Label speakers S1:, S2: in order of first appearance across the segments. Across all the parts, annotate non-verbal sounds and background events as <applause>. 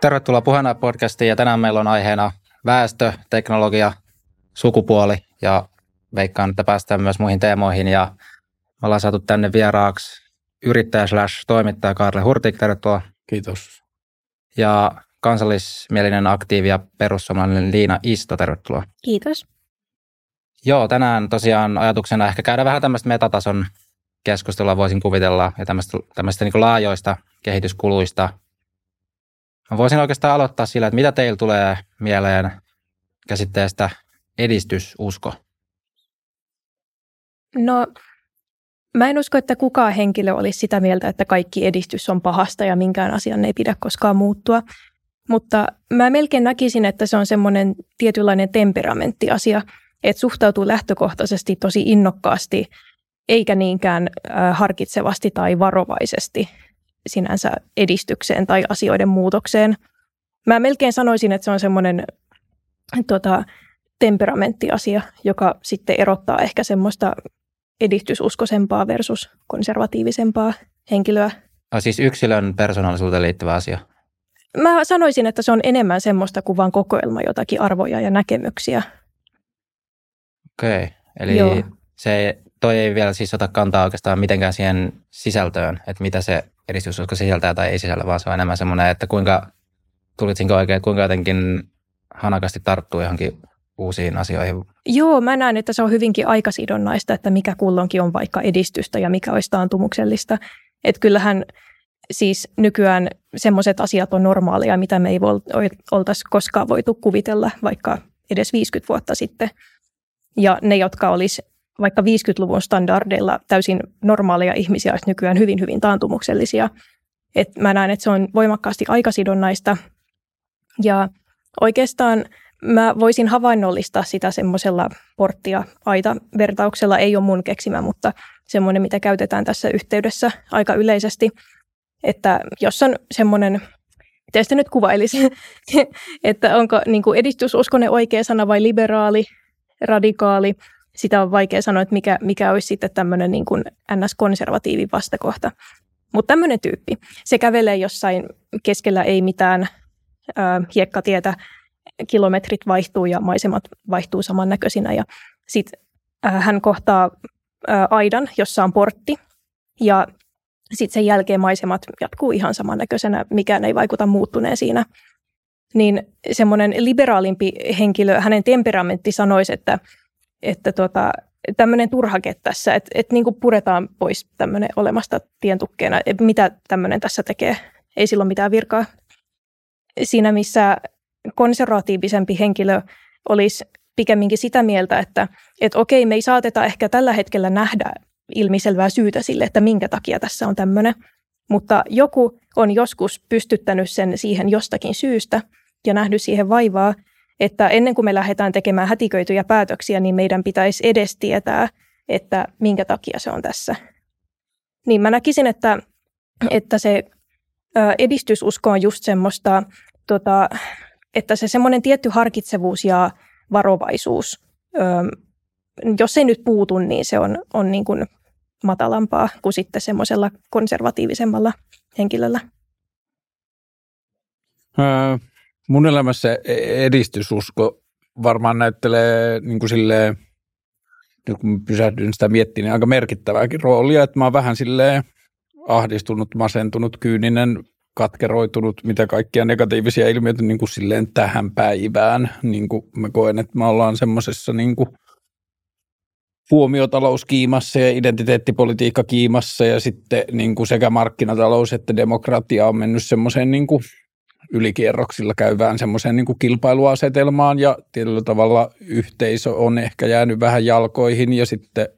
S1: Tervetuloa Puheena podcastiin ja tänään meillä on aiheena väestö, teknologia, sukupuoli ja veikkaan, että päästään myös muihin teemoihin ja me ollaan saatu tänne vieraaksi yrittäjä slash toimittaja Karle Hurtik, tervetuloa.
S2: Kiitos.
S1: Ja kansallismielinen aktiivi ja perussuomalainen Liina Isto, tervetuloa.
S3: Kiitos.
S1: Joo, tänään tosiaan ajatuksena ehkä käydä vähän tämmöistä metatason keskustelua voisin kuvitella ja tämmöistä, tämmöistä niin laajoista kehityskuluista. Mä voisin oikeastaan aloittaa sillä, että mitä teillä tulee mieleen käsitteestä edistysusko?
S3: No, mä en usko, että kukaan henkilö olisi sitä mieltä, että kaikki edistys on pahasta ja minkään asian ei pidä koskaan muuttua. Mutta mä melkein näkisin, että se on semmoinen tietynlainen temperamenttiasia, että suhtautuu lähtökohtaisesti tosi innokkaasti eikä niinkään harkitsevasti tai varovaisesti sinänsä edistykseen tai asioiden muutokseen. Mä melkein sanoisin, että se on semmoinen tota, temperamenttiasia, joka sitten erottaa ehkä semmoista edistysuskoisempaa versus konservatiivisempaa henkilöä.
S1: Ah, siis yksilön persoonallisuuteen liittyvä asia.
S3: Mä sanoisin, että se on enemmän semmoista kuin vain kokoelma jotakin arvoja ja näkemyksiä.
S1: Okei, okay. eli Joo. se toi ei vielä siis ota kantaa oikeastaan mitenkään siihen sisältöön, että mitä se edistysusko sisältää tai ei sisällä, vaan se on enemmän semmoinen, että kuinka, tulitsinko oikein, kuinka jotenkin hanakasti tarttuu johonkin uusiin asioihin.
S3: Joo, mä näen, että se on hyvinkin aikasidonnaista, että mikä kulloinkin on vaikka edistystä ja mikä olisi taantumuksellista. Että kyllähän siis nykyään semmoiset asiat on normaalia, mitä me ei oltaisi koskaan voitu kuvitella vaikka edes 50 vuotta sitten. Ja ne, jotka olisi vaikka 50-luvun standardeilla täysin normaaleja ihmisiä olisi nykyään hyvin, hyvin taantumuksellisia. Et mä näen, että se on voimakkaasti aikasidonnaista. Ja oikeastaan mä voisin havainnollistaa sitä semmoisella porttia aita vertauksella. Ei ole mun keksimä, mutta semmoinen, mitä käytetään tässä yhteydessä aika yleisesti. Että jos on semmoinen, miten sitä nyt kuvailisi, <laughs> että onko niin edistysuskonen oikea sana vai liberaali, radikaali – sitä on vaikea sanoa, että mikä, mikä olisi sitten tämmöinen niin kuin NS-konservatiivin vastakohta. Mutta tämmöinen tyyppi, se kävelee jossain keskellä ei mitään ö, hiekkatietä, kilometrit vaihtuu ja maisemat vaihtuu samannäköisinä ja sitten hän kohtaa ö, aidan, jossa on portti ja sitten sen jälkeen maisemat jatkuu ihan samannäköisenä, mikään ei vaikuta muuttuneen siinä. Niin semmoinen liberaalimpi henkilö, hänen temperamentti sanoisi, että että tota, tämmöinen turhake tässä, että, että niin puretaan pois tämmöinen olemasta tientukkeena, että mitä tämmöinen tässä tekee. Ei sillä ole mitään virkaa. Siinä, missä konservatiivisempi henkilö olisi pikemminkin sitä mieltä, että, että okei, me ei saateta ehkä tällä hetkellä nähdä ilmiselvää syytä sille, että minkä takia tässä on tämmöinen, mutta joku on joskus pystyttänyt sen siihen jostakin syystä ja nähnyt siihen vaivaa, että ennen kuin me lähdetään tekemään hätiköityjä päätöksiä, niin meidän pitäisi edes tietää, että minkä takia se on tässä. Niin mä näkisin, että, että se edistysusko on just semmoista, tota, että se semmoinen tietty harkitsevuus ja varovaisuus, jos ei nyt puutu, niin se on, on niin kuin matalampaa kuin sitten semmoisella konservatiivisemmalla henkilöllä.
S2: Mun elämässä e- edistysusko varmaan näyttelee niin kuin silleen, nyt kun pysähdyn sitä miettimään, niin aika merkittävääkin roolia, että mä oon vähän silleen ahdistunut, masentunut, kyyninen, katkeroitunut, mitä kaikkia negatiivisia ilmiöitä niin kuin silleen tähän päivään. Niin kuin mä koen, että me ollaan semmoisessa niin kuin huomiotalous kiimassa ja identiteettipolitiikka kiimassa ja sitten niin kuin sekä markkinatalous että demokratia on mennyt semmoiseen niin kuin ylikierroksilla käyvään semmoiseen niin kilpailuasetelmaan ja tietyllä tavalla yhteisö on ehkä jäänyt vähän jalkoihin ja sitten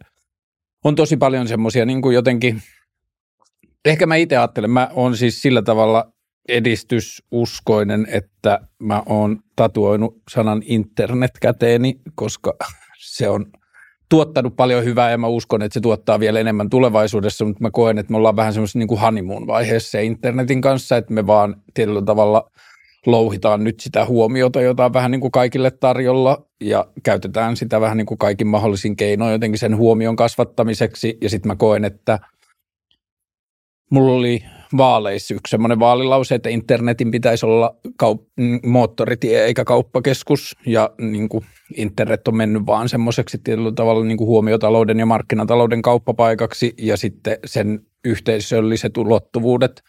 S2: on tosi paljon semmoisia niin kuin jotenkin, ehkä mä itse ajattelen, mä oon siis sillä tavalla edistysuskoinen, että mä oon tatuoinut sanan internet käteeni, koska <laughs> se on – tuottanut paljon hyvää ja mä uskon, että se tuottaa vielä enemmän tulevaisuudessa, mutta mä koen, että me ollaan vähän semmoisessa niin kuin honeymoon vaiheessa internetin kanssa, että me vaan tietyllä tavalla louhitaan nyt sitä huomiota, jota on vähän niin kuin kaikille tarjolla ja käytetään sitä vähän niin kuin kaikin mahdollisin keinoin jotenkin sen huomion kasvattamiseksi. Ja sitten mä koen, että mulla oli vaaleissa yksi semmoinen vaalilause, että internetin pitäisi olla kaup- moottoritie eikä kauppakeskus. Ja niin kuin internet on mennyt vaan semmoiseksi tietyllä tavalla niin kuin huomiotalouden ja markkinatalouden kauppapaikaksi. Ja sitten sen yhteisölliset ulottuvuudet,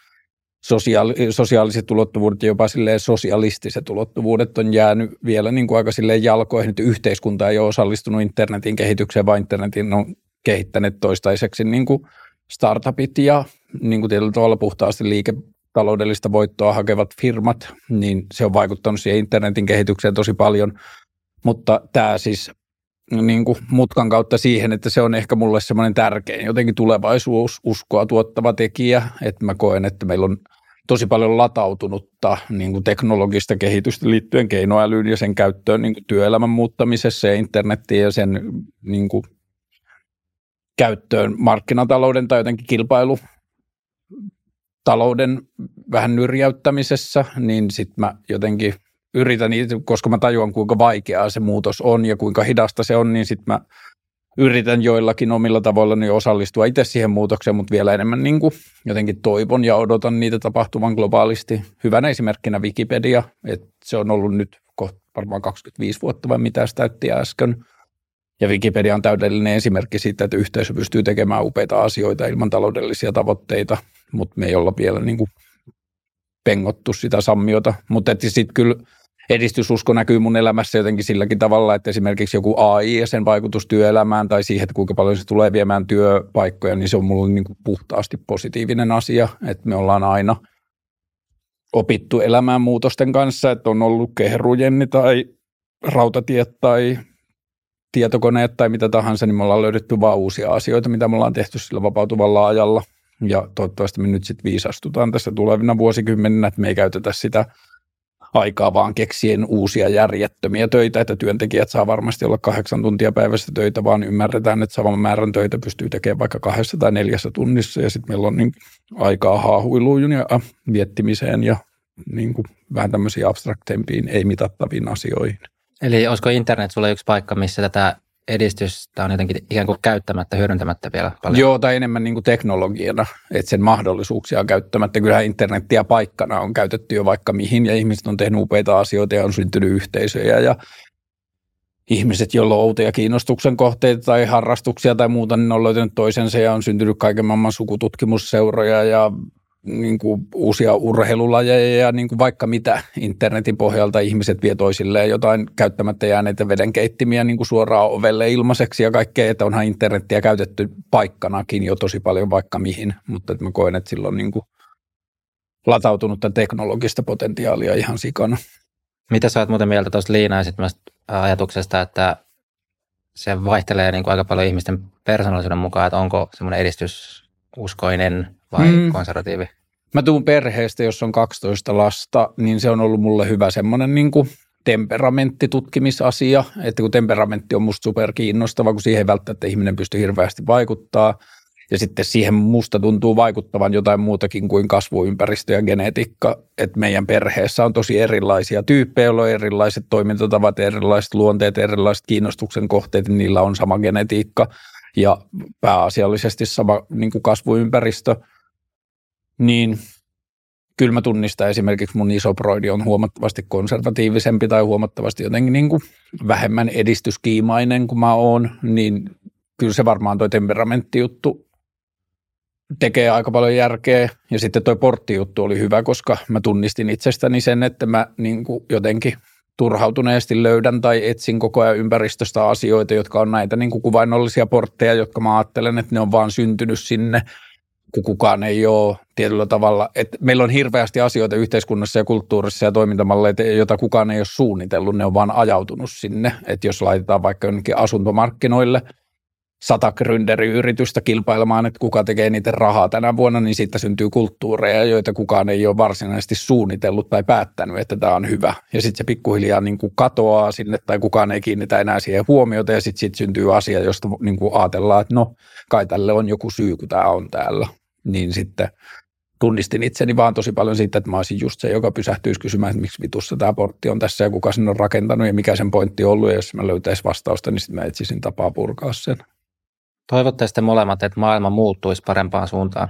S2: sosiaali- sosiaaliset ulottuvuudet ja jopa silleen sosialistiset ulottuvuudet on jäänyt vielä niin kuin aika silleen jalkoihin, että yhteiskunta ei ole osallistunut internetin kehitykseen, vaan internetin on kehittäneet toistaiseksi niin kuin startupit ja niin kuin tietyllä tavalla puhtaasti liiketaloudellista voittoa hakevat firmat, niin se on vaikuttanut siihen internetin kehitykseen tosi paljon. Mutta tämä siis niin kuin mutkan kautta siihen, että se on ehkä mulle semmoinen tärkein jotenkin tulevaisuususkoa tuottava tekijä, että mä koen, että meillä on tosi paljon latautunutta niin kuin teknologista kehitystä liittyen keinoälyyn ja sen käyttöön niin kuin työelämän muuttamisessa ja internettiin ja sen niin kuin käyttöön markkinatalouden tai jotenkin kilpailutalouden vähän nyrjäyttämisessä, niin sitten mä jotenkin yritän, koska mä tajuan kuinka vaikeaa se muutos on ja kuinka hidasta se on, niin sitten mä yritän joillakin omilla tavoillani osallistua itse siihen muutokseen, mutta vielä enemmän niin kuin jotenkin toivon ja odotan niitä tapahtuvan globaalisti. Hyvänä esimerkkinä Wikipedia, että se on ollut nyt varmaan 25 vuotta vai mitä sitä täytti äsken – ja Wikipedia on täydellinen esimerkki siitä, että yhteisö pystyy tekemään upeita asioita ilman taloudellisia tavoitteita, mutta me ei olla vielä niin kuin pengottu sitä sammiota. Mutta sitten kyllä edistysusko näkyy mun elämässä jotenkin silläkin tavalla, että esimerkiksi joku AI ja sen vaikutus työelämään tai siihen, että kuinka paljon se tulee viemään työpaikkoja, niin se on mulle niin kuin puhtaasti positiivinen asia, että me ollaan aina opittu elämään muutosten kanssa, että on ollut kehrujenni tai rautatiet tai tietokoneet tai mitä tahansa, niin me ollaan löydetty vaan uusia asioita, mitä me ollaan tehty sillä vapautuvalla ajalla. Ja toivottavasti me nyt sitten viisastutaan tässä tulevina vuosikymmeninä, että me ei käytetä sitä aikaa vaan keksien uusia järjettömiä töitä, että työntekijät saa varmasti olla kahdeksan tuntia päivässä töitä, vaan ymmärretään, että saman määrän töitä pystyy tekemään vaikka kahdessa tai neljässä tunnissa ja sitten meillä on niin aikaa haahuiluun ja viettimiseen ja niin kuin vähän tämmöisiin abstraktempiin, ei mitattaviin asioihin.
S1: Eli olisiko internet sulle yksi paikka, missä tätä edistystä on jotenkin ikään kuin käyttämättä, hyödyntämättä vielä paljon?
S2: Joo, tai enemmän niin kuin teknologiana, että sen mahdollisuuksia on käyttämättä. Kyllähän internettiä paikkana on käytetty jo vaikka mihin, ja ihmiset on tehnyt upeita asioita ja on syntynyt yhteisöjä, ja ihmiset, joilla on outoja kiinnostuksen kohteita tai harrastuksia tai muuta, niin on löytänyt toisensa ja on syntynyt kaiken maailman sukututkimusseuroja ja niin kuin uusia urheilulajeja ja niin kuin vaikka mitä internetin pohjalta ihmiset vie toisilleen jotain käyttämättä jääneitä vedenkeittimiä niin kuin suoraan ovelle ilmaiseksi ja kaikkea, että onhan internettiä käytetty paikkanakin jo tosi paljon vaikka mihin, mutta että mä koen, että sillä on niin kuin latautunutta teknologista potentiaalia ihan sikana.
S1: Mitä sä oot muuten mieltä tuosta liinaisitmästä ajatuksesta, että se vaihtelee niin kuin aika paljon ihmisten persoonallisuuden mukaan, että onko semmoinen edistysuskoinen vai mm. konservatiivi?
S2: Mä tuun perheestä, jos on 12 lasta, niin se on ollut mulle hyvä semmoinen niin kuin temperamenttitutkimisasia, että kun temperamentti on musta super kiinnostava, kun siihen ei välttämättä ihminen pysty hirveästi vaikuttaa. Ja sitten siihen musta tuntuu vaikuttavan jotain muutakin kuin kasvuympäristö ja genetiikka, että meidän perheessä on tosi erilaisia tyyppejä, joilla on erilaiset toimintatavat, erilaiset luonteet, erilaiset kiinnostuksen kohteet, niin niillä on sama genetiikka ja pääasiallisesti sama niin kuin kasvuympäristö – niin kyllä mä tunnistan esimerkiksi mun isoproidi on huomattavasti konservatiivisempi tai huomattavasti jotenkin niin kuin vähemmän edistyskiimainen kuin mä oon, niin kyllä se varmaan toi temperamenttijuttu tekee aika paljon järkeä. Ja sitten toi porttijuttu oli hyvä, koska mä tunnistin itsestäni sen, että mä niin kuin jotenkin turhautuneesti löydän tai etsin koko ajan ympäristöstä asioita, jotka on näitä niin kuin kuvainnollisia portteja, jotka mä ajattelen, että ne on vaan syntynyt sinne – kun kukaan ei ole tietyllä tavalla, että meillä on hirveästi asioita yhteiskunnassa ja kulttuurissa ja toimintamalleita, joita kukaan ei ole suunnitellut, ne on vaan ajautunut sinne, että jos laitetaan vaikka jonnekin asuntomarkkinoille sata gründeriyritystä kilpailemaan, että kuka tekee niiden rahaa tänä vuonna, niin siitä syntyy kulttuureja, joita kukaan ei ole varsinaisesti suunnitellut tai päättänyt, että tämä on hyvä. Ja sitten se pikkuhiljaa niin kuin katoaa sinne tai kukaan ei kiinnitä enää siihen huomiota ja sitten sit syntyy asia, josta niin kuin ajatellaan, että no kai tälle on joku syy, kun tämä on täällä niin sitten tunnistin itseni vaan tosi paljon siitä, että mä olisin just se, joka pysähtyisi kysymään, että miksi vitussa tämä portti on tässä ja kuka sen on rakentanut ja mikä sen pointti on ollut. Ja jos mä löytäisin vastausta, niin sitten mä etsisin tapaa purkaa sen.
S1: Toivotte sitten molemmat, että maailma muuttuisi parempaan suuntaan?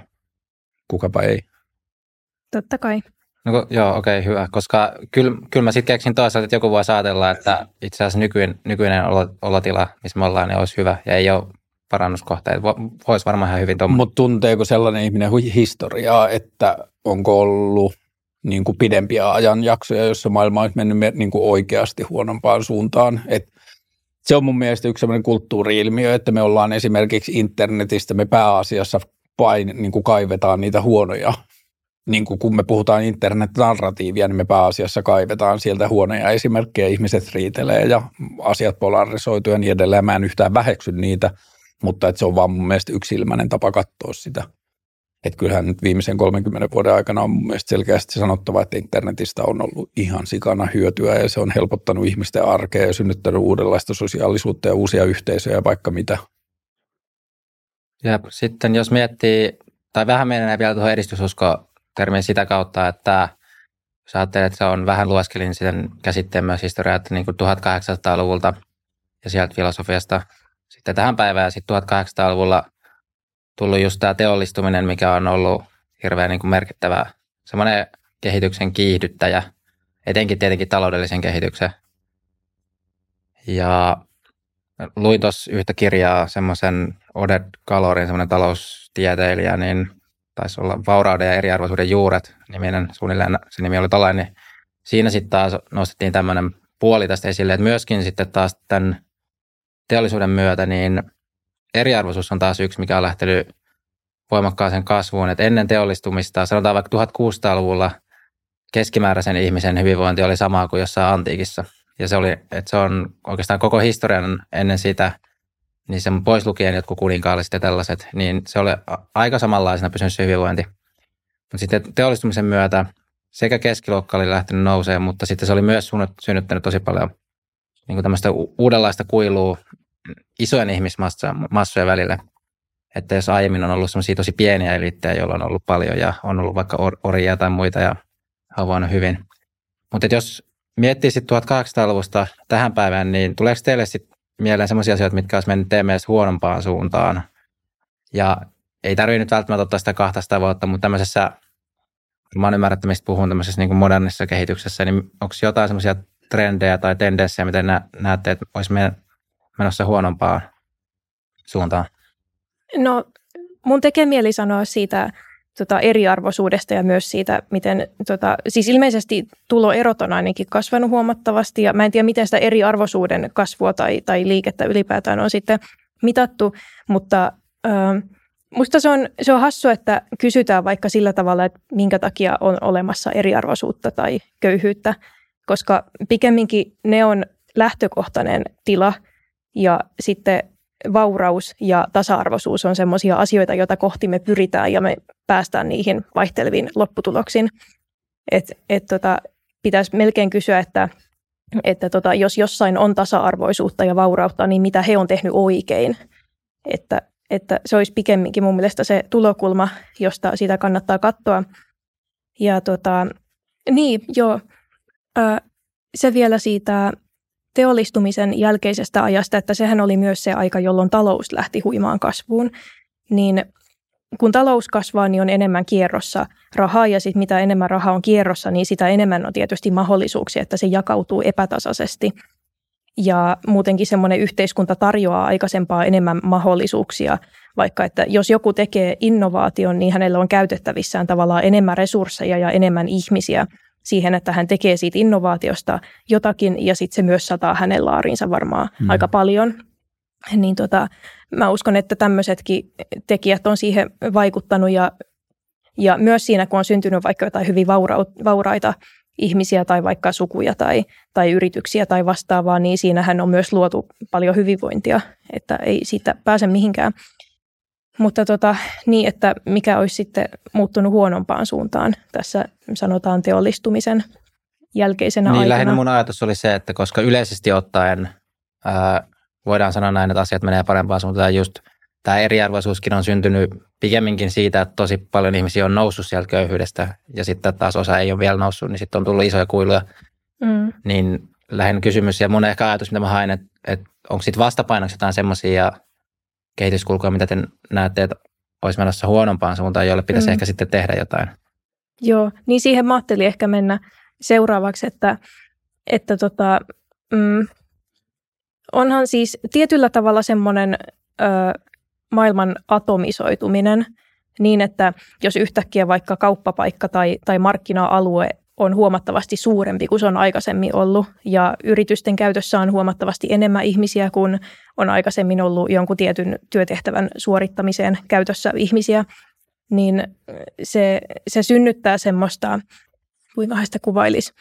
S2: Kukapa ei.
S3: Totta kai.
S1: No, joo, okei, okay, hyvä. Koska kyllä, kyllä mä sitten keksin toisaalta, että joku voi ajatella, että itse asiassa nykyinen, nykyinen olotila, missä me ollaan, niin olisi hyvä ja ei ole parannuskohteet. Voisi varmaan ihan hyvin tuommoinen.
S2: Mutta tunteeko sellainen ihminen historiaa, että onko ollut niin kuin pidempiä ajanjaksoja, jossa maailma olisi mennyt niin kuin oikeasti huonompaan suuntaan? Et se on mun mielestä yksi sellainen kulttuuri-ilmiö, että me ollaan esimerkiksi internetistä, me pääasiassa vain niin kuin kaivetaan niitä huonoja niin kuin kun me puhutaan internet-narratiivia, niin me pääasiassa kaivetaan sieltä huonoja esimerkkejä, ihmiset riitelee ja asiat polarisoituu ja niin edelleen. Mä en yhtään väheksy niitä, mutta että se on vaan mun mielestä yksilmäinen tapa katsoa sitä. Että kyllähän nyt viimeisen 30 vuoden aikana on mun mielestä selkeästi sanottava, että internetistä on ollut ihan sikana hyötyä ja se on helpottanut ihmisten arkea ja synnyttänyt uudenlaista sosiaalisuutta ja uusia yhteisöjä vaikka mitä.
S1: Ja sitten jos miettii, tai vähän menee vielä tuohon edistysusko termin sitä kautta, että jos ajattelee, että se on vähän lueskelin sen käsitteen myös historiaa, että niin kuin 1800-luvulta ja sieltä filosofiasta sitten tähän päivään ja sitten 1800-luvulla tullut just tämä teollistuminen, mikä on ollut hirveän niin kuin merkittävä semmoinen kehityksen kiihdyttäjä, etenkin tietenkin taloudellisen kehityksen. Ja luin tuossa yhtä kirjaa, semmoisen Oded Kalorin, semmoinen taloustieteilijä, niin taisi olla Vaurauden ja eriarvoisuuden juuret niminen, suunnilleen se nimi oli tällainen, niin siinä sitten taas nostettiin tämmöinen puoli tästä esille, että myöskin sitten taas tämän teollisuuden myötä, niin eriarvoisuus on taas yksi, mikä on lähtenyt voimakkaaseen kasvuun. että ennen teollistumista, sanotaan vaikka 1600-luvulla, keskimääräisen ihmisen hyvinvointi oli sama kuin jossain antiikissa. Ja se oli, että se on oikeastaan koko historian ennen sitä – niin sen pois lukien jotkut kuninkaalliset ja tällaiset, niin se oli aika samanlaisena pysynyt se hyvinvointi. Mutta sitten teollistumisen myötä sekä keskiluokka oli lähtenyt nousemaan, mutta sitten se oli myös synnyttänyt tosi paljon niin kuin tämmöistä uudenlaista kuilua isojen ihmismassojen välille. Että jos aiemmin on ollut semmoisia tosi pieniä eliittejä, joilla on ollut paljon ja on ollut vaikka or- orjia tai muita ja on voinut hyvin. Mutta jos miettii sitten 1800-luvusta tähän päivään, niin tuleeko teille sitten mieleen sellaisia asioita, mitkä olisi mennyt TMS huonompaan suuntaan. Ja ei tarvitse nyt välttämättä ottaa sitä 200 vuotta, mutta tämmöisessä, mä oon ymmärretty, mistä puhun tämmöisessä niin modernissa kehityksessä, niin onko jotain semmoisia trendejä tai tendenssejä, miten nä, näette, että olisi menossa huonompaan suuntaan?
S3: No, mun tekee mieli sanoa siitä tota, eriarvoisuudesta ja myös siitä, miten, tota, siis ilmeisesti tuloerot on ainakin kasvanut huomattavasti ja mä en tiedä, miten sitä eriarvoisuuden kasvua tai, tai liikettä ylipäätään on sitten mitattu, mutta ö, musta se on, se on hassu, että kysytään vaikka sillä tavalla, että minkä takia on olemassa eriarvoisuutta tai köyhyyttä, koska pikemminkin ne on lähtökohtainen tila ja sitten vauraus ja tasa-arvoisuus on sellaisia asioita, joita kohti me pyritään ja me päästään niihin vaihteleviin lopputuloksiin. Et, et tota, pitäisi melkein kysyä, että, että tota, jos jossain on tasa-arvoisuutta ja vaurautta, niin mitä he on tehnyt oikein. Että, että se olisi pikemminkin mun mielestä se tulokulma, josta sitä kannattaa katsoa. Ja tota, niin, joo, se vielä siitä teollistumisen jälkeisestä ajasta, että sehän oli myös se aika, jolloin talous lähti huimaan kasvuun, niin kun talous kasvaa, niin on enemmän kierrossa rahaa ja sitten mitä enemmän rahaa on kierrossa, niin sitä enemmän on tietysti mahdollisuuksia, että se jakautuu epätasaisesti. Ja muutenkin semmoinen yhteiskunta tarjoaa aikaisempaa enemmän mahdollisuuksia, vaikka että jos joku tekee innovaation, niin hänellä on käytettävissään tavallaan enemmän resursseja ja enemmän ihmisiä siihen, että hän tekee siitä innovaatiosta jotakin ja sitten se myös sataa hänen laariinsa varmaan hmm. aika paljon. Niin tota, mä uskon, että tämmöisetkin tekijät on siihen vaikuttanut ja, ja myös siinä, kun on syntynyt vaikka jotain hyvin vauraita ihmisiä tai vaikka sukuja tai, tai yrityksiä tai vastaavaa, niin siinähän on myös luotu paljon hyvinvointia, että ei siitä pääse mihinkään. Mutta tota, niin, että mikä olisi sitten muuttunut huonompaan suuntaan tässä sanotaan teollistumisen jälkeisenä
S1: niin,
S3: aikana.
S1: Lähinnä mun ajatus oli se, että koska yleisesti ottaen ää, voidaan sanoa näin, että asiat menee parempaan suuntaan. Just tämä eriarvoisuuskin on syntynyt pikemminkin siitä, että tosi paljon ihmisiä on noussut sieltä köyhyydestä ja sitten taas osa ei ole vielä noussut, niin sitten on tullut isoja kuiluja. Mm. Niin lähinnä kysymys ja mun ehkä ajatus, mitä mä haen, että, että onko sitten vastapainoksi jotain semmoisia kehityskulkuja, mitä te näette, että olisi menossa huonompaan suuntaan, jolle pitäisi mm. ehkä sitten tehdä jotain?
S3: Joo, niin siihen mä ajattelin ehkä mennä seuraavaksi, että, että tota, mm, onhan siis tietyllä tavalla semmoinen ö, maailman atomisoituminen niin, että jos yhtäkkiä vaikka kauppapaikka tai, tai markkina-alue on huomattavasti suurempi kuin se on aikaisemmin ollut. Ja yritysten käytössä on huomattavasti enemmän ihmisiä kuin on aikaisemmin ollut jonkun tietyn työtehtävän suorittamiseen käytössä ihmisiä, niin se, se synnyttää semmoista, kuinka sitä kuvailisi,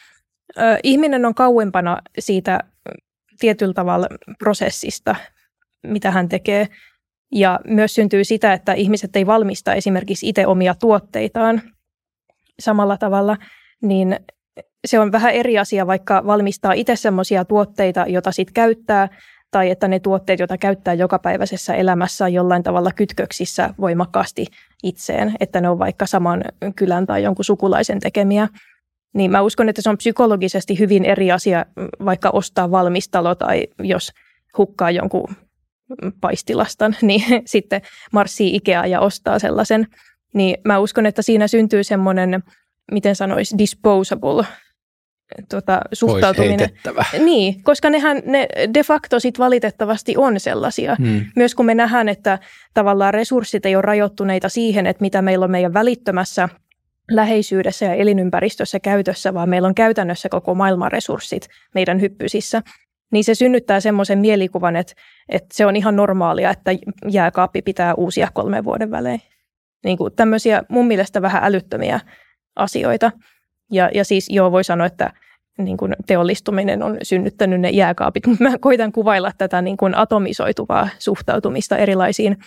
S3: ihminen on kauempana siitä tietyllä tavalla prosessista, mitä hän tekee. Ja myös syntyy sitä, että ihmiset ei valmista esimerkiksi itse omia tuotteitaan samalla tavalla, niin se on vähän eri asia, vaikka valmistaa itse sellaisia tuotteita, joita sitten käyttää, tai että ne tuotteet, joita käyttää jokapäiväisessä elämässä on jollain tavalla kytköksissä voimakkaasti itseen, että ne on vaikka saman kylän tai jonkun sukulaisen tekemiä. Niin mä uskon, että se on psykologisesti hyvin eri asia vaikka ostaa valmistalo tai jos hukkaa jonkun paistilastan, <laughs> niin sitten marssii Ikea ja ostaa sellaisen. Niin mä uskon, että siinä syntyy semmoinen, miten sanoisi, disposable tuota, suhtautuminen. Niin, koska nehän ne de facto sit valitettavasti on sellaisia. Hmm. Myös kun me nähdään, että tavallaan resurssit ei ole rajoittuneita siihen, että mitä meillä on meidän välittömässä läheisyydessä ja elinympäristössä käytössä, vaan meillä on käytännössä koko maailman resurssit meidän hyppysissä, niin se synnyttää semmoisen mielikuvan, että, että se on ihan normaalia, että jääkaappi pitää uusia kolmen vuoden välein. Niin kuin tämmöisiä mun mielestä vähän älyttömiä asioita. Ja, ja siis joo, voi sanoa, että niin kuin teollistuminen on synnyttänyt ne jääkaapit, <laughs> mutta mä koitan kuvailla tätä niin kuin atomisoituvaa suhtautumista erilaisiin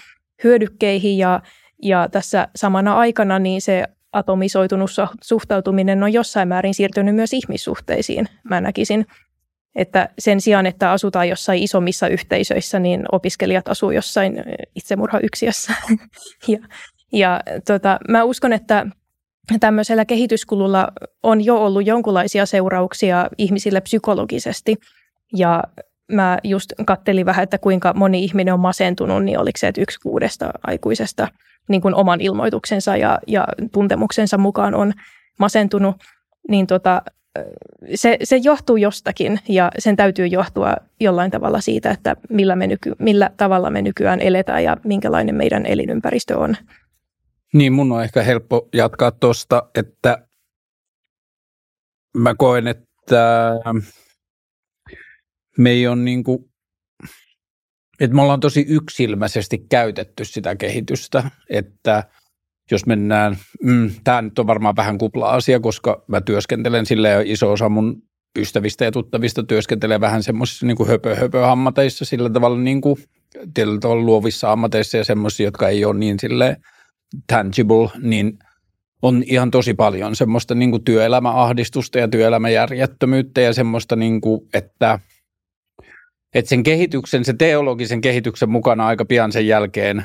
S3: hyödykkeihin ja, ja tässä samana aikana niin se atomisoitunut suhtautuminen on jossain määrin siirtynyt myös ihmissuhteisiin, mä näkisin. Että sen sijaan, että asutaan jossain isommissa yhteisöissä, niin opiskelijat asuu jossain itsemurhayksiössä. <laughs> ja ja tota, mä uskon, että tämmöisellä kehityskululla on jo ollut jonkinlaisia seurauksia ihmisille psykologisesti. Ja mä just kattelin vähän, että kuinka moni ihminen on masentunut, niin oliko se, että yksi kuudesta aikuisesta niin kuin oman ilmoituksensa ja, ja tuntemuksensa mukaan on masentunut, niin tota, se, se johtuu jostakin ja sen täytyy johtua jollain tavalla siitä, että millä, me nyky, millä tavalla me nykyään eletään ja minkälainen meidän elinympäristö on.
S2: Niin, mun on ehkä helppo jatkaa tuosta, että mä koen, että me ei ole niin kuin, että me ollaan tosi yksilmäisesti käytetty sitä kehitystä, että jos mennään, mm, tämä nyt on varmaan vähän kupla-asia, koska mä työskentelen sille ja iso osa mun ystävistä ja tuttavista työskentelee vähän semmoisissa niin höpö, höpö ammateissa sillä tavalla niin kuin, tavalla luovissa ammateissa ja semmoisissa, jotka ei ole niin silleen tangible, niin on ihan tosi paljon semmoista niin kuin työelämäahdistusta ja työelämäjärjettömyyttä ja semmoista, niin kuin, että, että sen kehityksen, se teologisen kehityksen mukana aika pian sen jälkeen,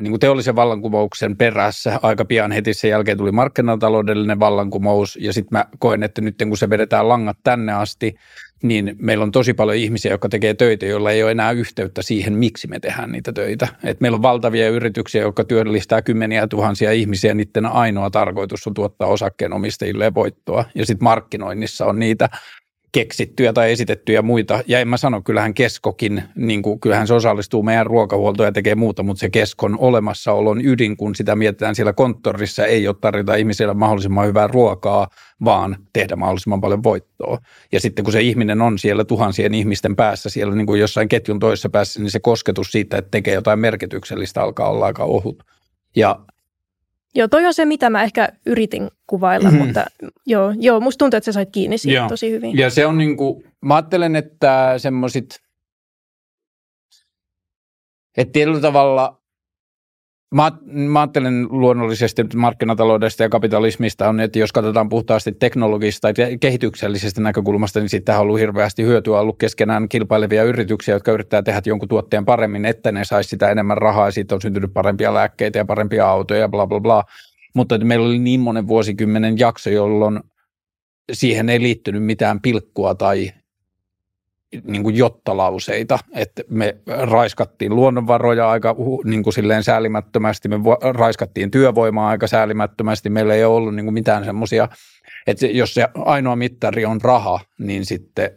S2: niin kuin teollisen vallankumouksen perässä, aika pian heti sen jälkeen tuli markkinataloudellinen vallankumous ja sitten mä koen, että nyt kun se vedetään langat tänne asti, niin meillä on tosi paljon ihmisiä, jotka tekee töitä, joilla ei ole enää yhteyttä siihen, miksi me tehdään niitä töitä. Et meillä on valtavia yrityksiä, jotka työllistää kymmeniä tuhansia ihmisiä, niiden ainoa tarkoitus on tuottaa osakkeenomistajille voittoa. Ja sitten markkinoinnissa on niitä keksittyjä tai esitettyjä muita. Ja en mä sano, kyllähän Keskokin, niin kuin, kyllähän se osallistuu meidän ruokahuoltoon ja tekee muuta, mutta se Keskon olemassaolon ydin, kun sitä mietitään siellä konttorissa, ei ole tarjota ihmisille mahdollisimman hyvää ruokaa, vaan tehdä mahdollisimman paljon voittoa. Ja sitten kun se ihminen on siellä tuhansien ihmisten päässä, siellä niin kuin jossain ketjun toisessa päässä, niin se kosketus siitä, että tekee jotain merkityksellistä, alkaa olla aika ohut. Ja
S3: Joo, toi on se, mitä mä ehkä yritin kuvailla, mm-hmm. mutta joo, joo, musta tuntuu, että sä sait kiinni siitä joo. tosi hyvin.
S2: Ja se on niin kuin, mä ajattelen, että semmoisit, että tietyllä tavalla Mä, mä ajattelen luonnollisesti markkinataloudesta ja kapitalismista on, että jos katsotaan puhtaasti teknologisesta tai kehityksellisestä näkökulmasta, niin siitä on ollut hirveästi hyötyä ollut keskenään kilpailevia yrityksiä, jotka yrittää tehdä jonkun tuotteen paremmin, että ne saisi sitä enemmän rahaa ja siitä on syntynyt parempia lääkkeitä ja parempia autoja ja bla bla bla. Mutta että meillä oli niin monen vuosikymmenen jakso, jolloin siihen ei liittynyt mitään pilkkua tai niin kuin jottalauseita, että me raiskattiin luonnonvaroja aika niin kuin silleen säälimättömästi, me raiskattiin työvoimaa aika säälimättömästi, meillä ei ole ollut niin kuin mitään semmoisia, että jos se ainoa mittari on raha, niin sitten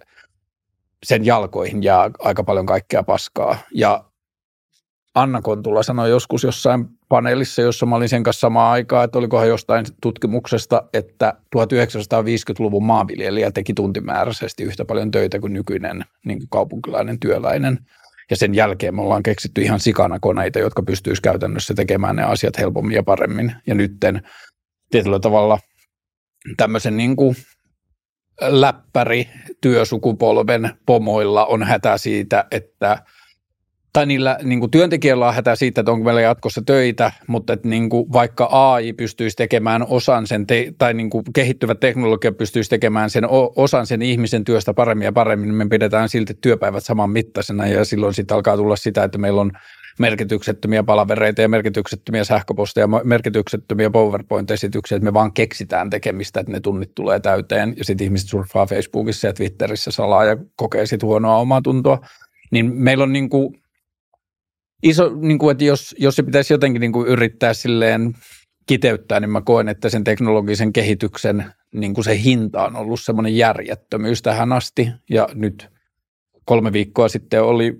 S2: sen jalkoihin jää aika paljon kaikkea paskaa. Ja Anna Kontula sanoi joskus jossain paneelissa, jossa mä olin sen kanssa samaan aikaan, että olikohan jostain tutkimuksesta, että 1950-luvun maanviljelijä teki tuntimääräisesti yhtä paljon töitä kuin nykyinen niin kuin kaupunkilainen työläinen. Ja sen jälkeen me ollaan keksitty ihan sikana koneita, jotka pystyisi käytännössä tekemään ne asiat helpommin ja paremmin. Ja nytten tietyllä tavalla tämmöisen niin kuin läppäri työsukupolven pomoilla on hätä siitä, että – tai niillä niin kuin työntekijöillä on hätä siitä, että onko meillä jatkossa töitä, mutta että niin kuin vaikka AI pystyisi tekemään osan sen, te, tai niin kuin kehittyvä teknologia pystyisi tekemään sen osan sen ihmisen työstä paremmin ja paremmin, niin me pidetään silti työpäivät saman mittaisena ja silloin sitten alkaa tulla sitä, että meillä on merkityksettömiä palavereita ja merkityksettömiä sähköposteja ja merkityksettömiä PowerPoint-esityksiä, että me vaan keksitään tekemistä, että ne tunnit tulee täyteen ja sitten ihmiset surffaa Facebookissa ja Twitterissä salaa ja kokee sitten huonoa omaa tuntoa. Niin meillä on niin kuin iso, niin kuin, että jos, jos se pitäisi jotenkin niin kuin yrittää silleen kiteyttää, niin mä koen, että sen teknologisen kehityksen niin kuin se hinta on ollut semmoinen järjettömyys tähän asti. Ja nyt kolme viikkoa sitten oli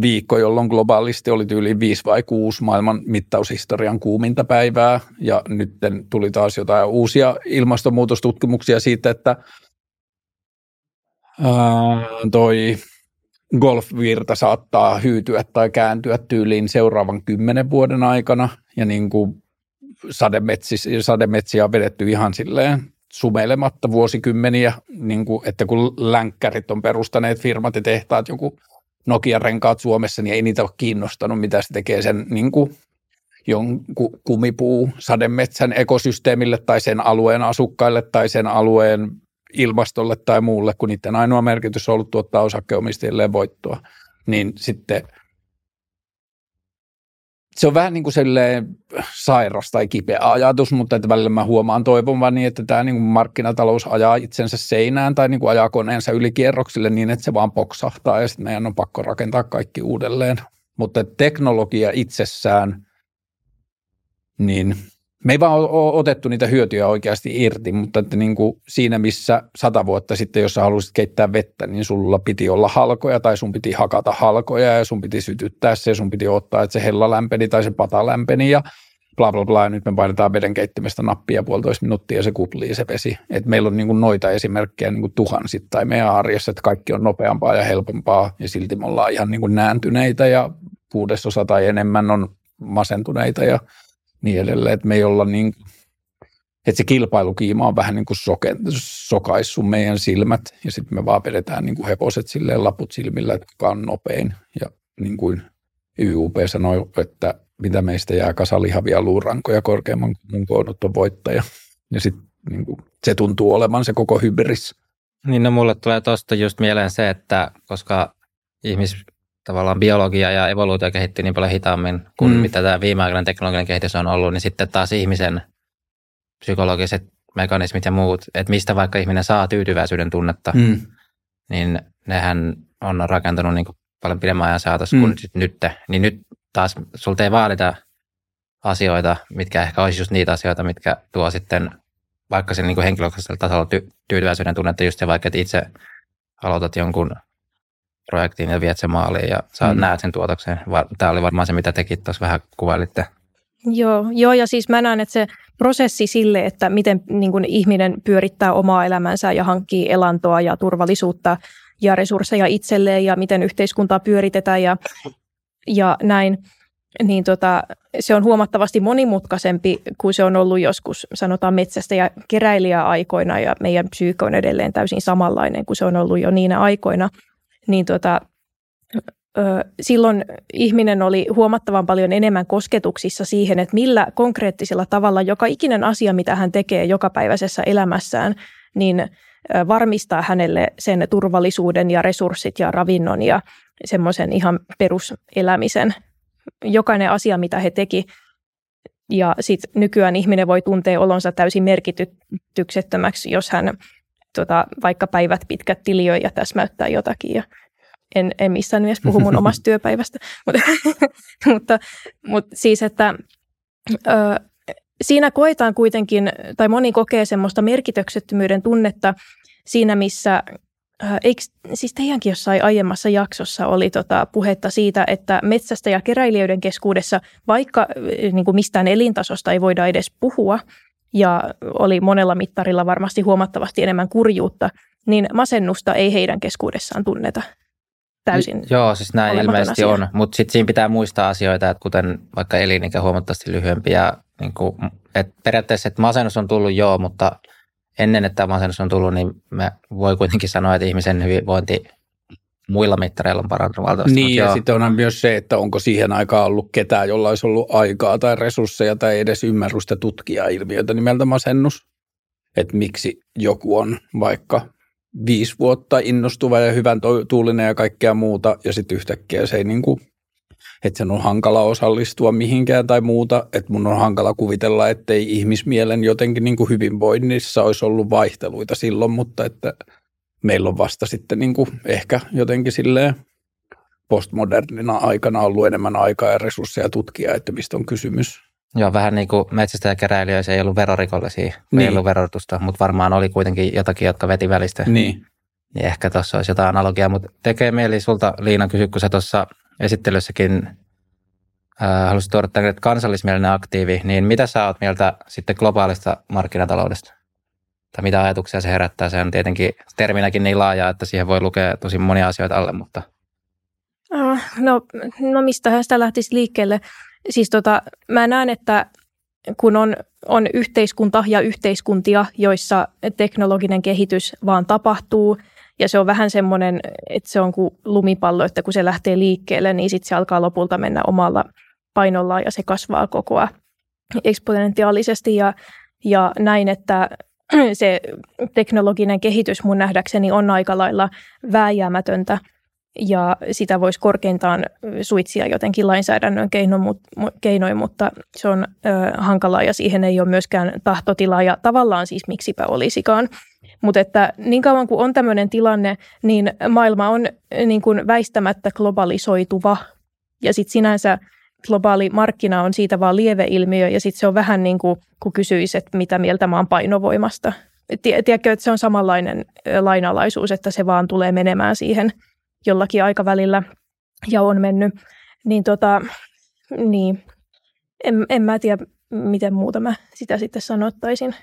S2: viikko, jolloin globaalisti oli yli viisi vai kuusi maailman mittaushistorian kuuminta päivää. Ja nyt tuli taas jotain uusia ilmastonmuutostutkimuksia siitä, että ää, toi golfvirta saattaa hyytyä tai kääntyä tyyliin seuraavan kymmenen vuoden aikana. Ja niin kuin sademetsiä on vedetty ihan silleen sumeilematta vuosikymmeniä, niin kuin, että kun länkkärit on perustaneet firmat ja tehtaat, joku Nokia-renkaat Suomessa, niin ei niitä ole kiinnostanut, mitä se tekee sen niin kuin, jonkun kumipuu sademetsän ekosysteemille tai sen alueen asukkaille tai sen alueen ilmastolle tai muulle, kun niiden ainoa merkitys on ollut tuottaa osakkeenomistajille voittoa, niin sitten se on vähän niin kuin sairas tai kipeä ajatus, mutta että välillä mä huomaan toivomani, että tämä niin kuin markkinatalous ajaa itsensä seinään tai niin kuin ajaa koneensa yli kierroksille niin, että se vaan poksahtaa ja sitten meidän on pakko rakentaa kaikki uudelleen. Mutta teknologia itsessään, niin me ei vaan ole otettu niitä hyötyjä oikeasti irti, mutta että niin kuin siinä missä sata vuotta sitten, jos sä halusit keittää vettä, niin sulla piti olla halkoja tai sun piti hakata halkoja ja sun piti sytyttää se sun piti ottaa, että se hella lämpeni tai se pata lämpeni ja bla bla bla. Ja nyt me painetaan veden keittimestä nappia puolitoista minuuttia ja se kuplii se vesi. Et meillä on niin kuin noita esimerkkejä niin kuin tuhansittain meidän arjessa, että kaikki on nopeampaa ja helpompaa ja silti me ollaan ihan niin kuin nääntyneitä ja kuudesosa tai enemmän on masentuneita ja niin edelleen, että me ei olla niin, että se kilpailukiima on vähän niin kuin soke, sokaissu meidän silmät ja sitten me vaan vedetään niin kuin heposet silleen laput silmillä, että kuka on nopein ja niin kuin YUP sanoi, että mitä meistä jää kasalihavia luurankoja korkeamman mun koonnut on voittaja. Ja sitten niin kuin, se tuntuu olevan se koko hybris.
S1: Niin no mulle tulee tuosta just mieleen se, että koska ihmis, tavallaan biologia ja evoluutio kehittyy niin paljon hitaammin kuin mm. mitä tämä viimeaikainen teknologinen kehitys on ollut, niin sitten taas ihmisen psykologiset mekanismit ja muut, että mistä vaikka ihminen saa tyytyväisyyden tunnetta, mm. niin nehän on rakentunut niin kuin paljon pidemmän ajan saatossa mm. kuin nyt. Niin nyt taas sulta ei vaadita asioita, mitkä ehkä olisi just niitä asioita, mitkä tuo sitten vaikka sen niin henkilökohtaisella tasolla ty- tyytyväisyyden tunnetta, just se vaikka, että itse aloitat jonkun projektiin ja viet sen maaliin ja sä mm. näet sen tuotoksen. Tämä oli varmaan se, mitä tekin tuossa vähän kuvailitte.
S3: Joo, joo, ja siis mä näen, että se prosessi sille, että miten niin kuin ihminen pyörittää omaa elämänsä ja hankkii elantoa ja turvallisuutta ja resursseja itselleen ja miten yhteiskuntaa pyöritetään ja, ja näin, niin tota, se on huomattavasti monimutkaisempi kuin se on ollut joskus, sanotaan metsästä ja keräilijäaikoina ja meidän psyykka on edelleen täysin samanlainen kuin se on ollut jo niinä aikoina – niin tota, silloin ihminen oli huomattavan paljon enemmän kosketuksissa siihen, että millä konkreettisella tavalla joka ikinen asia, mitä hän tekee jokapäiväisessä elämässään, niin varmistaa hänelle sen turvallisuuden ja resurssit ja ravinnon ja semmoisen ihan peruselämisen. Jokainen asia, mitä he teki. Ja sitten nykyään ihminen voi tuntea olonsa täysin merkityksettömäksi, jos hän tota, vaikka päivät pitkät tiliö ja täsmäyttää jotakin ja en, en missään nimessä puhu mun <laughs> omasta työpäivästä, <laughs> mutta, mutta, mutta siis, että ö, siinä koetaan kuitenkin, tai moni kokee semmoista merkityksettömyyden tunnetta siinä, missä Eikö, siis teidänkin jossain aiemmassa jaksossa oli tota puhetta siitä, että metsästä ja keräilijöiden keskuudessa, vaikka niin kuin mistään elintasosta ei voida edes puhua, ja oli monella mittarilla varmasti huomattavasti enemmän kurjuutta, niin masennusta ei heidän keskuudessaan tunneta täysin.
S1: Joo, siis näin ilmeisesti asia. on, mutta sitten siinä pitää muistaa asioita, että kuten vaikka elinikä huomattavasti lyhyempi ja niin kuin, että periaatteessa että masennus on tullut joo, mutta ennen että masennus on tullut, niin me voi kuitenkin sanoa, että ihmisen hyvinvointi muilla mittareilla on parantunut valtavasti.
S2: Niin, ja sitten onhan myös se, että onko siihen aikaan ollut ketään, jolla olisi ollut aikaa tai resursseja tai edes ymmärrystä tutkia ilmiötä nimeltä masennus. Että miksi joku on vaikka viisi vuotta innostuva ja hyvän tuulinen ja kaikkea muuta, ja sitten yhtäkkiä se ei niin kuin, että sen on hankala osallistua mihinkään tai muuta, että mun on hankala kuvitella, ettei ihmismielen jotenkin niin kuin hyvinvoinnissa olisi ollut vaihteluita silloin, mutta että meillä on vasta sitten niin kuin ehkä jotenkin silleen postmodernina aikana ollut enemmän aikaa ja resursseja tutkia, että mistä on kysymys.
S1: Joo, vähän niin kuin metsästä ja keräilijöissä ei ollut verorikollisia, niin. ei ollut verotusta, mutta varmaan oli kuitenkin jotakin, jotka veti välistä.
S2: Niin.
S1: Niin ehkä tuossa olisi jotain analogiaa, mutta tekee mieli sulta Liina kysyä, kun sä tuossa esittelyssäkin äh, haluaisit tuoda tänne, että kansallismielinen aktiivi, niin mitä sä oot mieltä sitten globaalista markkinataloudesta? Tai mitä ajatuksia se herättää? Se on tietenkin terminäkin niin laaja, että siihen voi lukea tosi monia asioita alle, mutta...
S3: No, no mistähän sitä lähtisi liikkeelle? Siis tota, mä näen, että kun on, on yhteiskunta ja yhteiskuntia, joissa teknologinen kehitys vaan tapahtuu, ja se on vähän semmoinen, että se on kuin lumipallo, että kun se lähtee liikkeelle, niin sitten se alkaa lopulta mennä omalla painollaan ja se kasvaa koko ajan eksponentiaalisesti ja, ja näin, että <clears throat> se teknologinen kehitys mun nähdäkseni on aika lailla vääjäämätöntä – ja sitä voisi korkeintaan suitsia jotenkin lainsäädännön keinoin, mutta se on ö, hankalaa ja siihen ei ole myöskään tahtotilaa ja tavallaan siis miksipä olisikaan. Mutta että niin kauan kuin on tämmöinen tilanne, niin maailma on niin kuin väistämättä globalisoituva ja sitten sinänsä globaali markkina on siitä vaan lieveilmiö ja sitten se on vähän niin kuin kun kysyisi, että mitä mieltä oon painovoimasta. Tiedätkö, että se on samanlainen lainalaisuus, että se vaan tulee menemään siihen – jollakin aikavälillä ja on mennyt, niin, tota, niin en, en mä tiedä, miten muuta mä sitä sitten sanottaisin.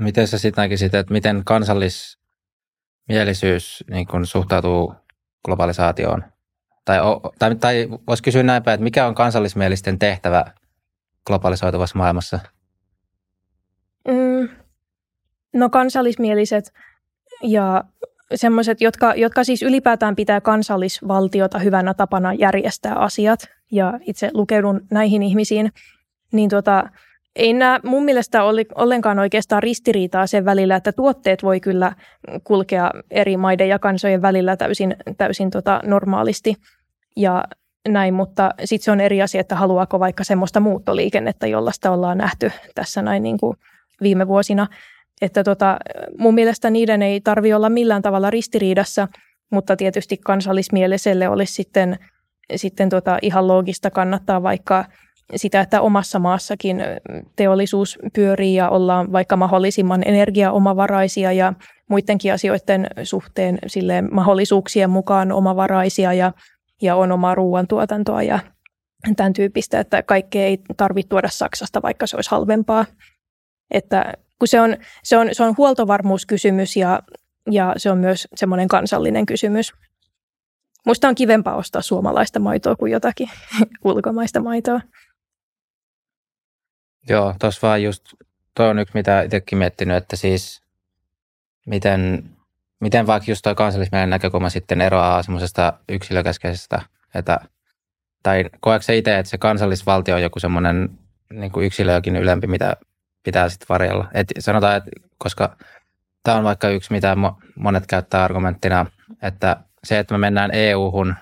S1: Miten sä sitten näkisit, että miten kansallismielisyys niin kun suhtautuu globalisaatioon? Tai, tai, tai voisi kysyä näinpä, että mikä on kansallismielisten tehtävä globalisoituvassa maailmassa?
S3: Mm, no kansallismieliset ja semmoiset, jotka, jotka siis ylipäätään pitää kansallisvaltiota hyvänä tapana järjestää asiat, ja itse lukeudun näihin ihmisiin, niin tota, ei nämä mun mielestä ole ollenkaan oikeastaan ristiriitaa sen välillä, että tuotteet voi kyllä kulkea eri maiden ja kansojen välillä täysin, täysin tota normaalisti ja näin, mutta sitten se on eri asia, että haluaako vaikka semmoista muuttoliikennettä, jollaista ollaan nähty tässä näin niin kuin viime vuosina. Että tota, mun mielestä niiden ei tarvi olla millään tavalla ristiriidassa, mutta tietysti kansallismieliselle olisi sitten, sitten tota ihan loogista kannattaa vaikka sitä, että omassa maassakin teollisuus pyörii ja ollaan vaikka mahdollisimman energiaomavaraisia ja muidenkin asioiden suhteen silleen mahdollisuuksien mukaan omavaraisia ja, ja on omaa ruoantuotantoa ja tämän tyyppistä, että kaikkea ei tarvitse tuoda Saksasta, vaikka se olisi halvempaa. Että kun se on, se on, se on huoltovarmuuskysymys ja, ja se on myös semmoinen kansallinen kysymys. Musta on kivempaa ostaa suomalaista maitoa kuin jotakin <laughs> ulkomaista maitoa.
S1: Joo, tuossa vaan just, toi on yksi, mitä itsekin miettinyt, että siis miten, miten vaikka just toi kansallismielen näkökulma sitten eroaa semmoisesta yksilökeskeisestä, että, tai koetko se itse, että se kansallisvaltio on joku semmoinen niin kuin yksilöäkin ylempi, mitä pitää sitten varjella. Et sanotaan, että koska tämä on vaikka yksi, mitä monet käyttää argumenttina, että se, että me mennään EU-hun,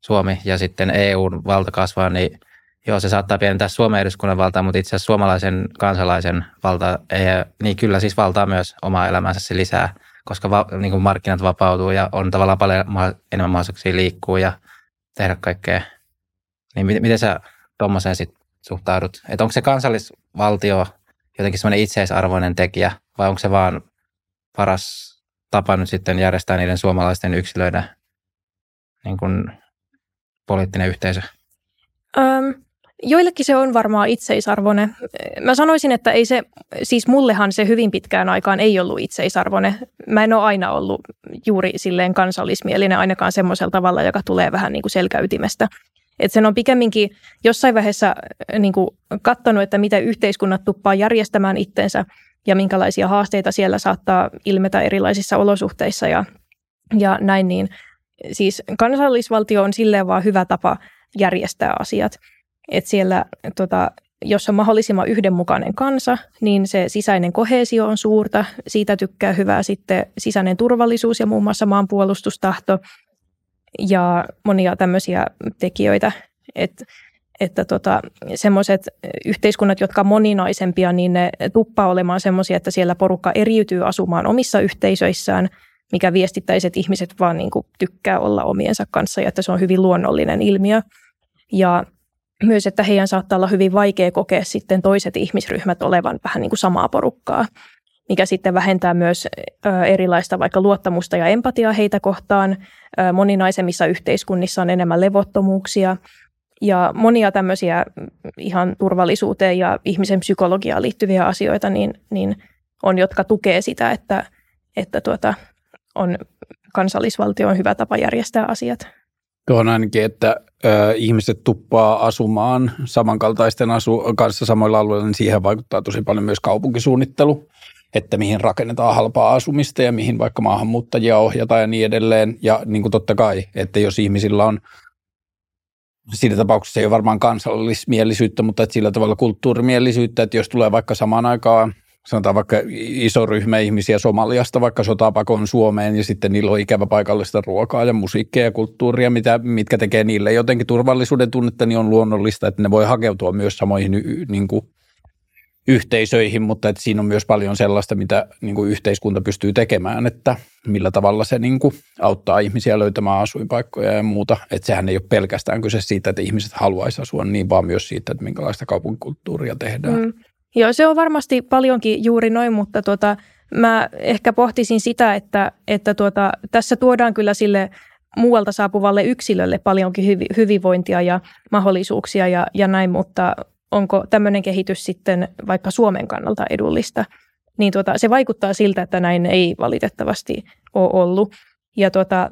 S1: Suomi ja sitten EUn valta kasvaa, niin joo, se saattaa pienentää Suomen eduskunnan valtaa, mutta itse asiassa suomalaisen kansalaisen valta, ei, niin kyllä siis valtaa myös omaa elämänsä se lisää, koska va, niin kuin markkinat vapautuu ja on tavallaan paljon enemmän mahdollisuuksia liikkua ja tehdä kaikkea. Niin miten, miten sä tuommoiseen sitten suhtaudut? Että onko se kansallisvaltio jotenkin semmoinen itseisarvoinen tekijä vai onko se vaan paras tapa nyt sitten järjestää niiden suomalaisten yksilöiden niin kuin poliittinen yhteisö?
S3: Öm, joillekin se on varmaan itseisarvoinen. Mä sanoisin, että ei se, siis mullehan se hyvin pitkään aikaan ei ollut itseisarvoinen. Mä en ole aina ollut juuri silleen kansallismielinen ainakaan semmoisella tavalla, joka tulee vähän niin kuin selkäytimestä. Et sen on pikemminkin jossain vaiheessa niin kuin katsonut, että mitä yhteiskunnat tuppaa järjestämään itsensä ja minkälaisia haasteita siellä saattaa ilmetä erilaisissa olosuhteissa ja, ja näin, niin siis kansallisvaltio on silleen vaan hyvä tapa järjestää asiat. Että siellä, tota, jos on mahdollisimman yhdenmukainen kansa, niin se sisäinen kohesio on suurta. Siitä tykkää hyvää sitten sisäinen turvallisuus ja muun muassa maanpuolustustahto ja monia tämmöisiä tekijöitä. Että että tota, semmoiset yhteiskunnat, jotka on moninaisempia, niin ne tuppaa olemaan semmoisia, että siellä porukka eriytyy asumaan omissa yhteisöissään, mikä viestittäisi, että ihmiset vaan niin kuin tykkää olla omiensa kanssa ja että se on hyvin luonnollinen ilmiö. Ja myös, että heidän saattaa olla hyvin vaikea kokea sitten toiset ihmisryhmät olevan vähän niin kuin samaa porukkaa, mikä sitten vähentää myös erilaista vaikka luottamusta ja empatiaa heitä kohtaan. Moninaisemmissa yhteiskunnissa on enemmän levottomuuksia ja monia tämmöisiä ihan turvallisuuteen ja ihmisen psykologiaan liittyviä asioita niin, niin on, jotka tukee sitä, että, että tuota, on kansallisvaltio on hyvä tapa järjestää asiat.
S2: Tuohon ainakin, että ö, ihmiset tuppaa asumaan samankaltaisten asu- kanssa samoilla alueilla, niin siihen vaikuttaa tosi paljon myös kaupunkisuunnittelu, että mihin rakennetaan halpaa asumista ja mihin vaikka maahanmuuttajia ohjataan ja niin edelleen. Ja niin kuin totta kai, että jos ihmisillä on, siinä tapauksessa ei ole varmaan kansallismielisyyttä, mutta että sillä tavalla kulttuurimielisyyttä, että jos tulee vaikka samaan aikaan sanotaan vaikka iso ryhmä ihmisiä Somaliasta vaikka sotapakon Suomeen ja sitten niillä on ikävä paikallista ruokaa ja musiikkia ja kulttuuria, mitä, mitkä tekee niille jotenkin turvallisuuden tunnetta, niin on luonnollista, että ne voi hakeutua myös samoihin niin kuin, yhteisöihin, mutta että siinä on myös paljon sellaista, mitä niin kuin yhteiskunta pystyy tekemään, että millä tavalla se niin kuin, auttaa ihmisiä löytämään asuinpaikkoja ja muuta. Että sehän ei ole pelkästään kyse siitä, että ihmiset haluaisivat asua niin, vaan myös siitä, että minkälaista kaupunkikulttuuria tehdään. Mm.
S3: Joo, se on varmasti paljonkin juuri noin, mutta tuota, mä ehkä pohtisin sitä, että, että tuota, tässä tuodaan kyllä sille muualta saapuvalle yksilölle paljonkin hyvi, hyvinvointia ja mahdollisuuksia ja, ja näin, mutta onko tämmöinen kehitys sitten vaikka Suomen kannalta edullista? Niin tuota, se vaikuttaa siltä, että näin ei valitettavasti ole ollut. Ja tuota,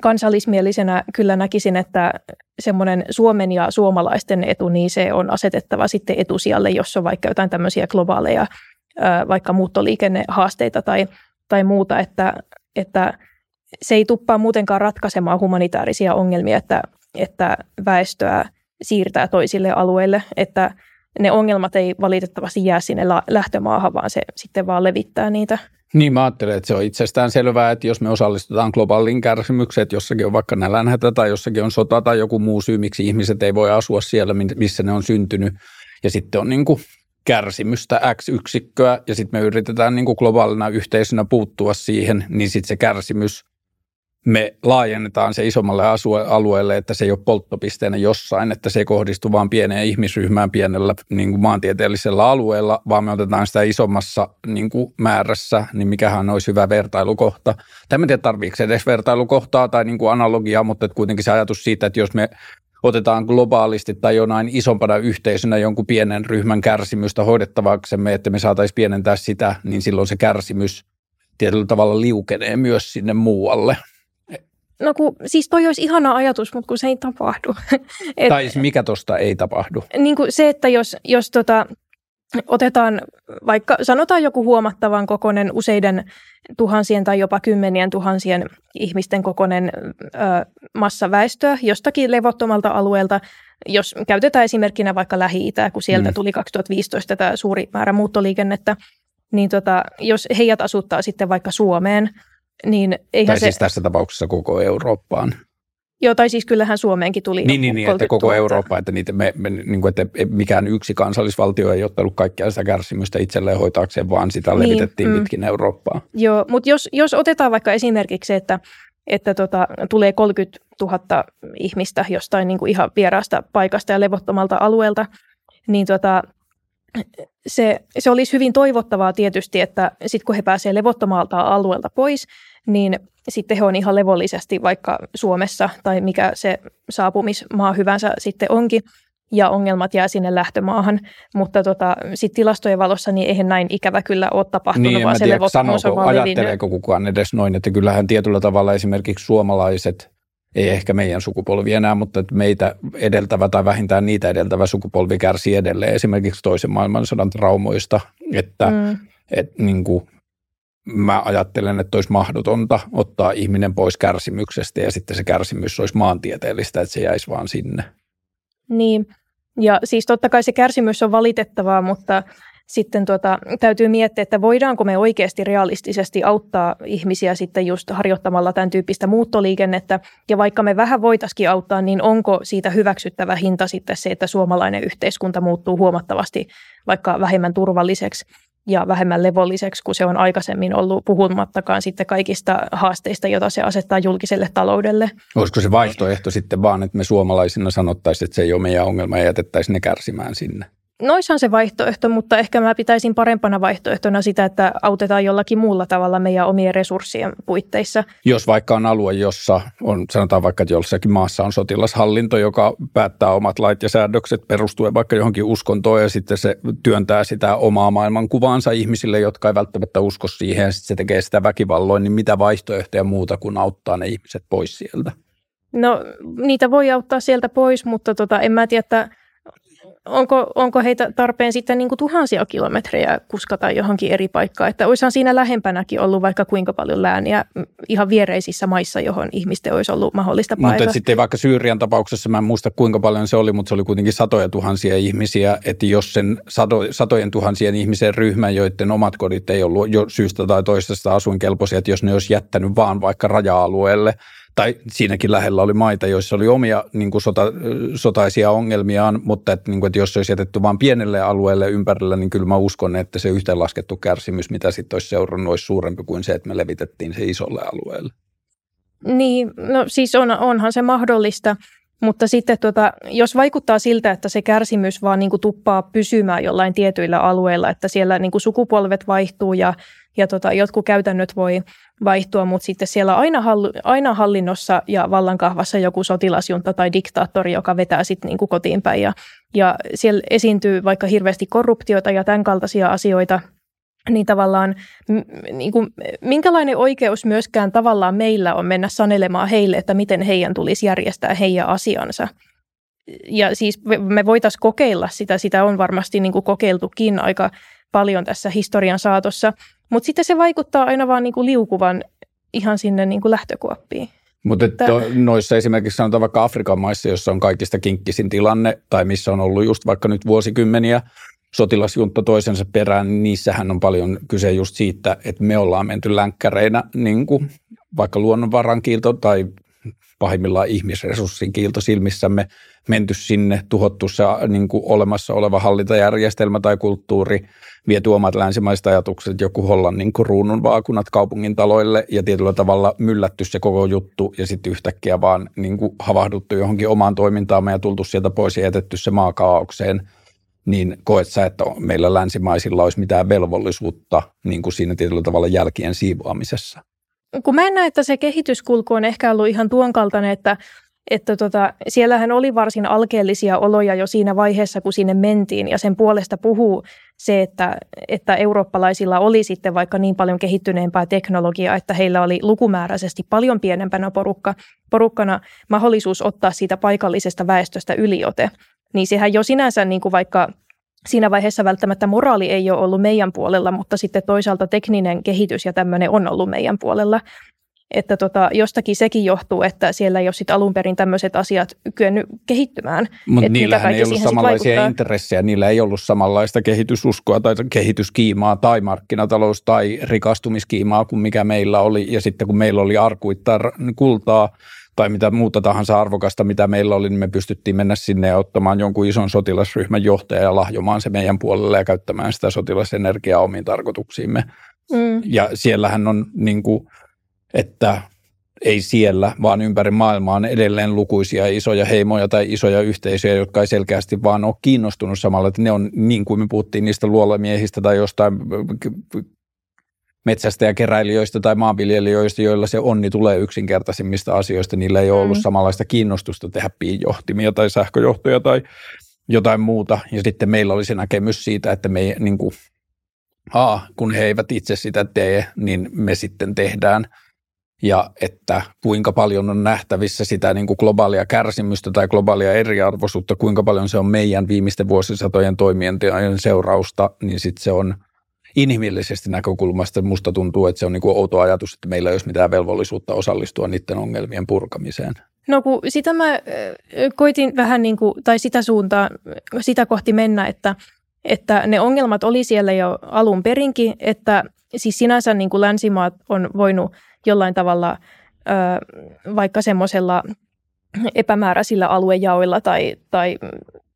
S3: kansallismielisenä kyllä näkisin, että semmoinen Suomen ja suomalaisten etu, niin se on asetettava sitten etusijalle, jos on vaikka jotain tämmöisiä globaaleja vaikka muuttoliikennehaasteita tai, tai muuta, että, että se ei tuppaa muutenkaan ratkaisemaan humanitaarisia ongelmia, että, että väestöä siirtää toisille alueille, että ne ongelmat ei valitettavasti jää sinne lähtömaahan, vaan se sitten vaan levittää niitä
S2: niin mä ajattelen, että se on itsestään selvää, että jos me osallistutaan globaalin kärsimykseen, että jossakin on vaikka nälänhätä tai jossakin on sota tai joku muu syy, miksi ihmiset ei voi asua siellä, missä ne on syntynyt, ja sitten on niin kuin kärsimystä X-yksikköä, ja sitten me yritetään niin kuin globaalina yhteisönä puuttua siihen, niin sitten se kärsimys me laajennetaan se isommalle alueelle, että se ei ole polttopisteenä jossain, että se ei kohdistu vain pieneen ihmisryhmään pienellä niin kuin maantieteellisellä alueella, vaan me otetaan sitä isommassa niin kuin määrässä, niin mikähän olisi hyvä vertailukohta. Tämä en tiedä, tarvitseeko edes vertailukohtaa tai niin kuin analogiaa, mutta että kuitenkin se ajatus siitä, että jos me otetaan globaalisti tai jonain isompana yhteisönä jonkun pienen ryhmän kärsimystä hoidettavaksemme, että me saataisiin pienentää sitä, niin silloin se kärsimys tietyllä tavalla liukenee myös sinne muualle.
S3: No kun, siis toi olisi ihana ajatus, mutta kun se ei tapahdu. <laughs>
S2: Et, tai siis mikä tuosta ei tapahdu?
S3: Niin kuin se, että jos, jos tota, otetaan vaikka, sanotaan joku huomattavan kokoinen useiden tuhansien tai jopa kymmenien tuhansien ihmisten kokoinen ö, massa väestöä jostakin levottomalta alueelta, jos käytetään esimerkkinä vaikka Lähi-Itää, kun sieltä mm. tuli 2015 tämä suuri määrä muuttoliikennettä, niin tota, jos heidät asuttaa sitten vaikka Suomeen – niin eihän
S2: tai
S3: se...
S2: siis tässä tapauksessa koko Eurooppaan.
S3: Joo, tai siis kyllähän Suomeenkin tuli
S2: Niin, niin, niin että koko Eurooppa, että, niitä me, me, niin kuin, että mikään yksi kansallisvaltio ei ottanut kaikkia sitä kärsimystä itselleen hoitaakseen, vaan sitä niin, levitettiin mm. pitkin Eurooppaa.
S3: Joo, mutta jos, jos otetaan vaikka esimerkiksi, että, että tota, tulee 30 000 ihmistä jostain niin kuin ihan vieraasta paikasta ja levottomalta alueelta, niin tota, se, se olisi hyvin toivottavaa tietysti, että sitten kun he pääsevät levottomalta alueelta pois, niin sitten he on ihan levollisesti vaikka Suomessa tai mikä se saapumismaa hyvänsä sitten onkin, ja ongelmat jää sinne lähtömaahan, mutta tota, sitten tilastojen valossa niin eihän näin ikävä kyllä ole tapahtunut,
S2: niin,
S3: vaan se levottomuus on
S2: Ajatteleeko kukaan edes noin, että kyllähän tietyllä tavalla esimerkiksi suomalaiset, ei ehkä meidän sukupolvi enää, mutta meitä edeltävä tai vähintään niitä edeltävä sukupolvi kärsii edelleen esimerkiksi toisen maailmansodan traumoista, että mm. et, niin kuin, mä ajattelen, että olisi mahdotonta ottaa ihminen pois kärsimyksestä ja sitten se kärsimys olisi maantieteellistä, että se jäisi vaan sinne.
S3: Niin, ja siis totta kai se kärsimys on valitettavaa, mutta sitten tuota, täytyy miettiä, että voidaanko me oikeasti realistisesti auttaa ihmisiä sitten just harjoittamalla tämän tyyppistä muuttoliikennettä. Ja vaikka me vähän voitaisiin auttaa, niin onko siitä hyväksyttävä hinta sitten se, että suomalainen yhteiskunta muuttuu huomattavasti vaikka vähemmän turvalliseksi ja vähemmän levolliseksi kuin se on aikaisemmin ollut, puhumattakaan sitten kaikista haasteista, joita se asettaa julkiselle taloudelle.
S2: Olisiko se vaihtoehto sitten vaan, että me suomalaisina sanottaisiin, että se ei ole meidän ongelma ja jätettäisiin ne kärsimään sinne?
S3: Noissa on se vaihtoehto, mutta ehkä mä pitäisin parempana vaihtoehtona sitä, että autetaan jollakin muulla tavalla meidän omien resurssien puitteissa.
S2: Jos vaikka on alue, jossa on, sanotaan vaikka, että jossakin maassa on sotilashallinto, joka päättää omat lait ja säädökset perustuen vaikka johonkin uskontoon ja sitten se työntää sitä omaa maailmankuvaansa ihmisille, jotka ei välttämättä usko siihen ja sitten se tekee sitä väkivalloin, niin mitä vaihtoehtoja muuta kuin auttaa ne ihmiset pois sieltä?
S3: No niitä voi auttaa sieltä pois, mutta tota, en mä tiedä, että onko, onko heitä tarpeen sitten niin kuin tuhansia kilometrejä kuskata johonkin eri paikkaan, että olisihan siinä lähempänäkin ollut vaikka kuinka paljon lääniä ihan viereisissä maissa, johon ihmisten olisi ollut mahdollista paeta.
S2: Mutta sitten vaikka Syyrian tapauksessa, mä en muista kuinka paljon se oli, mutta se oli kuitenkin satoja tuhansia ihmisiä, että jos sen sato, satojen tuhansien ihmisen ryhmä, joiden omat kodit ei ollut jo syystä tai toisesta asuinkelpoisia, että jos ne olisi jättänyt vaan vaikka raja-alueelle – tai siinäkin lähellä oli maita, joissa oli omia niin kuin sota, sotaisia ongelmiaan, mutta että, niin kuin, että jos se olisi jätetty vain pienelle alueelle ympärillä, niin kyllä mä uskon, että se yhteenlaskettu kärsimys, mitä sitten olisi seurannut, olisi suurempi kuin se, että me levitettiin se isolle alueelle.
S3: Niin, no siis on, onhan se mahdollista, mutta sitten tuota, jos vaikuttaa siltä, että se kärsimys vaan niin kuin tuppaa pysymään jollain tietyillä alueilla, että siellä niin kuin sukupolvet vaihtuu ja, ja tota, jotkut käytännöt voi vaihtua, mutta sitten siellä aina, hallu, aina hallinnossa ja vallankahvassa joku sotilasjunta tai diktaattori, joka vetää sitten niin kuin kotiin päin. Ja, ja siellä esiintyy vaikka hirveästi korruptiota ja tämän kaltaisia asioita, niin tavallaan niin kuin, minkälainen oikeus myöskään tavallaan meillä on mennä sanelemaan heille, että miten heidän tulisi järjestää heidän asiansa. Ja siis me voitaisiin kokeilla sitä, sitä on varmasti niin kuin kokeiltukin aika paljon tässä historian saatossa, mutta sitten se vaikuttaa aina vaan niin kuin liukuvan ihan sinne niin kuin lähtökuoppiin.
S2: Mutta että... noissa esimerkiksi sanotaan vaikka Afrikan maissa, jossa on kaikista kinkkisin tilanne, tai missä on ollut just vaikka nyt vuosikymmeniä sotilasjunta toisensa perään, niin niissähän on paljon kyse just siitä, että me ollaan menty länkkäreinä niin kuin vaikka luonnonvaran kiilto tai pahimmillaan ihmisresurssin kiilto silmissämme menty sinne, tuhottu se niin kuin olemassa oleva hallintajärjestelmä tai kulttuuri, viety omat länsimaiset ajatukset, joku Hollannin kruunun vaakunat kaupungin taloille ja tietyllä tavalla myllätty se koko juttu ja sitten yhtäkkiä vaan niin kuin havahduttu johonkin omaan toimintaan ja tultu sieltä pois ja jätetty se maakaaukseen, niin koet sä, että meillä länsimaisilla olisi mitään velvollisuutta niin kuin siinä tietyllä tavalla jälkien siivoamisessa?
S3: Kun mä en näe, että se kehityskulku on ehkä ollut ihan tuon kaltainen, että että tota, siellähän oli varsin alkeellisia oloja jo siinä vaiheessa, kun sinne mentiin, ja sen puolesta puhuu se, että, että eurooppalaisilla oli sitten vaikka niin paljon kehittyneempää teknologiaa, että heillä oli lukumääräisesti paljon pienempänä porukka, porukkana mahdollisuus ottaa siitä paikallisesta väestöstä yliote. Niin sehän jo sinänsä niin kuin vaikka siinä vaiheessa välttämättä moraali ei ole ollut meidän puolella, mutta sitten toisaalta tekninen kehitys ja tämmöinen on ollut meidän puolella. Että tota, jostakin sekin johtuu, että siellä ei ole sit alun perin tämmöiset asiat kyennyt kehittymään.
S2: Mutta niillähän ei ollut samanlaisia intressejä, niillä ei ollut samanlaista kehitysuskoa tai kehityskiimaa tai markkinatalous tai rikastumiskiimaa kuin mikä meillä oli. Ja sitten kun meillä oli arkuittaa kultaa tai mitä muuta tahansa arvokasta, mitä meillä oli, niin me pystyttiin mennä sinne ja ottamaan jonkun ison sotilasryhmän johtaja ja lahjomaan se meidän puolelle ja käyttämään sitä sotilasenergiaa omiin tarkoituksiimme. Mm. Ja siellähän on niin kuin, että ei siellä, vaan ympäri maailmaa on edelleen lukuisia isoja heimoja tai isoja yhteisöjä, jotka ei selkeästi vaan ole kiinnostunut samalla, että ne on niin kuin me puhuttiin niistä luolamiehistä tai jostain metsästä ja keräilijöistä tai maanviljelijöistä, joilla se onni tulee yksinkertaisimmista asioista. Niillä ei ole ollut mm. samanlaista kiinnostusta tehdä piinjohtimia tai sähköjohtoja tai jotain muuta. Ja sitten meillä oli se näkemys siitä, että me niin kuin, A, kun he eivät itse sitä tee, niin me sitten tehdään – ja että kuinka paljon on nähtävissä sitä niin kuin globaalia kärsimystä tai globaalia eriarvoisuutta, kuinka paljon se on meidän viimeisten vuosisatojen toimien seurausta, niin sitten se on inhimillisesti näkökulmasta musta tuntuu, että se on niin kuin outo ajatus, että meillä ei olisi mitään velvollisuutta osallistua niiden ongelmien purkamiseen.
S3: No kun sitä mä koitin vähän niin kuin, tai sitä suuntaa, sitä kohti mennä, että, että ne ongelmat oli siellä jo alun perinkin, että siis sinänsä niin kuin länsimaat on voinut – jollain tavalla vaikka semmoisella epämääräisillä aluejaoilla tai, tai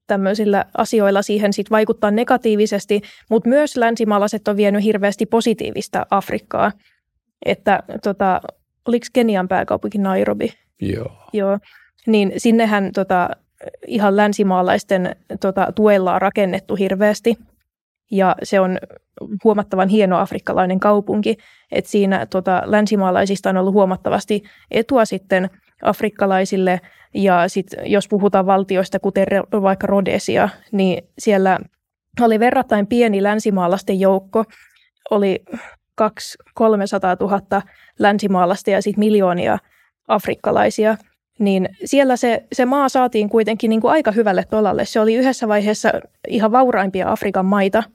S3: tämmöisillä asioilla siihen sit vaikuttaa negatiivisesti, mutta myös länsimaalaiset on vienyt hirveästi positiivista Afrikkaa. Että tota, oliko Kenian pääkaupunki Nairobi?
S2: Joo.
S3: Joo. Niin sinnehän tota, ihan länsimaalaisten tota, tuella on rakennettu hirveästi. Ja se on huomattavan hieno afrikkalainen kaupunki, että siinä tota, länsimaalaisista on ollut huomattavasti etua sitten afrikkalaisille. Ja sitten jos puhutaan valtioista, kuten vaikka Rhodesia, niin siellä oli verrattain pieni länsimaalaisten joukko, oli 300 000 länsimaalaista ja sitten miljoonia afrikkalaisia, niin siellä se, se maa saatiin kuitenkin niin kuin aika hyvälle tolalle. Se oli yhdessä vaiheessa ihan vauraimpia Afrikan maita –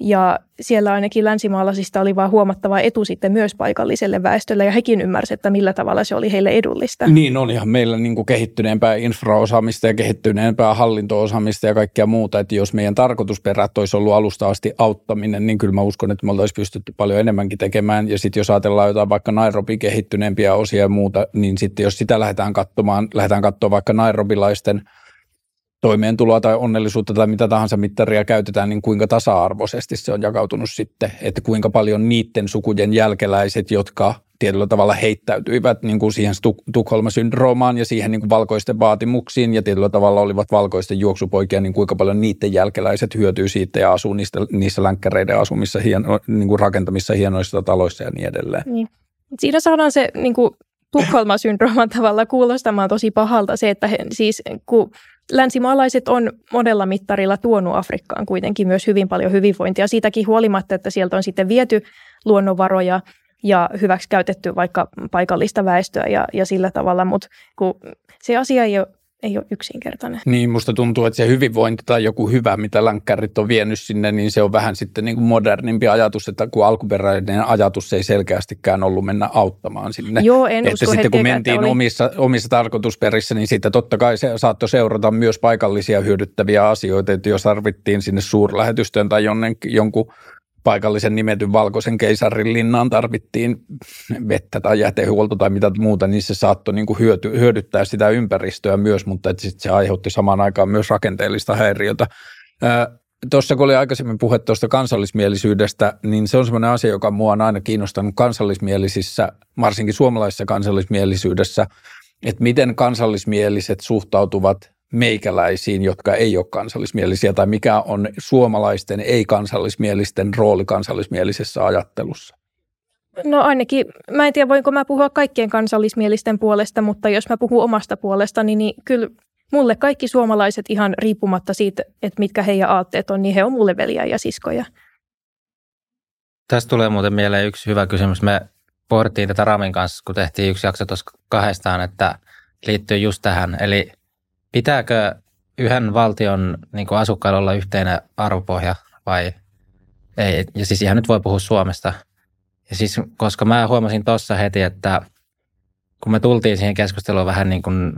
S3: ja siellä ainakin länsimaalaisista oli vaan huomattava etu sitten myös paikalliselle väestölle, ja hekin ymmärsivät, että millä tavalla se oli heille edullista.
S2: Niin, ihan meillä niin kuin kehittyneempää infraosaamista ja kehittyneempää hallintoosaamista ja kaikkea muuta, että jos meidän tarkoitusperät olisi ollut alusta asti auttaminen, niin kyllä mä uskon, että me oltaisiin pystytty paljon enemmänkin tekemään, ja sitten jos ajatellaan jotain vaikka Nairobi kehittyneempiä osia ja muuta, niin sitten jos sitä lähdetään katsomaan, lähdetään katsomaan vaikka nairobilaisten – toimeentuloa tai onnellisuutta tai mitä tahansa mittaria käytetään, niin kuinka tasa-arvoisesti se on jakautunut sitten, että kuinka paljon niiden sukujen jälkeläiset, jotka tietyllä tavalla heittäytyivät niin kuin siihen Tukholma-syndroomaan ja siihen niin kuin valkoisten vaatimuksiin ja tietyllä tavalla olivat valkoisten juoksupoikia, niin kuinka paljon niiden jälkeläiset hyötyy siitä ja asuu niistä, niissä länkkäreiden asumissa, hieno, niin kuin rakentamissa hienoissa taloissa ja niin edelleen. Niin.
S3: Siinä saadaan se niin kuin Tukholma-syndrooman tavalla kuulostamaan tosi pahalta se, että he, siis kun länsimaalaiset on monella mittarilla tuonut Afrikkaan kuitenkin myös hyvin paljon hyvinvointia. Siitäkin huolimatta, että sieltä on sitten viety luonnonvaroja ja hyväksi käytetty vaikka paikallista väestöä ja, ja sillä tavalla, mutta se asia ei ole ei ole yksinkertainen.
S2: Niin, musta tuntuu, että se hyvinvointi tai joku hyvä, mitä länkkärit on vienyt sinne, niin se on vähän sitten niin kuin modernimpi ajatus, että kun alkuperäinen ajatus ei selkeästikään ollut mennä auttamaan sinne.
S3: Joo, en
S2: että
S3: usko
S2: sitten kun mentiin oli... omissa, omissa tarkoitusperissä, niin sitten totta kai se saattoi seurata myös paikallisia hyödyttäviä asioita, että jos tarvittiin sinne suurlähetystöön tai jonnen, jonkun paikallisen nimetyn valkoisen keisarin linnaan tarvittiin vettä tai jätehuolto tai mitä muuta, niin se saattoi niin kuin hyöty, hyödyttää sitä ympäristöä myös, mutta että sit se aiheutti samaan aikaan myös rakenteellista häiriötä. Tuossa kun oli aikaisemmin puhe tuosta kansallismielisyydestä, niin se on sellainen asia, joka mua on aina kiinnostanut kansallismielisissä, varsinkin suomalaisessa kansallismielisyydessä, että miten kansallismieliset suhtautuvat meikäläisiin, jotka ei ole kansallismielisiä, tai mikä on suomalaisten ei-kansallismielisten rooli kansallismielisessä ajattelussa?
S3: No ainakin, mä en tiedä voinko mä puhua kaikkien kansallismielisten puolesta, mutta jos mä puhun omasta puolestani, niin kyllä mulle kaikki suomalaiset ihan riippumatta siitä, että mitkä heidän aatteet on, niin he on mulle veliä ja siskoja.
S1: Tästä tulee muuten mieleen yksi hyvä kysymys. Me pohdittiin tätä Ramin kanssa, kun tehtiin yksi jakso tuossa kahdestaan, että liittyy just tähän. Eli Pitääkö yhden valtion niin asukkailla olla yhteinen arvopohja vai ei? Ja siis ihan nyt voi puhua Suomesta. Ja siis, koska mä huomasin tuossa heti, että kun me tultiin siihen keskusteluun vähän niin kuin,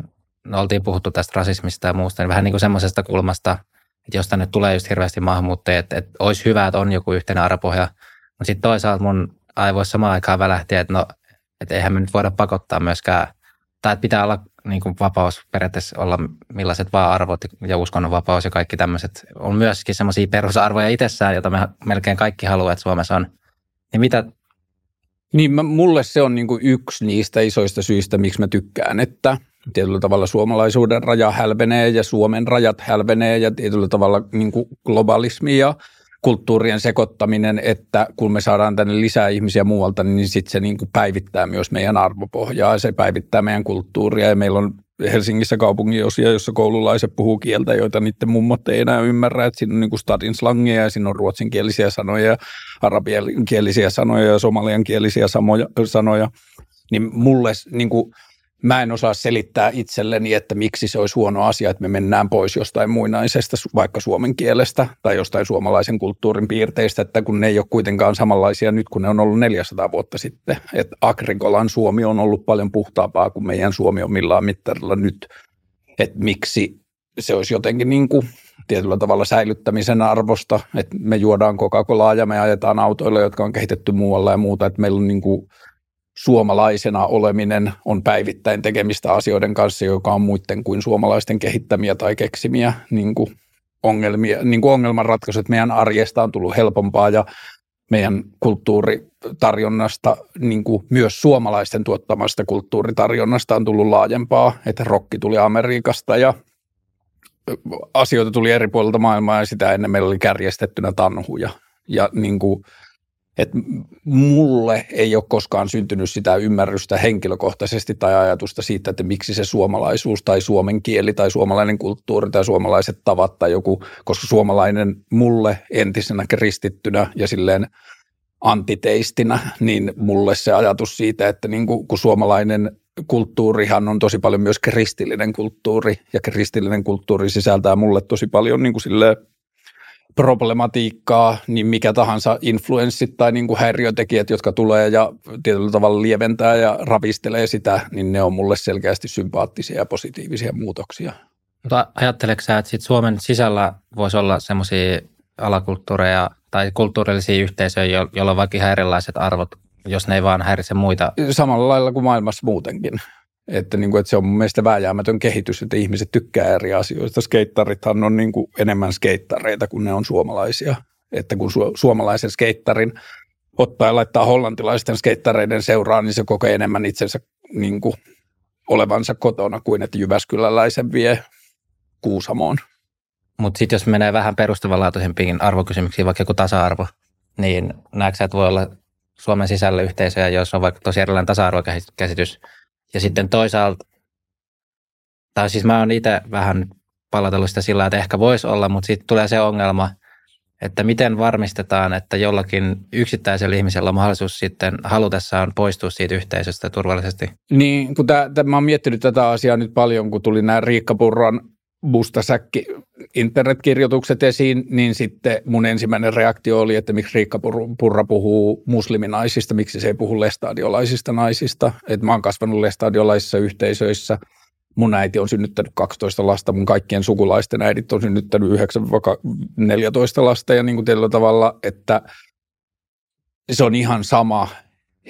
S1: no oltiin puhuttu tästä rasismista ja muusta, niin vähän niin kuin semmoisesta kulmasta, että jos tänne tulee just hirveästi maahanmuuttajia, että, että olisi hyvä, että on joku yhteinen arvopohja. Mutta sitten toisaalta mun aivoissa samaan aikaan välähti, että no, että eihän me nyt voida pakottaa myöskään tai että pitää olla niin kuin vapaus periaatteessa olla millaiset vaan arvot ja uskonnonvapaus ja kaikki tämmöiset on myöskin semmoisia perusarvoja itsessään, joita me melkein kaikki haluavat, että Suomessa on. Niin mitä
S2: niin mä, mulle se on niin kuin yksi niistä isoista syistä, miksi mä tykkään, että tietyllä tavalla suomalaisuuden raja hälvenee ja Suomen rajat hälvenee ja tietyllä tavalla niin kuin globalismi ja kulttuurien sekoittaminen, että kun me saadaan tänne lisää ihmisiä muualta, niin sitten se niin kuin päivittää myös meidän arvopohjaa, se päivittää meidän kulttuuria. Ja meillä on Helsingissä kaupungin osia, jossa koululaiset puhuu kieltä, joita niiden mummot ei enää ymmärrä, että siinä on niin stadin slangia ja siinä on ruotsinkielisiä sanoja, arabiankielisiä sanoja ja somaliankielisiä sanoja, niin mulle niin kuin mä en osaa selittää itselleni, että miksi se olisi huono asia, että me mennään pois jostain muinaisesta, vaikka suomen kielestä tai jostain suomalaisen kulttuurin piirteistä, että kun ne ei ole kuitenkaan samanlaisia nyt, kun ne on ollut 400 vuotta sitten. Että Agrikolan Suomi on ollut paljon puhtaampaa kuin meidän Suomi on millään mittarilla nyt. Että miksi se olisi jotenkin niin kuin tietyllä tavalla säilyttämisen arvosta, että me juodaan Coca-Colaa ja me ajetaan autoilla, jotka on kehitetty muualla ja muuta, että meillä on niin kuin suomalaisena oleminen on päivittäin tekemistä asioiden kanssa, joka on muiden kuin suomalaisten kehittämiä tai keksimiä niin kuin ongelmia, niin kuin ongelmanratkaisut. Meidän arjesta on tullut helpompaa ja meidän kulttuuritarjonnasta, niin kuin myös suomalaisten tuottamasta kulttuuritarjonnasta on tullut laajempaa, että rokki tuli Amerikasta ja asioita tuli eri puolilta maailmaa ja sitä ennen meillä oli kärjestettynä tanhuja. Ja niin kuin että mulle ei ole koskaan syntynyt sitä ymmärrystä henkilökohtaisesti tai ajatusta siitä, että miksi se suomalaisuus tai suomen kieli tai suomalainen kulttuuri tai suomalaiset tavat tai joku, koska suomalainen mulle entisenä kristittynä ja silleen antiteistinä, niin mulle se ajatus siitä, että niin kuin, kun suomalainen kulttuurihan on tosi paljon myös kristillinen kulttuuri ja kristillinen kulttuuri sisältää mulle tosi paljon niin kuin silleen problematiikkaa, niin mikä tahansa influenssit tai niin kuin häiriötekijät, jotka tulee ja tietyllä tavalla lieventää ja ravistelee sitä, niin ne on mulle selkeästi sympaattisia ja positiivisia muutoksia.
S1: Mutta ajatteleeko sä, että sit Suomen sisällä voisi olla semmoisia alakulttuureja tai kulttuurillisia yhteisöjä, joilla on vaikka ihan erilaiset arvot, jos ne ei vaan häiritse muita?
S2: Samalla lailla kuin maailmassa muutenkin. Että, niin kuin, että se on mun mielestä vääjäämätön kehitys, että ihmiset tykkää eri asioista. Skeittarithan on niin kuin enemmän skeittareita kuin ne on suomalaisia. Että kun su- suomalaisen skeittarin ottaa ja laittaa hollantilaisten skeittareiden seuraan, niin se kokee enemmän itsensä niin kuin olevansa kotona kuin että Jyväskyläläisen vie Kuusamoon.
S1: Mutta sitten jos menee vähän perustavanlaatuisempiin arvokysymyksiin, vaikka joku tasa-arvo, niin näetkö että voi olla Suomen sisällä yhteisöjä, joissa on vaikka tosi erilainen tasa-arvokäsitys, ja sitten toisaalta, tai siis mä oon itse vähän palatellut sitä sillä, että ehkä voisi olla, mutta sitten tulee se ongelma, että miten varmistetaan, että jollakin yksittäisellä ihmisellä on mahdollisuus sitten halutessaan poistua siitä yhteisöstä turvallisesti?
S2: Niin, kun tää, mä oon miettinyt tätä asiaa nyt paljon, kun tuli nämä Riikka Purran mustasäkki internetkirjoitukset esiin, niin sitten mun ensimmäinen reaktio oli, että miksi Riikka Purra puhuu musliminaisista, miksi se ei puhu lestadiolaisista naisista. Että mä oon kasvanut lestadiolaisissa yhteisöissä. Mun äiti on synnyttänyt 12 lasta, mun kaikkien sukulaisten äidit on synnyttänyt 9-14 lasta ja niin kuin tällä tavalla, että se on ihan sama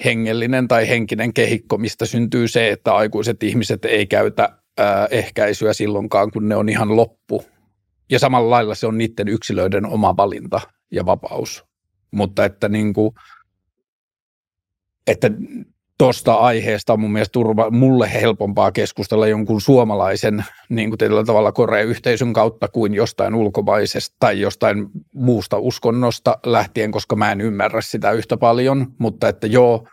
S2: hengellinen tai henkinen kehikko, mistä syntyy se, että aikuiset ihmiset ei käytä ehkäisyä silloinkaan, kun ne on ihan loppu. Ja samalla lailla se on niiden yksilöiden oma valinta ja vapaus. Mutta että, niin kuin, että tuosta aiheesta on mun mielestä turva, mulle helpompaa keskustella jonkun suomalaisen niin kuin tällä tavalla Korea-yhteisön kautta kuin jostain ulkomaisesta tai jostain muusta uskonnosta lähtien, koska mä en ymmärrä sitä yhtä paljon, mutta että joo,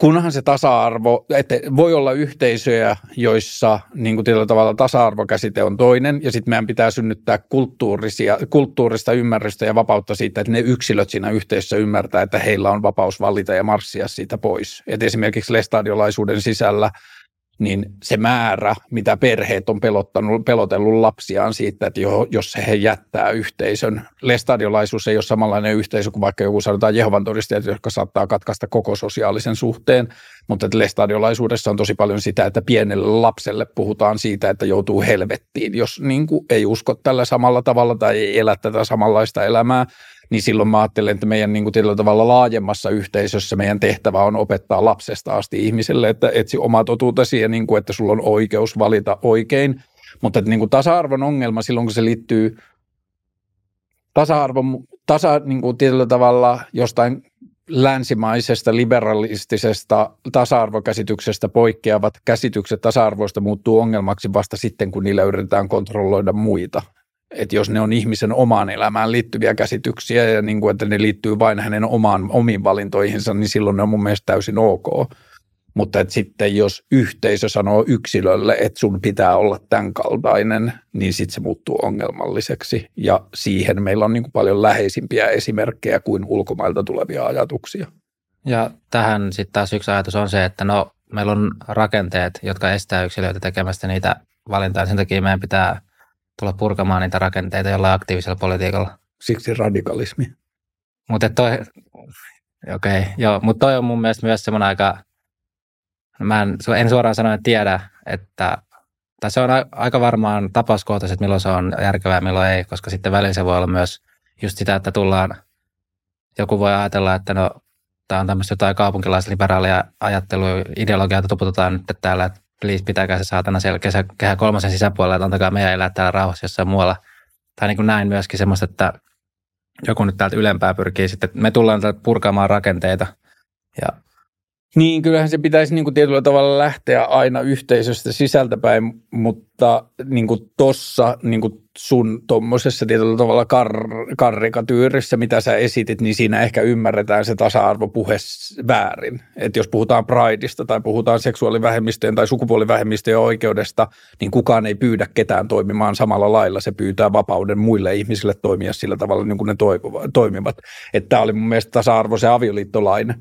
S2: kunhan se tasa-arvo, että voi olla yhteisöjä, joissa niin kuin tietyllä tavalla tasa-arvokäsite on toinen, ja sitten meidän pitää synnyttää kulttuurisia, kulttuurista ymmärrystä ja vapautta siitä, että ne yksilöt siinä yhteisössä ymmärtää, että heillä on vapaus valita ja marssia siitä pois. Et esimerkiksi lestadiolaisuuden sisällä niin se määrä, mitä perheet on pelottanut, pelotellut lapsiaan siitä, että jos he jättää yhteisön, lestadiolaisuus ei ole samanlainen yhteisö kuin vaikka joku sanotaan Jehovan todistajat, jotka saattaa katkaista koko sosiaalisen suhteen, mutta että lestadiolaisuudessa on tosi paljon sitä, että pienelle lapselle puhutaan siitä, että joutuu helvettiin, jos niin kuin ei usko tällä samalla tavalla tai ei elä tätä samanlaista elämää, niin silloin mä ajattelen, että meidän niin kuin tietyllä tavalla laajemmassa yhteisössä meidän tehtävä on opettaa lapsesta asti ihmiselle, että etsi omaa totuutesi ja niin kuin, että sulla on oikeus valita oikein. Mutta että niin kuin tasa-arvon ongelma silloin, kun se liittyy tasa-arvon, tasa, niin kuin tietyllä tavalla jostain länsimaisesta liberalistisesta tasa-arvokäsityksestä poikkeavat käsitykset tasa-arvoista muuttuu ongelmaksi vasta sitten, kun niillä yritetään kontrolloida muita. Että jos ne on ihmisen omaan elämään liittyviä käsityksiä ja niin kuin, että ne liittyy vain hänen omaan, omiin valintoihinsa, niin silloin ne on mun mielestä täysin ok. Mutta että sitten jos yhteisö sanoo yksilölle, että sun pitää olla tämän kaltainen, niin sitten se muuttuu ongelmalliseksi. Ja siihen meillä on niin kuin paljon läheisimpiä esimerkkejä kuin ulkomailta tulevia ajatuksia.
S1: Ja tähän sitten taas yksi ajatus on se, että no, meillä on rakenteet, jotka estää yksilöitä tekemästä niitä valintoja. Sen takia meidän pitää tulla purkamaan niitä rakenteita jollain aktiivisella politiikalla.
S2: Siksi radikalismi.
S1: Mutta toi, okei, okay, joo, mutta toi on mun mielestä myös semmoinen aika mä en, en suoraan sanoen tiedä, että tai se on aika varmaan tapauskohtaisesti, milloin se on järkevää ja milloin ei, koska sitten välillä se voi olla myös just sitä, että tullaan, joku voi ajatella, että no, tämä on tämmöistä jotain kaupunkilaisliberaalia ajattelua, ideologiaa, että tuputetaan nyt täällä, että please pitäkää se saatana siellä kesä, kehä kolmosen sisäpuolella, että antakaa meidän elää täällä rauhassa jossain muualla. Tai niin kuin näin myöskin semmoista, että joku nyt täältä ylempää pyrkii sitten, me tullaan purkamaan rakenteita ja
S2: niin, kyllähän se pitäisi niin kuin tietyllä tavalla lähteä aina yhteisöstä sisältäpäin, mutta niin kuin tossa niin kuin sun tuommoisessa tietyllä tavalla kar- karikatyyrissä, mitä sä esitit, niin siinä ehkä ymmärretään se tasa-arvopuhe väärin. Että jos puhutaan Prideista tai puhutaan seksuaalivähemmistöjen tai sukupuolivähemmistöjen oikeudesta, niin kukaan ei pyydä ketään toimimaan samalla lailla. Se pyytää vapauden muille ihmisille toimia sillä tavalla, niin kuin ne toimivat. Että tämä oli mun mielestä tasa-arvoisen avioliittolain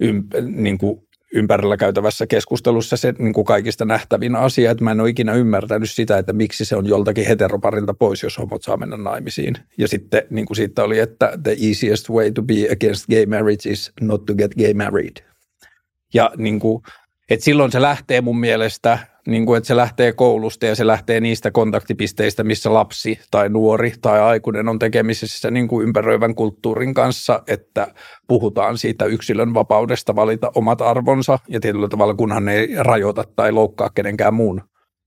S2: ymp, niin kuin ympärillä käytävässä keskustelussa se niin kuin kaikista nähtävin asia, että mä en ole ikinä ymmärtänyt sitä, että miksi se on joltakin heteroparilta pois, jos homot saa mennä naimisiin. Ja sitten niin kuin siitä oli, että the easiest way to be against gay marriage is not to get gay married. Ja niin kuin, että silloin se lähtee mun mielestä niin kuin, että se lähtee koulusta ja se lähtee niistä kontaktipisteistä, missä lapsi tai nuori tai aikuinen on tekemisissä niin kuin ympäröivän kulttuurin kanssa, että puhutaan siitä yksilön vapaudesta valita omat arvonsa ja tietyllä tavalla kunhan ne ei rajoita tai loukkaa kenenkään muun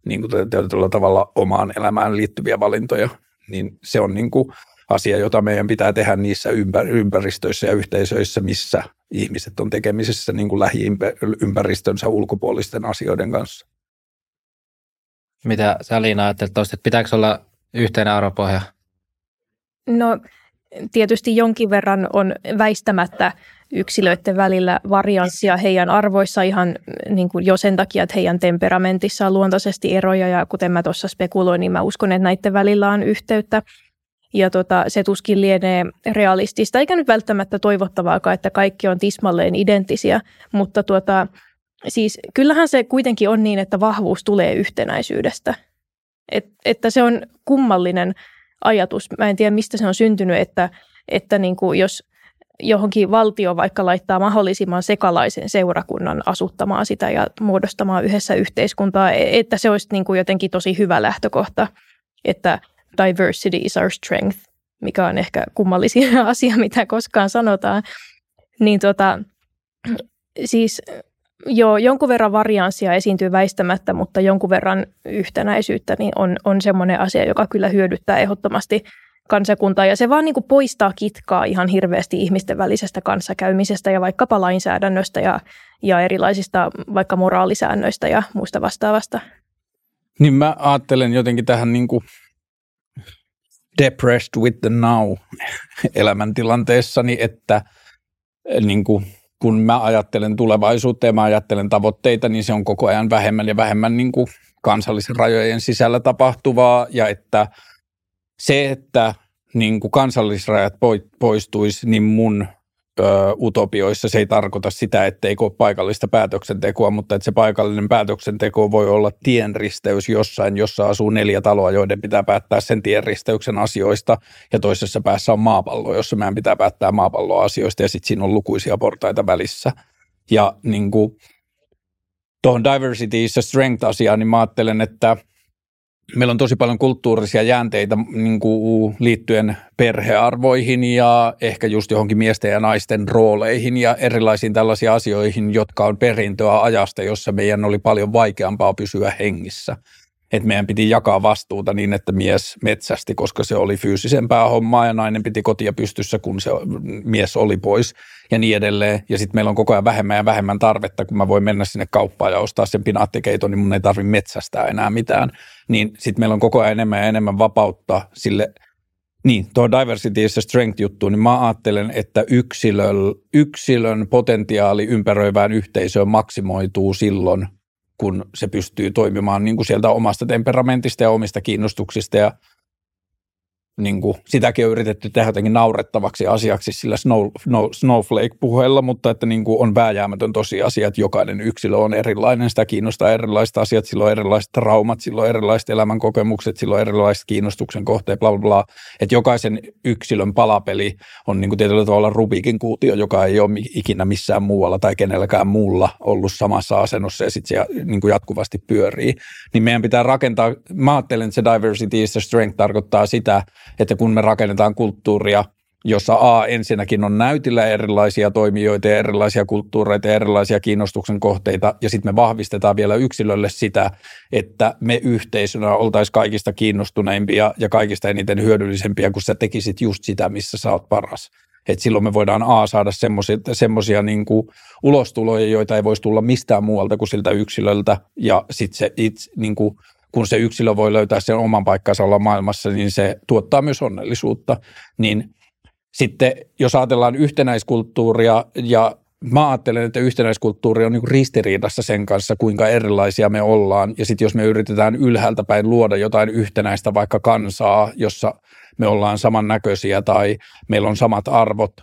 S2: niin kuin tietyllä tavalla omaan elämään liittyviä valintoja, niin se on niin kuin asia, jota meidän pitää tehdä niissä ympäristöissä ja yhteisöissä, missä ihmiset on tekemisissä niin kuin lähiympäristönsä ulkopuolisten asioiden kanssa.
S1: Mitä sä Liina ajattelet tuosta, että pitääkö olla yhteinen arvopohja?
S3: No tietysti jonkin verran on väistämättä yksilöiden välillä varianssia heidän arvoissa ihan niin kuin jo sen takia, että heidän temperamentissa on luontaisesti eroja ja kuten mä tuossa spekuloin, niin mä uskon, että näiden välillä on yhteyttä. Ja tota, se tuskin lienee realistista, eikä nyt välttämättä toivottavaakaan, että kaikki on tismalleen identtisiä, mutta tuota, siis kyllähän se kuitenkin on niin, että vahvuus tulee yhtenäisyydestä. Et, että se on kummallinen ajatus. Mä en tiedä, mistä se on syntynyt, että, että niin kuin jos johonkin valtio vaikka laittaa mahdollisimman sekalaisen seurakunnan asuttamaan sitä ja muodostamaan yhdessä yhteiskuntaa, e, että se olisi niin kuin jotenkin tosi hyvä lähtökohta, että diversity is our strength, mikä on ehkä kummallisin <laughs> asia, mitä koskaan sanotaan. Niin tota, siis Joo, jonkun verran varianssia esiintyy väistämättä, mutta jonkun verran yhtenäisyyttä niin on, on semmoinen asia, joka kyllä hyödyttää ehdottomasti kansakuntaa. Ja se vaan niin kuin poistaa kitkaa ihan hirveästi ihmisten välisestä kanssakäymisestä ja vaikkapa lainsäädännöstä ja, ja erilaisista vaikka moraalisäännöistä ja muista vastaavasta.
S2: Niin mä ajattelen jotenkin tähän niin kuin depressed with the now elämäntilanteessani, että niin kuin – kun mä ajattelen tulevaisuutta ja mä ajattelen tavoitteita, niin se on koko ajan vähemmän ja vähemmän niin kuin kansallisen rajojen sisällä tapahtuvaa. Ja että se, että niin kuin kansallisrajat poistuisi, niin mun utopioissa se ei tarkoita sitä, etteikö ole paikallista päätöksentekoa, mutta että se paikallinen päätöksenteko voi olla tienristeys jossain, jossa asuu neljä taloa, joiden pitää päättää sen tienristeyksen asioista, ja toisessa päässä on maapallo, jossa meidän pitää päättää maapalloasioista, ja sitten siinä on lukuisia portaita välissä. Ja niin kuin, tuohon diversity is a strength asiaan, niin mä ajattelen, että meillä on tosi paljon kulttuurisia jäänteitä niin kuin liittyen perhearvoihin ja ehkä just johonkin miesten ja naisten rooleihin ja erilaisiin tällaisiin asioihin, jotka on perintöä ajasta, jossa meidän oli paljon vaikeampaa pysyä hengissä että meidän piti jakaa vastuuta niin, että mies metsästi, koska se oli fyysisempää hommaa ja nainen piti kotia pystyssä, kun se mies oli pois ja niin edelleen. Ja sitten meillä on koko ajan vähemmän ja vähemmän tarvetta, kun mä voin mennä sinne kauppaan ja ostaa sen pinaattikeiton, niin mun ei tarvi metsästää enää mitään. Niin sitten meillä on koko ajan enemmän ja enemmän vapautta sille niin, tuo diversity is strength juttu, niin mä ajattelen, että yksilön, yksilön potentiaali ympäröivään yhteisöön maksimoituu silloin, kun se pystyy toimimaan niin kuin sieltä omasta temperamentista ja omista kiinnostuksista ja niin kuin, sitäkin on yritetty tehdä jotenkin naurettavaksi asiaksi sillä snow, no, snowflake-puheella, mutta että niin kuin on vääjäämätön tosiasia, että jokainen yksilö on erilainen, sitä kiinnostaa erilaiset asiat, sillä on erilaiset traumat, sillä on erilaiset elämänkokemukset, sillä on erilaiset kiinnostuksen kohteet, bla bla bla. Että jokaisen yksilön palapeli on niin kuin tietyllä tavalla Rubikin kuutio, joka ei ole ikinä missään muualla tai kenelläkään muulla ollut samassa asennossa ja sitten se niin kuin jatkuvasti pyörii. Niin meidän pitää rakentaa, mä ajattelen, että se diversity is the strength tarkoittaa sitä, että kun me rakennetaan kulttuuria, jossa A ensinnäkin on näytillä erilaisia toimijoita ja erilaisia kulttuureita ja erilaisia kiinnostuksen kohteita, ja sitten me vahvistetaan vielä yksilölle sitä, että me yhteisönä oltaisiin kaikista kiinnostuneimpia ja kaikista eniten hyödyllisempiä, kun sä tekisit just sitä, missä sä oot paras. Et silloin me voidaan A saada semmoisia niin ulostuloja, joita ei voisi tulla mistään muualta kuin siltä yksilöltä, ja sitten se itse, niin kuin, kun se yksilö voi löytää sen oman paikkansa olla maailmassa, niin se tuottaa myös onnellisuutta. Niin sitten jos ajatellaan yhtenäiskulttuuria ja mä ajattelen, että yhtenäiskulttuuri on niin ristiriidassa sen kanssa, kuinka erilaisia me ollaan. Ja sitten jos me yritetään ylhäältä päin luoda jotain yhtenäistä, vaikka kansaa, jossa me ollaan samannäköisiä tai meillä on samat arvot,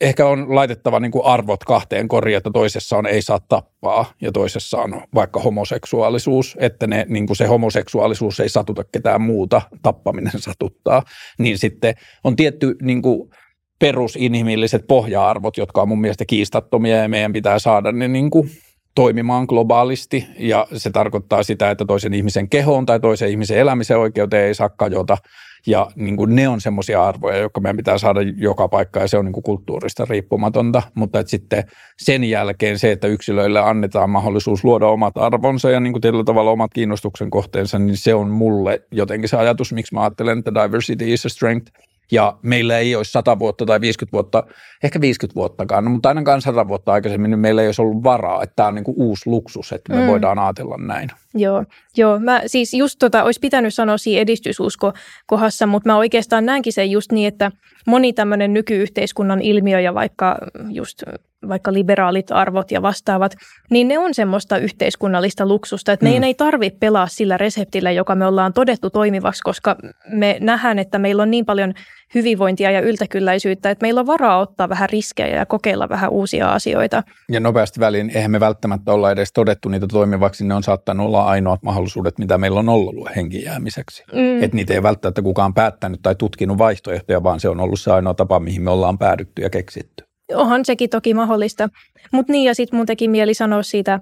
S2: ehkä on laitettava niin kuin arvot kahteen koriin, että toisessa on ei saa tappaa ja toisessa on vaikka homoseksuaalisuus, että ne, niin kuin se homoseksuaalisuus ei satuta ketään muuta, tappaminen satuttaa, niin sitten on tietty niin kuin perusinhimilliset pohja-arvot, jotka on mun mielestä kiistattomia ja meidän pitää saada ne niin kuin toimimaan globaalisti. Ja se tarkoittaa sitä, että toisen ihmisen kehoon tai toisen ihmisen elämisen oikeuteen ei saa kajota ja niin kuin ne on semmoisia arvoja, jotka meidän pitää saada joka paikkaan ja se on niin kuin kulttuurista riippumatonta. Mutta että sitten sen jälkeen se, että yksilöille annetaan mahdollisuus luoda omat arvonsa ja niin kuin tietyllä tavalla omat kiinnostuksen kohteensa, niin se on mulle jotenkin se ajatus, miksi mä ajattelen, että diversity is a strength – ja meillä ei olisi 100 vuotta tai 50 vuotta, ehkä 50 vuottakaan, no, mutta ainakaan 100 vuotta aikaisemmin niin meillä ei olisi ollut varaa, että tämä on niin kuin uusi luksus, että me mm. voidaan ajatella näin.
S3: Joo, joo. Mä siis just tota, olisi pitänyt sanoa siinä edistysusko kohdassa, mutta mä oikeastaan näenkin sen just niin, että moni tämmöinen nykyyhteiskunnan ilmiö ja vaikka just vaikka liberaalit arvot ja vastaavat, niin ne on semmoista yhteiskunnallista luksusta, että mm. meidän ei tarvitse pelaa sillä reseptillä, joka me ollaan todettu toimivaksi, koska me nähdään, että meillä on niin paljon hyvinvointia ja yltäkylläisyyttä, että meillä on varaa ottaa vähän riskejä ja kokeilla vähän uusia asioita.
S2: Ja nopeasti väliin, eihän me välttämättä olla edes todettu niitä toimivaksi, ne on saattanut olla ainoat mahdollisuudet, mitä meillä on ollut henkin jäämiseksi. Mm. Että niitä ei välttämättä kukaan päättänyt tai tutkinut vaihtoehtoja, vaan se on ollut se ainoa tapa, mihin me ollaan päädytty ja keksitty.
S3: Onhan sekin toki mahdollista. Mutta niin, ja sitten mun teki mieli sanoa siitä,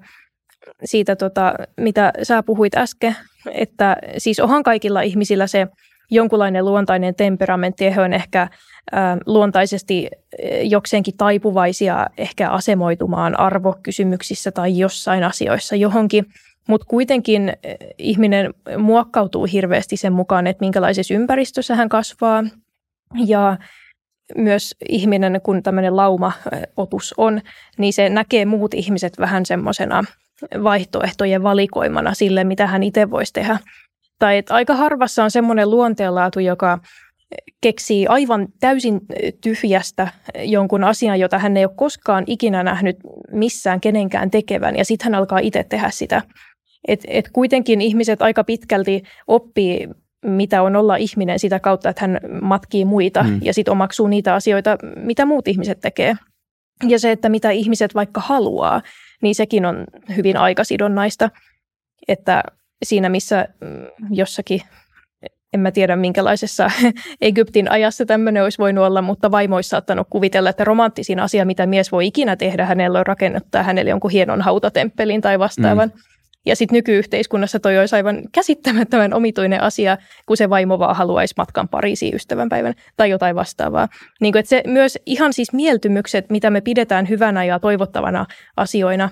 S3: siitä tota, mitä sä puhuit äsken, että siis onhan kaikilla ihmisillä se jonkunlainen luontainen temperamentti, he on ehkä ä, luontaisesti jokseenkin taipuvaisia ehkä asemoitumaan arvokysymyksissä tai jossain asioissa johonkin, mutta kuitenkin ihminen muokkautuu hirveästi sen mukaan, että minkälaisessa ympäristössä hän kasvaa ja myös ihminen, kun tämmöinen laumaotus on, niin se näkee muut ihmiset vähän semmoisena vaihtoehtojen valikoimana sille, mitä hän itse voisi tehdä. Tai että aika harvassa on semmoinen luonteenlaatu, joka keksii aivan täysin tyhjästä jonkun asian, jota hän ei ole koskaan ikinä nähnyt missään kenenkään tekevän, ja sitten hän alkaa itse tehdä sitä. Et, et kuitenkin ihmiset aika pitkälti oppii mitä on olla ihminen sitä kautta, että hän matkii muita mm. ja sitten omaksuu niitä asioita, mitä muut ihmiset tekee. Ja se, että mitä ihmiset vaikka haluaa, niin sekin on hyvin aikasidonnaista, että siinä missä mm, jossakin, en mä tiedä minkälaisessa <laughs> Egyptin ajassa tämmöinen olisi voinut olla, mutta vaimo olisi saattanut kuvitella, että romanttisin asia, mitä mies voi ikinä tehdä, hänellä on rakennuttaa hänelle jonkun hienon hautatemppelin tai vastaavan. Mm Ja sitten nykyyhteiskunnassa toi olisi aivan käsittämättömän omituinen asia, kun se vaimo vaan haluaisi matkan Pariisiin ystävänpäivän tai jotain vastaavaa. Niin kuin, että se myös ihan siis mieltymykset, mitä me pidetään hyvänä ja toivottavana asioina,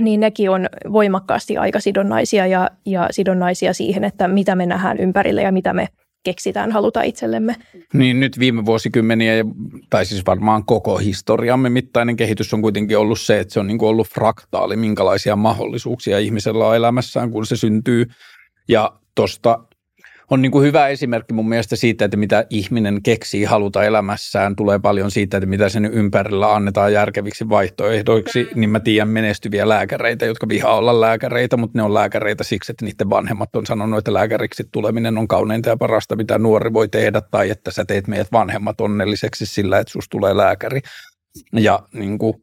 S3: niin nekin on voimakkaasti aikasidonnaisia ja, ja sidonnaisia siihen, että mitä me nähdään ympärille ja mitä me keksitään haluta itsellemme.
S2: Niin nyt viime vuosikymmeniä, tai siis varmaan koko historiamme mittainen kehitys on kuitenkin ollut se, että se on niin kuin ollut fraktaali, minkälaisia mahdollisuuksia ihmisellä on elämässään, kun se syntyy. Ja tuosta on niin kuin hyvä esimerkki mun mielestä siitä, että mitä ihminen keksii haluta elämässään. Tulee paljon siitä, että mitä sen ympärillä annetaan järkeviksi vaihtoehdoiksi. Niin mä tiedän menestyviä lääkäreitä, jotka vihaa olla lääkäreitä, mutta ne on lääkäreitä siksi, että niiden vanhemmat on sanonut, että lääkäriksi tuleminen on kauneinta ja parasta, mitä nuori voi tehdä. Tai että sä teet meidät vanhemmat onnelliseksi sillä, että susta tulee lääkäri. Ja niin kuin,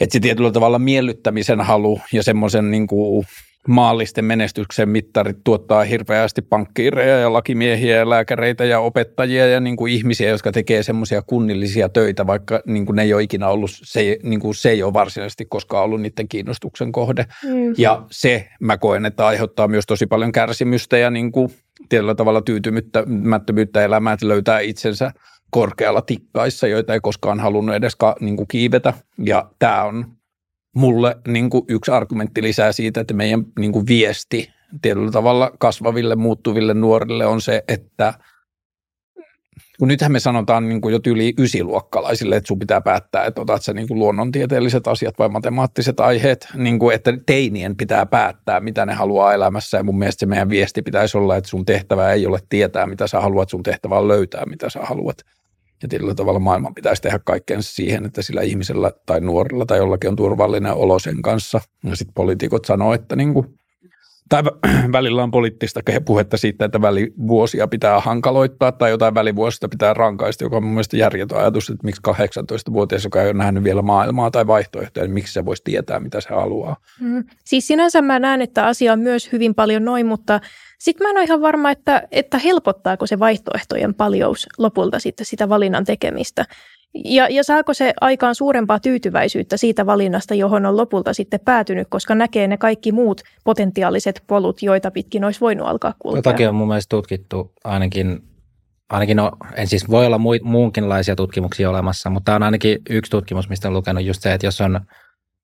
S2: että se tietyllä tavalla miellyttämisen halu ja semmoisen niin kuin maallisten menestyksen mittarit tuottaa hirveästi pankkiireja ja lakimiehiä ja lääkäreitä ja opettajia ja niin kuin ihmisiä, jotka tekee semmoisia kunnillisia töitä, vaikka niin kuin ne ei ole ikinä ollut, se, niin kuin se ei ole varsinaisesti koskaan ollut niiden kiinnostuksen kohde. Mm. Ja se mä koen, että aiheuttaa myös tosi paljon kärsimystä ja niin kuin tietyllä tavalla tyytymättömyyttä elämää, että löytää itsensä korkealla tikkaissa, joita ei koskaan halunnut edes ka, niin kuin kiivetä. Ja tämä on mulle niin kuin yksi argumentti lisää siitä, että meidän niin kuin viesti tietyllä tavalla kasvaville, muuttuville nuorille on se, että kun nythän me sanotaan niin kuin jo yli ysiluokkalaisille, että sun pitää päättää, että otat sä niin kuin luonnontieteelliset asiat vai matemaattiset aiheet, niin kuin, että teinien pitää päättää, mitä ne haluaa elämässä ja mun mielestä se meidän viesti pitäisi olla, että sun tehtävä ei ole tietää, mitä sä haluat, sun tehtävä on löytää, mitä sä haluat. Ja tietyllä tavalla maailman pitäisi tehdä kaikkeensa siihen, että sillä ihmisellä tai nuorilla tai jollakin on turvallinen olo sen kanssa. Ja sitten poliitikot sanoo, että niin kuin, tai <clears throat> välillä on poliittista puhetta siitä, että välivuosia pitää hankaloittaa tai jotain välivuosista pitää rankaista, joka on mun mielestä järjetön ajatus, että miksi 18-vuotias, joka ei ole nähnyt vielä maailmaa tai vaihtoehtoja, niin miksi se voisi tietää, mitä se haluaa.
S3: Mm. Siis sinänsä mä näen, että asia on myös hyvin paljon noin, mutta sitten mä en ole ihan varma, että, että helpottaako se vaihtoehtojen paljous lopulta sitten sitä valinnan tekemistä. Ja, ja saako se aikaan suurempaa tyytyväisyyttä siitä valinnasta, johon on lopulta sitten päätynyt, koska näkee ne kaikki muut potentiaaliset polut, joita pitkin olisi voinut alkaa kulkea.
S1: Jotakin on mun mielestä tutkittu ainakin, ainakin no, en siis voi olla mu, muunkinlaisia tutkimuksia olemassa, mutta on ainakin yksi tutkimus, mistä on lukenut just se, että jos on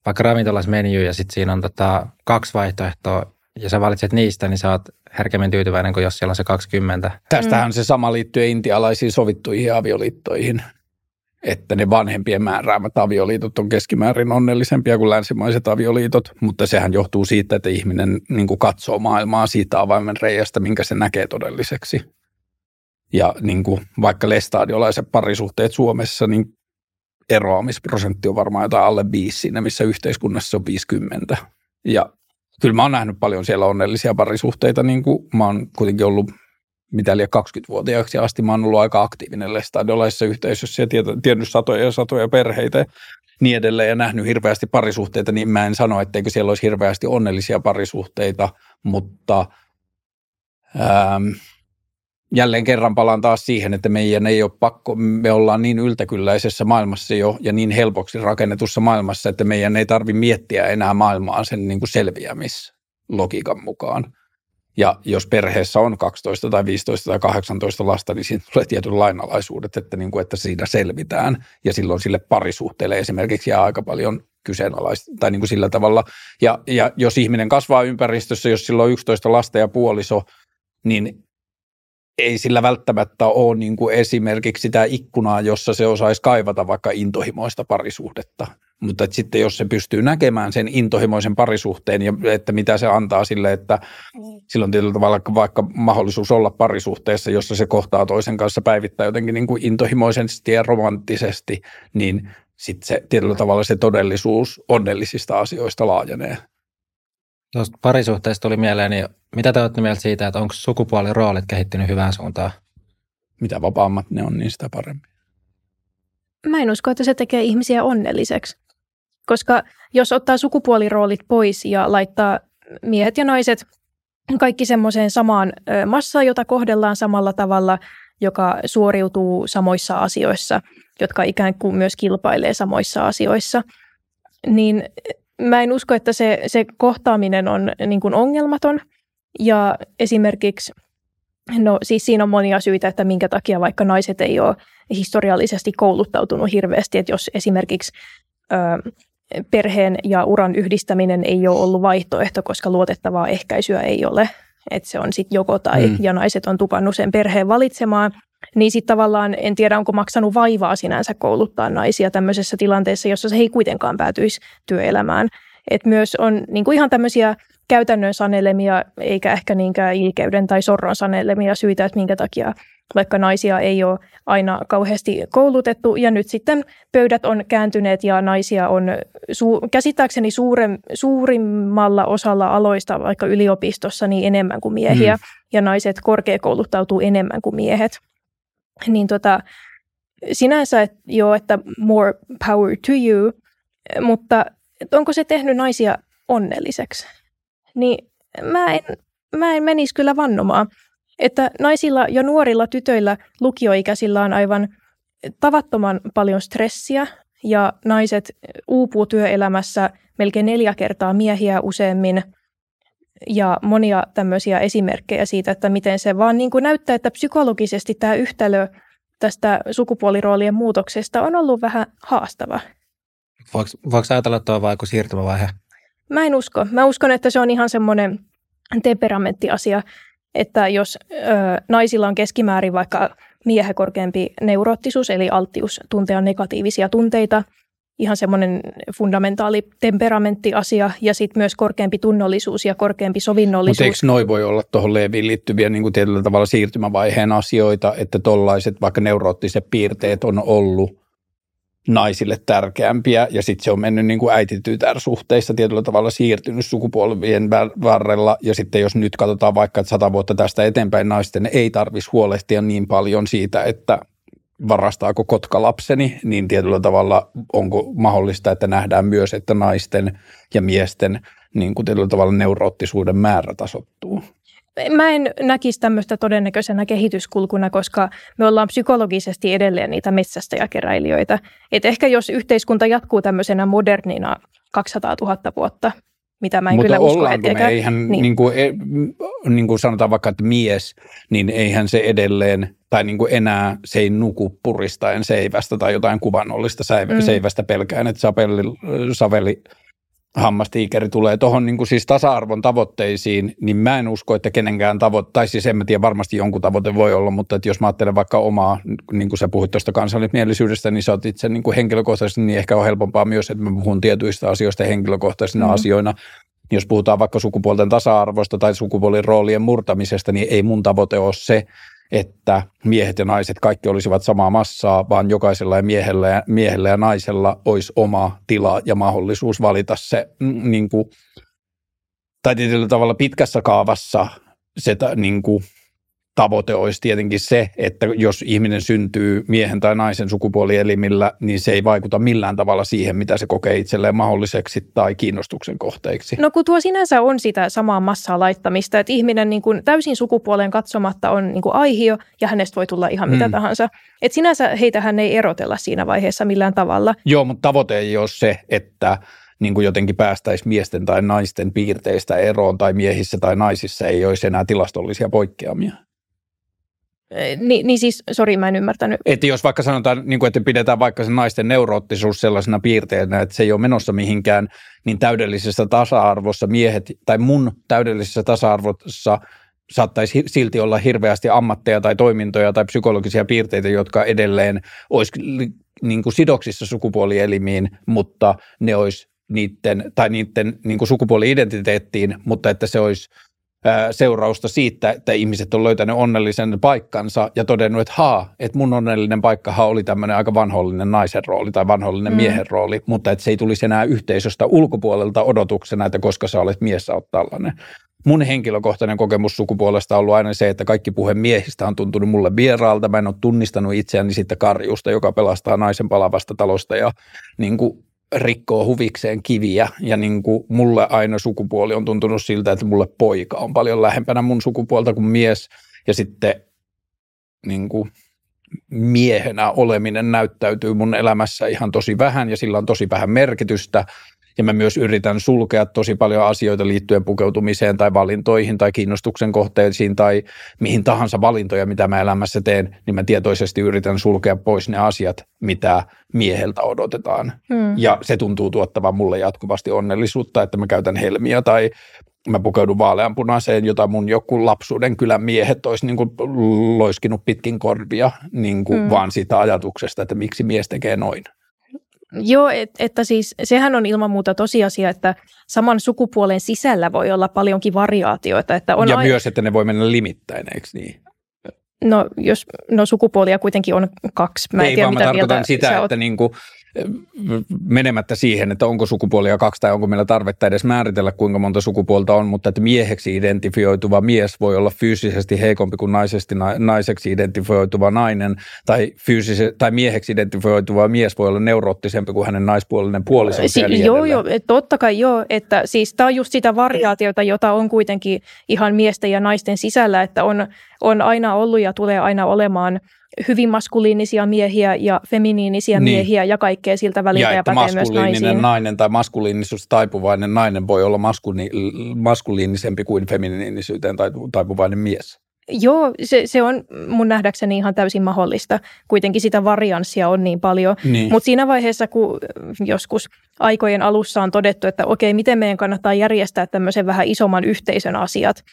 S1: vaikka ravintolasmenu ja sitten siinä on tota kaksi vaihtoehtoa, ja sä valitset niistä, niin sä oot herkemmin tyytyväinen kuin jos siellä on se 20.
S2: Tästähän mm. se sama liittyy intialaisiin sovittuihin avioliittoihin, että ne vanhempien määräämät avioliitot on keskimäärin onnellisempia kuin länsimaiset avioliitot, mutta sehän johtuu siitä, että ihminen niin kuin katsoo maailmaa siitä avaimen reiästä, minkä se näkee todelliseksi. Ja niin kuin vaikka lestadiolaiset parisuhteet Suomessa, niin eroamisprosentti on varmaan jotain alle viisi siinä, missä yhteiskunnassa on 50. Ja kyllä mä oon nähnyt paljon siellä onnellisia parisuhteita, niin kuin mä oon kuitenkin ollut mitä liian 20-vuotiaaksi asti mä oon ollut aika aktiivinen lestadiolaisessa yhteisössä ja tiennyt satoja ja satoja perheitä niin edelleen ja nähnyt hirveästi parisuhteita, niin mä en sano, etteikö siellä olisi hirveästi onnellisia parisuhteita, mutta ähm, jälleen kerran palaan taas siihen, että meidän ei ole pakko, me ollaan niin yltäkylläisessä maailmassa jo ja niin helpoksi rakennetussa maailmassa, että meidän ei tarvi miettiä enää maailmaa sen niin selviämislogiikan mukaan. Ja jos perheessä on 12 tai 15 tai 18 lasta, niin siinä tulee tietyt lainalaisuudet, että, niin kuin, että siinä selvitään. Ja silloin sille parisuhteelle esimerkiksi jää aika paljon kyseenalaista tai niin kuin sillä tavalla. Ja, ja jos ihminen kasvaa ympäristössä, jos sillä on 11 lasta ja puoliso, niin ei sillä välttämättä ole niin kuin esimerkiksi sitä ikkunaa, jossa se osaisi kaivata vaikka intohimoista parisuhdetta. Mutta että sitten jos se pystyy näkemään sen intohimoisen parisuhteen ja että mitä se antaa sille, että niin. silloin tietyllä tavalla vaikka mahdollisuus olla parisuhteessa, jossa se kohtaa toisen kanssa päivittää jotenkin niin kuin intohimoisesti ja romanttisesti, niin sitten se tietyllä tavalla se todellisuus onnellisista asioista laajenee.
S1: Tuosta parisuhteesta tuli mieleen, niin mitä te olette mieltä siitä, että onko sukupuoliroolit kehittynyt hyvään suuntaan?
S2: Mitä vapaammat ne on, niin sitä paremmin.
S3: Mä en usko, että se tekee ihmisiä onnelliseksi. Koska jos ottaa sukupuoliroolit pois ja laittaa miehet ja naiset kaikki semmoiseen samaan massaan, jota kohdellaan samalla tavalla, joka suoriutuu samoissa asioissa, jotka ikään kuin myös kilpailee samoissa asioissa, niin mä en usko, että se, se kohtaaminen on niin kuin ongelmaton. Ja esimerkiksi, no siis siinä on monia syitä, että minkä takia vaikka naiset ei ole historiallisesti kouluttautunut hirveästi, että jos esimerkiksi ö, perheen ja uran yhdistäminen ei ole ollut vaihtoehto, koska luotettavaa ehkäisyä ei ole, että se on sitten joko tai, mm. ja naiset on tupannut sen perheen valitsemaan, niin sitten tavallaan en tiedä, onko maksanut vaivaa sinänsä kouluttaa naisia tämmöisessä tilanteessa, jossa se ei kuitenkaan päätyisi työelämään. Et myös on niin kuin ihan tämmöisiä käytännön sanelemia, eikä ehkä niinkään ilkeyden tai sorron sanelemia syitä, että minkä takia vaikka naisia ei ole aina kauheasti koulutettu. Ja nyt sitten pöydät on kääntyneet ja naisia on su- käsittääkseni suurem, suurimmalla osalla aloista, vaikka yliopistossa, niin enemmän kuin miehiä. Mm. Ja naiset korkeakouluttautuu enemmän kuin miehet. Niin tota, sinänsä et, joo, että more power to you, mutta onko se tehnyt naisia onnelliseksi? Niin mä en, mä en menisi kyllä vannomaan. Että naisilla ja nuorilla tytöillä lukioikäisillä on aivan tavattoman paljon stressiä ja naiset uupuu työelämässä melkein neljä kertaa miehiä useammin ja monia tämmöisiä esimerkkejä siitä, että miten se vaan niin kuin näyttää, että psykologisesti tämä yhtälö tästä sukupuoliroolien muutoksesta on ollut vähän haastava.
S1: Voiko, voiko ajatella, että tuo vai siirtymävaihe?
S3: Mä en usko. Mä uskon, että se on ihan semmoinen temperamenttiasia, että jos ö, naisilla on keskimäärin vaikka miehen korkeampi neuroottisuus, eli alttius tuntea negatiivisia tunteita, ihan semmoinen fundamentaali temperamenttiasia, ja sitten myös korkeampi tunnollisuus ja korkeampi sovinnollisuus.
S2: Mutta eikö noi voi olla tuohon leviin liittyviä niin kuin tietyllä tavalla siirtymävaiheen asioita, että tollaiset vaikka neuroottiset piirteet on ollut naisille tärkeämpiä. Ja sitten se on mennyt niin kuin äiti-tytär-suhteissa tietyllä tavalla siirtynyt sukupolvien varrella. Ja sitten jos nyt katsotaan vaikka, että sata vuotta tästä eteenpäin naisten ei tarvitsisi huolehtia niin paljon siitä, että varastaako kotka lapseni, niin tietyllä tavalla onko mahdollista, että nähdään myös, että naisten ja miesten niin kuin tietyllä tavalla neuroottisuuden määrä tasottuu
S3: mä en näkisi tämmöistä todennäköisenä kehityskulkuna, koska me ollaan psykologisesti edelleen niitä metsästäjäkeräilijöitä. Et ehkä jos yhteiskunta jatkuu tämmöisenä modernina 200 000 vuotta, mitä mä en
S2: Mutta
S3: kyllä usko.
S2: Me eihän, niin. Niin kuin, e, niin kuin sanotaan vaikka, että mies, niin eihän se edelleen, tai niin kuin enää se ei nuku puristaen seivästä tai jotain kuvannollista mm. seivästä pelkään, että saveli, saveli hammastiikeri tulee tuohon niin siis tasa-arvon tavoitteisiin, niin mä en usko, että kenenkään tavoite, tai siis en mä tiedä, varmasti jonkun tavoite voi olla, mutta että jos mä ajattelen vaikka omaa, niin kuin sä puhuit tuosta kansallismielisyydestä, niin sä oot itse niin kuin henkilökohtaisesti, niin ehkä on helpompaa myös, että mä puhun tietyistä asioista henkilökohtaisina mm-hmm. asioina. Jos puhutaan vaikka sukupuolten tasa-arvosta tai sukupuolin roolien murtamisesta, niin ei mun tavoite ole se, että miehet ja naiset kaikki olisivat samaa massaa, vaan jokaisella ja miehellä ja, miehellä ja naisella olisi oma tila ja mahdollisuus valita se mm, niin kuin, tai tietyllä tavalla pitkässä kaavassa se niin kuin, tavoite olisi tietenkin se, että jos ihminen syntyy miehen tai naisen sukupuolielimillä, niin se ei vaikuta millään tavalla siihen, mitä se kokee itselleen mahdolliseksi tai kiinnostuksen kohteeksi.
S3: No kun tuo sinänsä on sitä samaa massaa laittamista, että ihminen niin kuin täysin sukupuoleen katsomatta on niin kuin aihio ja hänestä voi tulla ihan mitä mm. tahansa. Et sinänsä heitähän ei erotella siinä vaiheessa millään tavalla.
S2: Joo, mutta tavoite ei ole se, että niin kuin jotenkin päästäisiin miesten tai naisten piirteistä eroon tai miehissä tai naisissa ei olisi enää tilastollisia poikkeamia.
S3: Niin, niin siis, sori, mä en ymmärtänyt.
S2: Että jos vaikka sanotaan, niin kuin, että pidetään vaikka se naisten neuroottisuus sellaisena piirteenä, että se ei ole menossa mihinkään, niin täydellisessä tasa-arvossa miehet, tai mun täydellisessä tasa-arvossa saattaisi silti olla hirveästi ammatteja tai toimintoja tai psykologisia piirteitä, jotka edelleen olisi niin kuin sidoksissa sukupuolielimiin, mutta ne olisi niiden, tai niiden niin kuin sukupuoli-identiteettiin, mutta että se olisi – seurausta siitä, että ihmiset on löytänyt onnellisen paikkansa ja todennut, että haa, että mun onnellinen paikkahan oli tämmöinen aika vanhollinen naisen rooli tai vanhollinen mm. miehen rooli, mutta että se ei tulisi enää yhteisöstä ulkopuolelta odotuksena, että koska sä olet mies, sä oot tällainen. Mun henkilökohtainen kokemus sukupuolesta on ollut aina se, että kaikki puhe miehistä on tuntunut mulle vieraalta. Mä en ole tunnistanut itseäni sitten karjusta, joka pelastaa naisen palavasta talosta ja niin kuin rikkoo huvikseen kiviä ja niin kuin mulle aina sukupuoli on tuntunut siltä, että mulle poika on paljon lähempänä mun sukupuolta kuin mies. Ja sitten niin kuin miehenä oleminen näyttäytyy mun elämässä ihan tosi vähän ja sillä on tosi vähän merkitystä ja mä myös yritän sulkea tosi paljon asioita liittyen pukeutumiseen tai valintoihin tai kiinnostuksen kohteisiin tai mihin tahansa valintoja, mitä mä elämässä teen, niin mä tietoisesti yritän sulkea pois ne asiat, mitä mieheltä odotetaan. Hmm. Ja se tuntuu tuottavan mulle jatkuvasti onnellisuutta, että mä käytän helmiä tai mä pukeudun vaaleanpunaiseen, jota mun joku lapsuuden kylän miehet olisi niin kuin loiskinut pitkin korvia niin kuin hmm. vaan siitä ajatuksesta, että miksi mies tekee noin.
S3: Joo, et, että siis sehän on ilman muuta tosiasia, että saman sukupuolen sisällä voi olla paljonkin variaatioita. Että on
S2: ja ai- myös, että ne voi mennä limittäin, eikö niin?
S3: No, jos, no sukupuolia kuitenkin on kaksi.
S2: Mä en Ei, tiedä, vaan mitä mä tarkoitan sitä, että oot... niin kuin, menemättä siihen, että onko sukupuolia kaksi tai onko meillä tarvetta edes määritellä, kuinka monta sukupuolta on, mutta että mieheksi identifioituva mies voi olla fyysisesti heikompi kuin naisesti, naiseksi identifioituva nainen, tai, fyysise, tai mieheksi identifioituva mies voi olla neuroottisempi kuin hänen naispuolinen puolisonsa si-
S3: Joo, joo, totta kai joo, että siis tämä on just sitä variaatiota, jota on kuitenkin ihan miesten ja naisten sisällä, että on, on aina ollut ja tulee aina olemaan – hyvin maskuliinisia miehiä ja feminiinisiä niin. miehiä ja kaikkea siltä väliltä ja, ja pätee myös naisiin.
S2: nainen tai maskuliinisuus taipuvainen nainen voi olla maskuli- maskuliinisempi kuin feminiinisyyteen taipuvainen mies.
S3: Joo, se, se on mun nähdäkseni ihan täysin mahdollista. Kuitenkin sitä varianssia on niin paljon. Niin. Mutta siinä vaiheessa, kun joskus aikojen alussa on todettu, että okei, miten meidän kannattaa järjestää tämmöisen vähän isomman yhteisön asiat,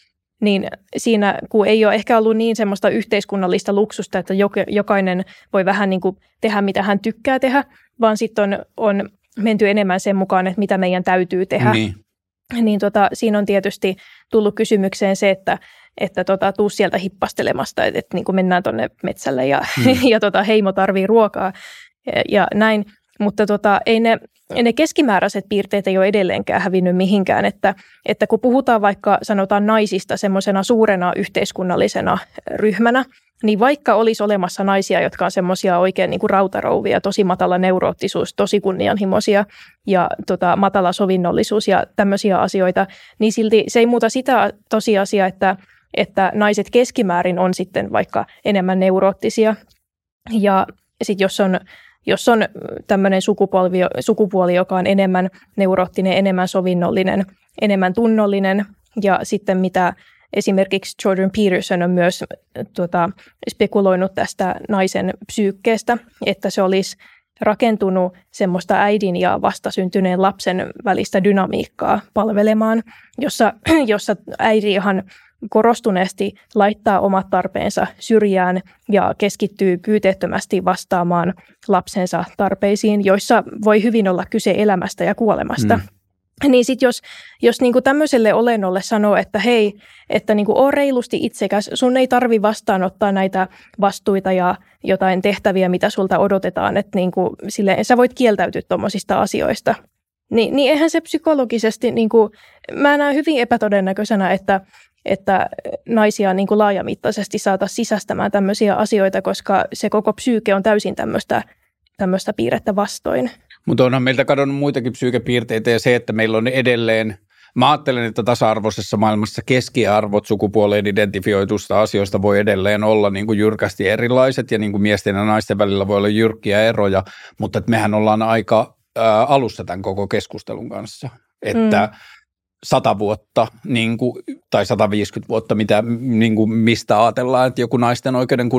S3: niin siinä, kun ei ole ehkä ollut niin semmoista yhteiskunnallista luksusta, että jokainen voi vähän niin kuin tehdä, mitä hän tykkää tehdä, vaan sitten on, on menty enemmän sen mukaan, että mitä meidän täytyy tehdä. Niin. Niin tota, siinä on tietysti tullut kysymykseen se, että, että tota, tuu sieltä hippastelemasta, että, että niin kuin mennään tuonne metsälle ja, hmm. <laughs> ja tota, heimo tarvii ruokaa ja, ja näin. Mutta tota, ei ne, ne keskimääräiset piirteet ei ole edelleenkään hävinnyt mihinkään, että, että kun puhutaan vaikka sanotaan naisista semmoisena suurena yhteiskunnallisena ryhmänä, niin vaikka olisi olemassa naisia, jotka on semmoisia oikein niin kuin rautarouvia, tosi matala neuroottisuus, tosi kunnianhimoisia ja tota, matala sovinnollisuus ja tämmöisiä asioita, niin silti se ei muuta sitä tosiasiaa, että, että naiset keskimäärin on sitten vaikka enemmän neuroottisia. Ja sitten jos on jos on tämmöinen sukupolvi, sukupuoli, joka on enemmän neuroottinen, enemmän sovinnollinen, enemmän tunnollinen ja sitten mitä esimerkiksi Jordan Peterson on myös tuota, spekuloinut tästä naisen psyykkeestä, että se olisi rakentunut semmoista äidin ja vastasyntyneen lapsen välistä dynamiikkaa palvelemaan, jossa, <clears throat> jossa äiti ihan korostuneesti laittaa omat tarpeensa syrjään ja keskittyy pyyteettömästi vastaamaan lapsensa tarpeisiin, joissa voi hyvin olla kyse elämästä ja kuolemasta. Mm. Niin sitten jos, jos niinku tämmöiselle olennolle sanoo, että hei, että niinku ole reilusti itsekäs, sun ei tarvi vastaanottaa näitä vastuita ja jotain tehtäviä, mitä sulta odotetaan, että niinku, silleen, sä voit kieltäytyä tuommoisista asioista. Niin, niin eihän se psykologisesti, niinku, mä näen hyvin epätodennäköisenä, että että naisia niin kuin laajamittaisesti saataisiin sisästämään tämmöisiä asioita, koska se koko psyyke on täysin tämmöistä, tämmöistä piirrettä vastoin.
S2: Mutta onhan meiltä kadonnut muitakin psyykepiirteitä ja se, että meillä on edelleen Mä ajattelen, että tasa-arvoisessa maailmassa keskiarvot sukupuoleen identifioitusta asioista voi edelleen olla niin kuin jyrkästi erilaiset ja niin kuin miesten ja naisten välillä voi olla jyrkkiä eroja, mutta että mehän ollaan aika ää, alussa tämän koko keskustelun kanssa. Että mm sata vuotta niin kuin, tai 150 vuotta, mitä, niin kuin, mistä ajatellaan, että joku naisten oikeuden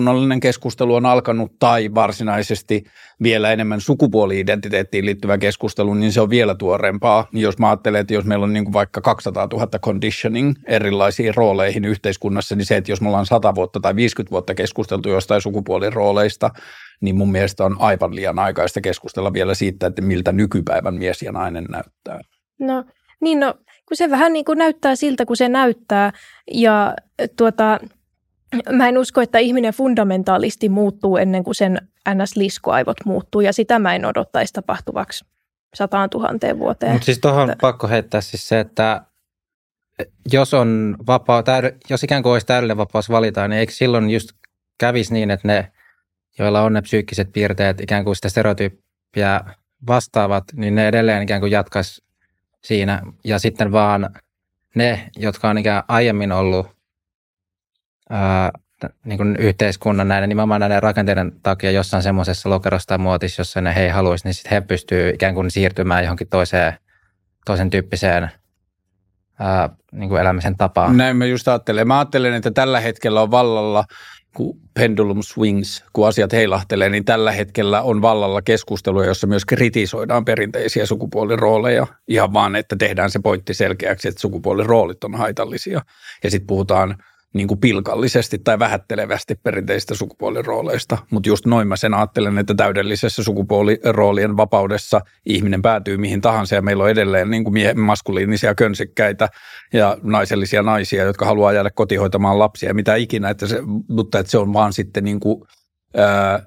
S2: keskustelu on alkanut, tai varsinaisesti vielä enemmän sukupuoli-identiteettiin liittyvä keskustelu, niin se on vielä tuorempaa. Jos mä ajattelen, että jos meillä on niin kuin vaikka 200 000 conditioning erilaisiin rooleihin yhteiskunnassa, niin se, että jos me ollaan 100 vuotta tai 50 vuotta keskusteltu jostain sukupuolirooleista, niin mun mielestä on aivan liian aikaista keskustella vielä siitä, että miltä nykypäivän mies ja nainen näyttää.
S3: No niin, no kun se vähän niin kuin näyttää siltä, kun se näyttää. Ja tuota, mä en usko, että ihminen fundamentaalisti muuttuu ennen kuin sen NS-liskoaivot muuttuu, ja sitä mä en odottaisi tapahtuvaksi sataan tuhanteen vuoteen.
S1: Mutta siis tuohon on pakko heittää siis se, että jos on vapaa, täyd, jos ikään kuin olisi täydellinen vapaus valita, niin eikö silloin just kävisi niin, että ne, joilla on ne psyykkiset piirteet, ikään kuin sitä stereotyyppiä vastaavat, niin ne edelleen ikään kuin jatkaisi siinä. Ja sitten vaan ne, jotka on ikään aiemmin ollut ää, niin kuin yhteiskunnan näiden nimenomaan näiden rakenteiden takia jossain semmoisessa lokerossa tai muotissa, jossa ne he haluaisi, niin sitten he pystyy ikään kuin siirtymään johonkin toiseen toisen tyyppiseen ää, niin kuin elämisen tapaan.
S2: Näin mä just ajattelen. Mä ajattelen, että tällä hetkellä on vallalla, kun pendulum swings, kun asiat heilahtelee, niin tällä hetkellä on vallalla keskustelua, jossa myös kritisoidaan perinteisiä sukupuolirooleja. Ihan vaan, että tehdään se pointti selkeäksi, että sukupuoliroolit on haitallisia. Ja sitten puhutaan niin kuin pilkallisesti tai vähättelevästi perinteistä sukupuolirooleista, mutta just noin mä sen ajattelen, että täydellisessä sukupuoliroolien vapaudessa ihminen päätyy mihin tahansa ja meillä on edelleen niin kuin maskuliinisia könsikkäitä ja naisellisia naisia, jotka haluaa jäädä kotihoitamaan lapsia ja mitä ikinä, että se, mutta että se on vaan sitten niin kuin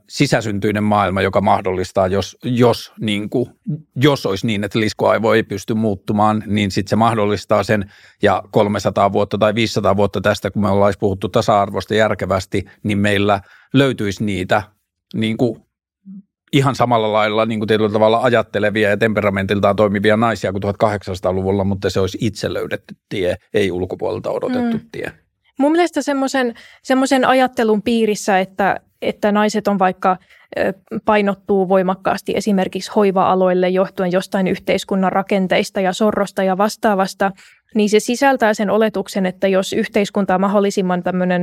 S2: sisäsyntyinen maailma, joka mahdollistaa, jos, jos, niin kuin, jos olisi niin, että liskoaivo ei pysty muuttumaan, niin sitten se mahdollistaa sen. Ja 300 vuotta tai 500 vuotta tästä, kun me ollaan puhuttu tasa-arvosta järkevästi, niin meillä löytyisi niitä niin kuin, ihan samalla lailla niin kuin tietyllä tavalla ajattelevia ja temperamentiltaan toimivia naisia kuin 1800-luvulla, mutta se olisi itse löydetty tie, ei ulkopuolelta odotettu mm. tie.
S3: Mun mielestä semmoisen ajattelun piirissä, että, että naiset on vaikka painottuu voimakkaasti esimerkiksi hoiva-aloille johtuen jostain yhteiskunnan rakenteista ja sorrosta ja vastaavasta, niin se sisältää sen oletuksen, että jos yhteiskunta on mahdollisimman tämmöinen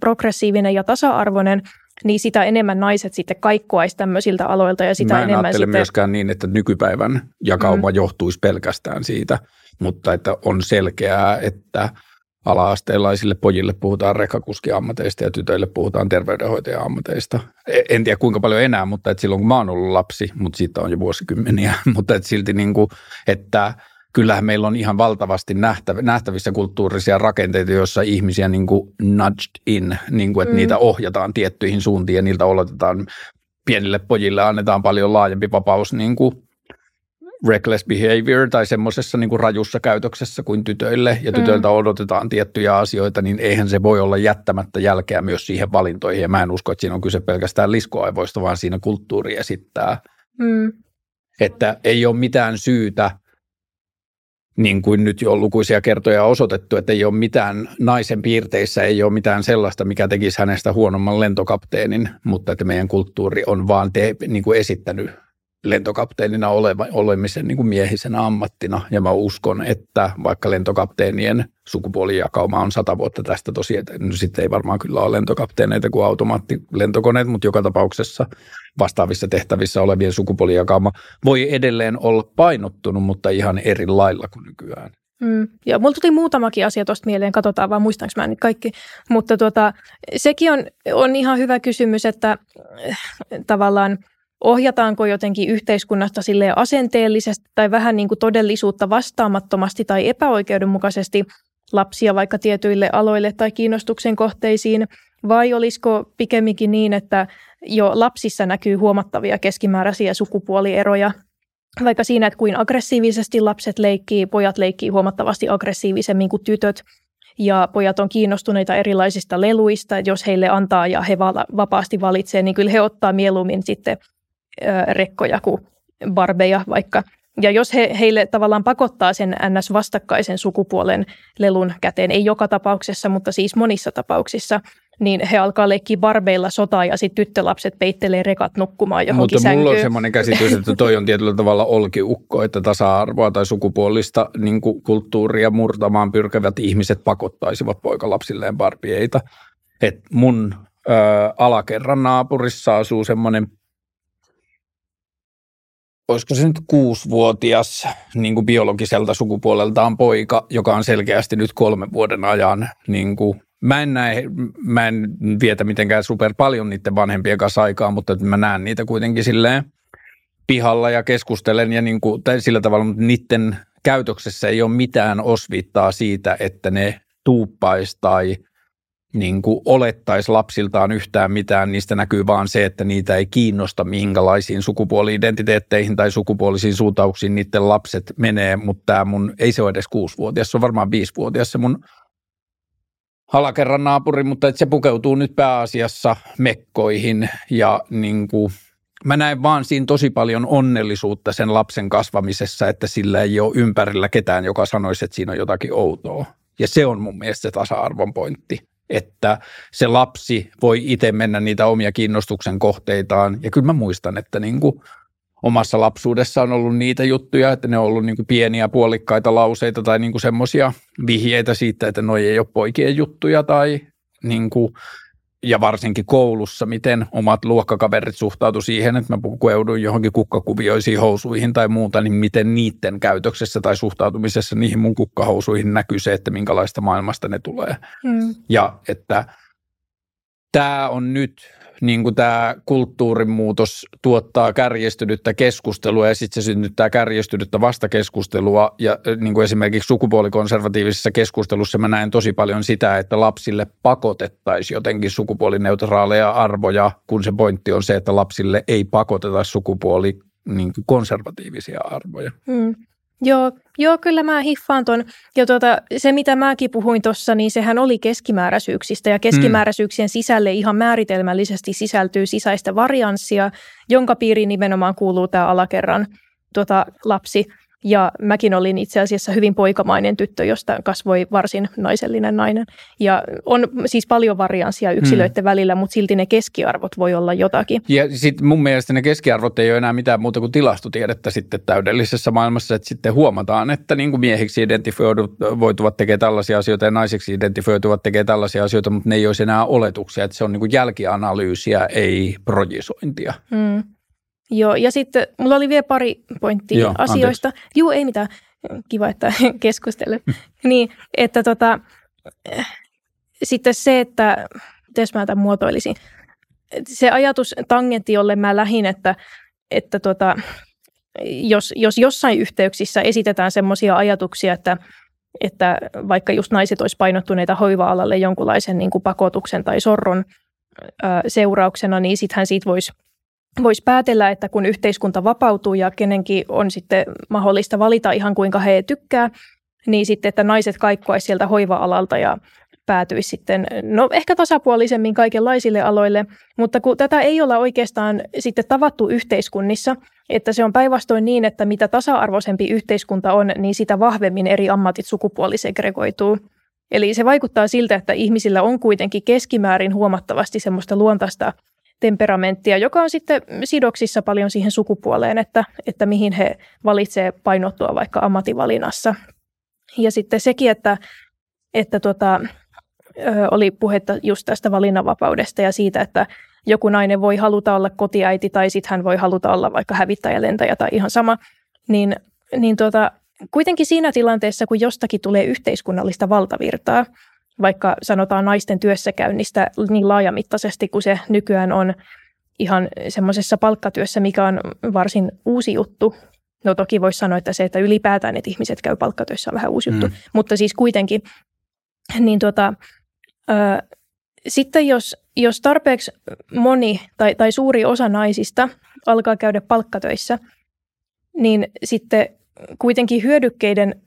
S3: progressiivinen ja tasa-arvoinen, niin sitä enemmän naiset sitten kaikkoaisi tämmöisiltä aloilta ja sitä
S2: Mä en
S3: enemmän sitten...
S2: myöskään niin, että nykypäivän jakauma mm. johtuisi pelkästään siitä, mutta että on selkeää, että – ala-asteilaisille pojille puhutaan rekkakuskiammateista ja tytöille puhutaan terveydenhoitaja-ammateista. E, en tiedä kuinka paljon enää, mutta et silloin kun mä oon ollut lapsi, mutta siitä on jo vuosikymmeniä, <laughs> mutta et silti niin kuin, että kyllähän meillä on ihan valtavasti nähtävissä kulttuurisia rakenteita, joissa ihmisiä niin kuin nudged in, niin kuin, että mm. niitä ohjataan tiettyihin suuntiin ja niiltä oletetaan pienille pojille annetaan paljon laajempi vapaus niin kuin reckless behavior tai semmoisessa niin rajussa käytöksessä kuin tytöille ja tytöiltä mm. odotetaan tiettyjä asioita, niin eihän se voi olla jättämättä jälkeä myös siihen valintoihin. Ja mä en usko, että siinä on kyse pelkästään liskoaivoista, vaan siinä kulttuuri esittää. Mm. Että ei ole mitään syytä, niin kuin nyt jo lukuisia kertoja osoitettu, että ei ole mitään naisen piirteissä, ei ole mitään sellaista, mikä tekisi hänestä huonomman lentokapteenin, mutta että meidän kulttuuri on vaan te, niin kuin esittänyt lentokapteenina oleva, olemisen niin kuin miehisenä ammattina. Ja mä uskon, että vaikka lentokapteenien sukupuolijakauma on sata vuotta tästä tosiaan, että no sitten ei varmaan kyllä ole lentokapteeneita kuin automaattilentokoneet, mutta joka tapauksessa vastaavissa tehtävissä olevien sukupuolijakauma voi edelleen olla painottunut, mutta ihan eri lailla kuin nykyään.
S3: Mm. Ja mulla tuli muutamakin asia tuosta mieleen, katsotaan vaan muistanko mä nyt kaikki. Mutta tuota, sekin on, on ihan hyvä kysymys, että äh, tavallaan – ohjataanko jotenkin yhteiskunnasta sille asenteellisesti tai vähän niin kuin todellisuutta vastaamattomasti tai epäoikeudenmukaisesti lapsia vaikka tietyille aloille tai kiinnostuksen kohteisiin, vai olisiko pikemminkin niin, että jo lapsissa näkyy huomattavia keskimääräisiä sukupuolieroja, vaikka siinä, että kuin aggressiivisesti lapset leikkii, pojat leikkii huomattavasti aggressiivisemmin kuin tytöt, ja pojat on kiinnostuneita erilaisista leluista, jos heille antaa ja he vapaasti valitsee, niin kyllä he ottaa mieluummin sitten rekkoja kuin barbeja vaikka. Ja jos he, heille tavallaan pakottaa sen NS-vastakkaisen sukupuolen lelun käteen, ei joka tapauksessa, mutta siis monissa tapauksissa, niin he alkaa leikkiä barbeilla sotaa ja sitten tyttölapset peittelee rekat nukkumaan johonkin
S2: Mutta
S3: sänkyyn.
S2: mulla on semmoinen käsitys, että toi on tietyllä tavalla olkiukko, että tasa-arvoa tai sukupuolista niin kulttuuria murtamaan pyrkevät ihmiset pakottaisivat poikalapsilleen barbieita. Et mun ö, alakerran naapurissa asuu semmoinen olisiko se nyt kuusivuotias niin kuin biologiselta sukupuoleltaan poika, joka on selkeästi nyt kolmen vuoden ajan niin kuin Mä en, näe, mä en vietä mitenkään super paljon niiden vanhempien kanssa aikaa, mutta mä näen niitä kuitenkin silleen pihalla ja keskustelen ja niin kuin, tai sillä tavalla, mutta niiden käytöksessä ei ole mitään osviittaa siitä, että ne tuuppaisi tai niin kuin olettaisi lapsiltaan yhtään mitään, niistä näkyy vaan se, että niitä ei kiinnosta, minkälaisiin sukupuoli-identiteetteihin tai sukupuolisiin suuntauksiin niiden lapset menee, mutta tämä mun, ei se ole edes kuusivuotias, se on varmaan viisivuotias se mun halakerran naapuri, mutta se pukeutuu nyt pääasiassa mekkoihin ja niin kuin, mä näen vaan siinä tosi paljon onnellisuutta sen lapsen kasvamisessa, että sillä ei ole ympärillä ketään, joka sanoisi, että siinä on jotakin outoa. Ja se on mun mielestä se tasa-arvon pointti että se lapsi voi itse mennä niitä omia kiinnostuksen kohteitaan. Ja kyllä mä muistan, että niin kuin omassa lapsuudessa on ollut niitä juttuja, että ne on ollut niin kuin pieniä puolikkaita lauseita tai niin semmoisia vihjeitä siitä, että noi ei ole poikien juttuja tai niin kuin, ja varsinkin koulussa, miten omat luokkakaverit suhtautu siihen, että mä pukeudun johonkin kukkakuvioisiin housuihin tai muuta, niin miten niiden käytöksessä tai suhtautumisessa niihin mun kukkahousuihin näkyy se, että minkälaista maailmasta ne tulee. Mm. Ja että tämä on nyt niin kuin tämä kulttuurin muutos tuottaa kärjestynyttä keskustelua ja sitten se synnyttää kärjestynyttä vastakeskustelua. Ja niin kuin esimerkiksi sukupuolikonservatiivisessa keskustelussa mä näen tosi paljon sitä, että lapsille pakotettaisiin jotenkin sukupuolineutraaleja arvoja, kun se pointti on se, että lapsille ei pakoteta sukupuoli niin konservatiivisia arvoja. Hmm.
S3: Joo, joo, kyllä mä hiffaan ton. Ja tuota, se, mitä mäkin puhuin tuossa, niin sehän oli keskimääräisyyksistä. Ja keskimääräisyyksien sisälle ihan määritelmällisesti sisältyy sisäistä varianssia, jonka piiriin nimenomaan kuuluu tämä alakerran tuota, lapsi – ja mäkin olin itse asiassa hyvin poikamainen tyttö, josta kasvoi varsin naisellinen nainen. Ja on siis paljon varianssia yksilöiden hmm. välillä, mutta silti ne keskiarvot voi olla jotakin.
S2: Ja sitten mun mielestä ne keskiarvot ei ole enää mitään muuta kuin tilastotiedettä sitten täydellisessä maailmassa, että sitten huomataan, että niin kuin miehiksi identifioituvat tekee tällaisia asioita ja naisiksi identifioituvat tekee tällaisia asioita, mutta ne ei olisi enää oletuksia, että se on niin kuin jälkianalyysiä, ei projisointia. Hmm.
S3: Joo, ja sitten mulla oli vielä pari pointtia Joo, asioista. Anteeksi. Joo, ei mitään. Kiva, että <laughs> keskustelu. <laughs> niin, että tota, sitten se, että, miten mä tämän muotoilisin, se ajatus tangentti, jolle mä lähin, että, että tota, jos, jos jossain yhteyksissä esitetään semmoisia ajatuksia, että, että vaikka just naiset olisi painottuneita hoiva-alalle jonkunlaisen niin kuin pakotuksen tai sorron ö, seurauksena, niin sittenhän siitä voisi voisi päätellä, että kun yhteiskunta vapautuu ja kenenkin on sitten mahdollista valita ihan kuinka he tykkää, niin sitten, että naiset kaikkoaisi sieltä hoiva-alalta ja päätyisi sitten, no ehkä tasapuolisemmin kaikenlaisille aloille, mutta kun tätä ei olla oikeastaan sitten tavattu yhteiskunnissa, että se on päinvastoin niin, että mitä tasa-arvoisempi yhteiskunta on, niin sitä vahvemmin eri ammatit sukupuolisegregoituu. Eli se vaikuttaa siltä, että ihmisillä on kuitenkin keskimäärin huomattavasti semmoista luontaista temperamenttia, joka on sitten sidoksissa paljon siihen sukupuoleen, että, että mihin he valitsevat painottua vaikka ammatinvalinnassa. Ja sitten sekin, että, että tota, oli puhetta just tästä valinnanvapaudesta ja siitä, että joku nainen voi haluta olla kotiäiti tai sitten hän voi haluta olla vaikka hävittäjälentäjä tai ihan sama, niin, niin tota, kuitenkin siinä tilanteessa, kun jostakin tulee yhteiskunnallista valtavirtaa, vaikka sanotaan naisten työssäkäynnistä niin laajamittaisesti kuin se nykyään on ihan semmoisessa palkkatyössä, mikä on varsin uusi juttu. No toki voisi sanoa, että se, että ylipäätään että ihmiset käy palkkatyössä on vähän uusi juttu, mm. mutta siis kuitenkin, niin tuota, ö, sitten jos, jos tarpeeksi moni tai, tai suuri osa naisista alkaa käydä palkkatöissä, niin sitten kuitenkin hyödykkeiden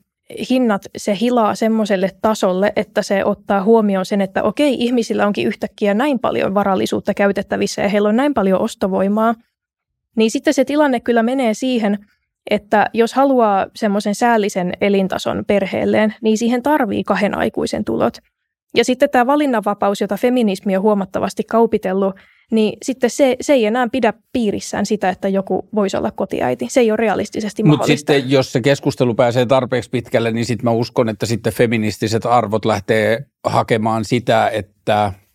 S3: hinnat se hilaa semmoiselle tasolle, että se ottaa huomioon sen, että okei, ihmisillä onkin yhtäkkiä näin paljon varallisuutta käytettävissä ja heillä on näin paljon ostovoimaa, niin sitten se tilanne kyllä menee siihen, että jos haluaa semmoisen säällisen elintason perheelleen, niin siihen tarvii kahden aikuisen tulot. Ja sitten tämä valinnanvapaus, jota feminismi on huomattavasti kaupitellut, niin sitten se, se ei enää pidä piirissään sitä, että joku voisi olla kotiäiti. Se ei ole realistisesti Mut mahdollista.
S2: Mutta sitten jos se keskustelu pääsee tarpeeksi pitkälle, niin sitten mä uskon, että sitten feministiset arvot lähtee hakemaan sitä, että –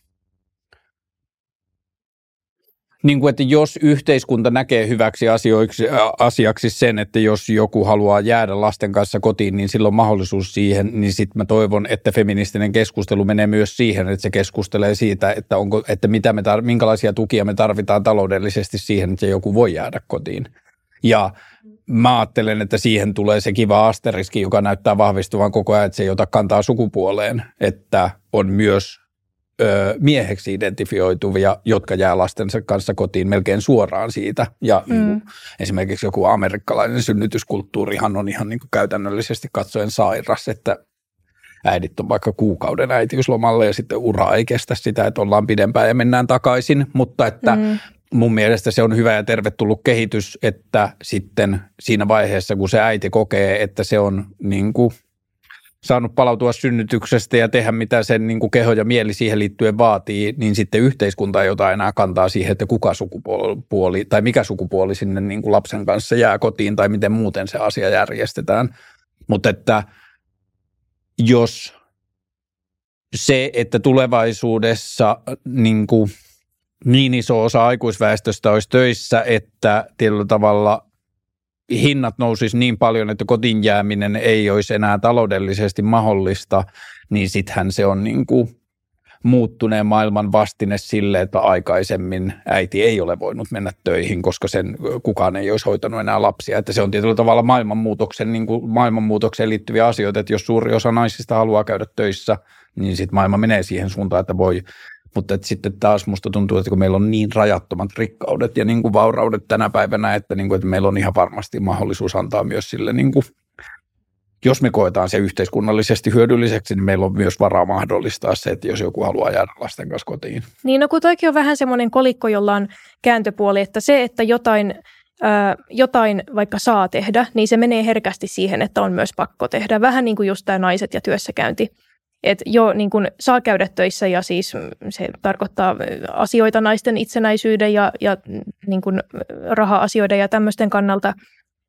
S2: niin kuin, että jos yhteiskunta näkee hyväksi asioiksi, asiaksi sen, että jos joku haluaa jäädä lasten kanssa kotiin, niin silloin on mahdollisuus siihen, niin sitten mä toivon, että feministinen keskustelu menee myös siihen, että se keskustelee siitä, että, onko, että mitä me tar- minkälaisia tukia me tarvitaan taloudellisesti siihen, että joku voi jäädä kotiin. Ja mä ajattelen, että siihen tulee se kiva asteriski, joka näyttää vahvistuvan koko ajan, että se ei ota kantaa sukupuoleen, että on myös mieheksi identifioituvia, jotka jää lastensa kanssa kotiin melkein suoraan siitä. Ja mm. niin kuin, esimerkiksi joku amerikkalainen synnytyskulttuurihan on ihan niin kuin käytännöllisesti katsoen sairas, että äidit on vaikka kuukauden äitiyslomalle ja sitten ura ei kestä sitä, että ollaan pidempään ja mennään takaisin, mutta että mm. mun mielestä se on hyvä ja tervetullut kehitys, että sitten siinä vaiheessa, kun se äiti kokee, että se on niin kuin – saanut palautua synnytyksestä ja tehdä mitä sen niin kuin keho ja mieli siihen liittyen vaatii, niin sitten yhteiskunta ei ota enää kantaa siihen, että kuka sukupuoli tai mikä sukupuoli sinne niin kuin lapsen kanssa jää kotiin tai miten muuten se asia järjestetään. Mutta että jos se, että tulevaisuudessa niin, kuin niin iso osa aikuisväestöstä olisi töissä, että tietyllä tavalla hinnat nousisi niin paljon, että kotiin jääminen ei olisi enää taloudellisesti mahdollista, niin sittenhän se on niin kuin muuttuneen maailman vastine sille, että aikaisemmin äiti ei ole voinut mennä töihin, koska sen kukaan ei olisi hoitanut enää lapsia. Että se on tietyllä tavalla maailmanmuutoksen, niin kuin maailmanmuutokseen liittyviä asioita, että jos suuri osa naisista haluaa käydä töissä, niin sitten maailma menee siihen suuntaan, että voi mutta että sitten taas musta tuntuu, että kun meillä on niin rajattomat rikkaudet ja niin kuin vauraudet tänä päivänä, että, niin kuin, että meillä on ihan varmasti mahdollisuus antaa myös sille, niin kuin, jos me koetaan se yhteiskunnallisesti hyödylliseksi, niin meillä on myös varaa mahdollistaa se, että jos joku haluaa jäädä lasten kanssa kotiin.
S3: Niin, no kun toikin on vähän semmoinen kolikko, jolla on kääntöpuoli, että se, että jotain jotain vaikka saa tehdä, niin se menee herkästi siihen, että on myös pakko tehdä. Vähän niin kuin just tämä naiset ja työssäkäynti että jo niin kuin saa käydä töissä ja siis se tarkoittaa asioita naisten itsenäisyyden ja, ja niin raha-asioiden ja tämmöisten kannalta –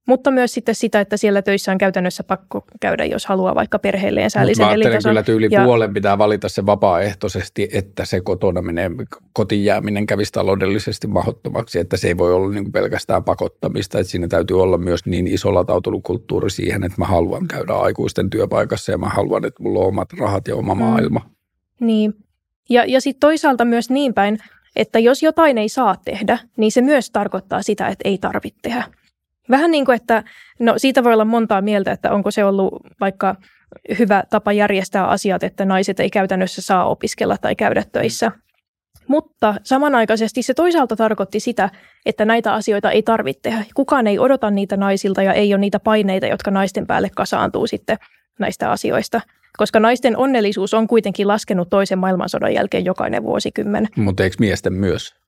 S3: mutta myös sitten sitä, että siellä töissä on käytännössä pakko käydä, jos haluaa vaikka perheelleen säällisen
S2: Mä
S3: elintason.
S2: kyllä tyyli ja... puolen pitää valita se vapaaehtoisesti, että se kotona menee, kotiin jääminen kävisi taloudellisesti mahdottomaksi, että se ei voi olla niin pelkästään pakottamista, että siinä täytyy olla myös niin iso latautunut kulttuuri siihen, että mä haluan käydä aikuisten työpaikassa ja mä haluan, että mulla on omat rahat ja oma mm. maailma.
S3: Niin, ja, ja sitten toisaalta myös niin päin, että jos jotain ei saa tehdä, niin se myös tarkoittaa sitä, että ei tarvitse tehdä. Vähän niin kuin, että no siitä voi olla montaa mieltä, että onko se ollut vaikka hyvä tapa järjestää asiat, että naiset ei käytännössä saa opiskella tai käydä töissä. Mutta samanaikaisesti se toisaalta tarkoitti sitä, että näitä asioita ei tarvitse tehdä. Kukaan ei odota niitä naisilta ja ei ole niitä paineita, jotka naisten päälle kasaantuu sitten näistä asioista. Koska naisten onnellisuus on kuitenkin laskenut toisen maailmansodan jälkeen jokainen vuosikymmen.
S2: Mutta eikö miesten myös?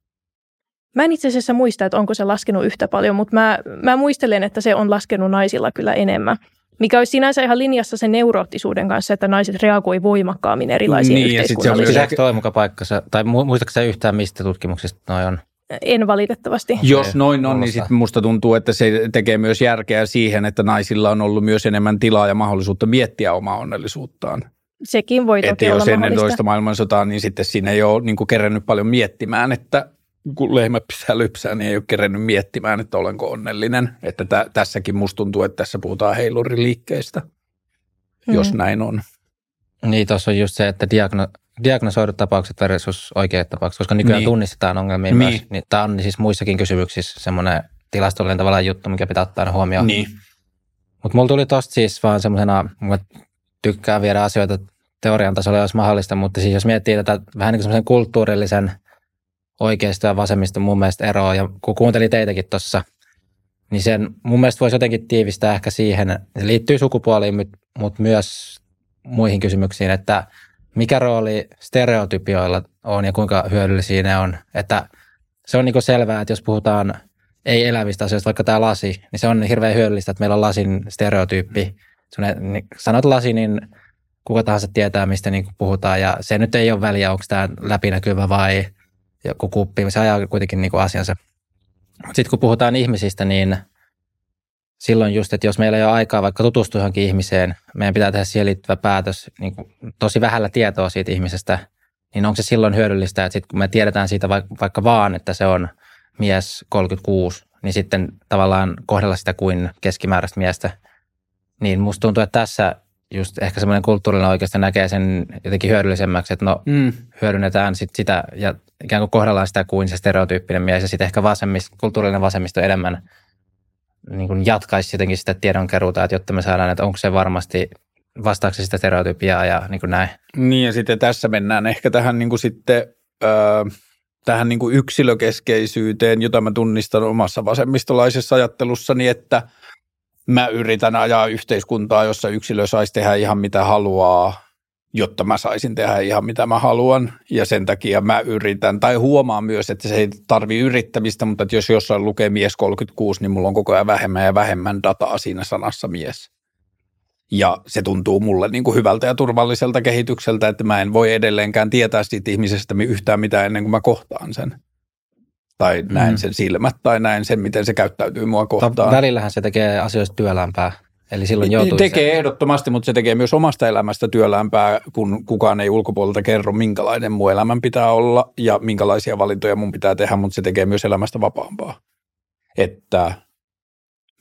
S3: Mä en itse asiassa muista, että onko se laskenut yhtä paljon, mutta mä, mä muistelen, että se on laskenut naisilla kyllä enemmän. Mikä olisi sinänsä ihan linjassa sen neuroottisuuden kanssa, että naiset reagoi voimakkaammin erilaisiin niin, yhteiskunnallisiin.
S1: Pitääkö toi muka paikkansa, tai muistatko yhtään mistä tutkimuksista noin on?
S3: En valitettavasti.
S2: Jos noin on, niin sitten musta tuntuu, että se tekee myös järkeä siihen, että naisilla on ollut myös enemmän tilaa ja mahdollisuutta miettiä omaa onnellisuuttaan.
S3: Sekin voi toki
S2: että
S3: olla
S2: jos ennen toista maailmansotaa, niin sitten siinä ei ole niin kerännyt paljon miettimään, että kun lehmä pisää lypsää, niin ei ole kerennyt miettimään, että olenko onnellinen. Että tä, tässäkin musta tuntuu, että tässä puhutaan heiluriliikkeistä, hmm. jos näin on.
S1: Niin, tuossa on just se, että diagno, diagnosoidut tapaukset versus oikeat tapaukset, koska nykyään niin. tunnistetaan ongelmia niin. myös. Niin tämä on siis muissakin kysymyksissä semmoinen tilastollinen tavallaan juttu, mikä pitää ottaa huomioon.
S2: Niin.
S1: Mutta mulla tuli tosta siis vaan semmoisena, tykkään viedä asioita teorian tasolla, jos mahdollista, mutta siis jos miettii tätä vähän niin kuin semmoisen kulttuurillisen – oikeista ja vasemmista mun mielestä eroa. Ja kun kuuntelin teitäkin tuossa, niin sen mun mielestä voisi jotenkin tiivistää ehkä siihen, se liittyy sukupuoliin, mutta myös muihin kysymyksiin, että mikä rooli stereotypioilla on ja kuinka hyödyllisiä ne on. Että se on niin selvää, että jos puhutaan ei-elävistä asioista, vaikka tämä lasi, niin se on hirveän hyödyllistä, että meillä on lasin stereotyyppi. Niin sanot lasi, niin kuka tahansa tietää, mistä niin puhutaan. Ja se nyt ei ole väliä, onko tämä läpinäkyvä vai joku kuppi, se ajaa kuitenkin niin kuin asiansa. Mutta sitten kun puhutaan ihmisistä, niin silloin just, että jos meillä ei ole aikaa vaikka tutustua johonkin ihmiseen, meidän pitää tehdä siihen liittyvä päätös niin kuin tosi vähällä tietoa siitä ihmisestä, niin onko se silloin hyödyllistä, että sit kun me tiedetään siitä vaikka vaan, että se on mies 36, niin sitten tavallaan kohdella sitä kuin keskimääräistä miestä. Niin musta tuntuu, että tässä just ehkä semmoinen kulttuurinen oikeasti näkee sen jotenkin hyödyllisemmäksi, että no mm. hyödynnetään sit sitä ja ikään kuin kohdellaan sitä kuin se stereotyyppinen mies ja sitten ehkä vasemmist, kulttuurinen vasemmisto enemmän niin kuin jatkaisi jotenkin sitä tiedonkeruuta, että jotta me saadaan, että onko se varmasti vastaako sitä stereotypiaa ja niin kuin näin.
S2: Niin ja sitten tässä mennään ehkä tähän niin kuin sitten öö, tähän niin kuin yksilökeskeisyyteen, jota mä tunnistan omassa vasemmistolaisessa ajattelussani, että – mä yritän ajaa yhteiskuntaa, jossa yksilö saisi tehdä ihan mitä haluaa, jotta mä saisin tehdä ihan mitä mä haluan. Ja sen takia mä yritän, tai huomaan myös, että se ei tarvi yrittämistä, mutta että jos jossain lukee mies 36, niin mulla on koko ajan vähemmän ja vähemmän dataa siinä sanassa mies. Ja se tuntuu mulle niin kuin hyvältä ja turvalliselta kehitykseltä, että mä en voi edelleenkään tietää siitä ihmisestä yhtään mitään ennen kuin mä kohtaan sen. Tai näen mm. sen silmät tai näen sen, miten se käyttäytyy mua kohtaan.
S1: Välillähän se tekee asioista työlämpää. Eli silloin joutuu
S2: tekee se... ehdottomasti, mutta se tekee myös omasta elämästä työlämpää, kun kukaan ei ulkopuolelta kerro, minkälainen mun elämän pitää olla ja minkälaisia valintoja mun pitää tehdä, mutta se tekee myös elämästä vapaampaa. Että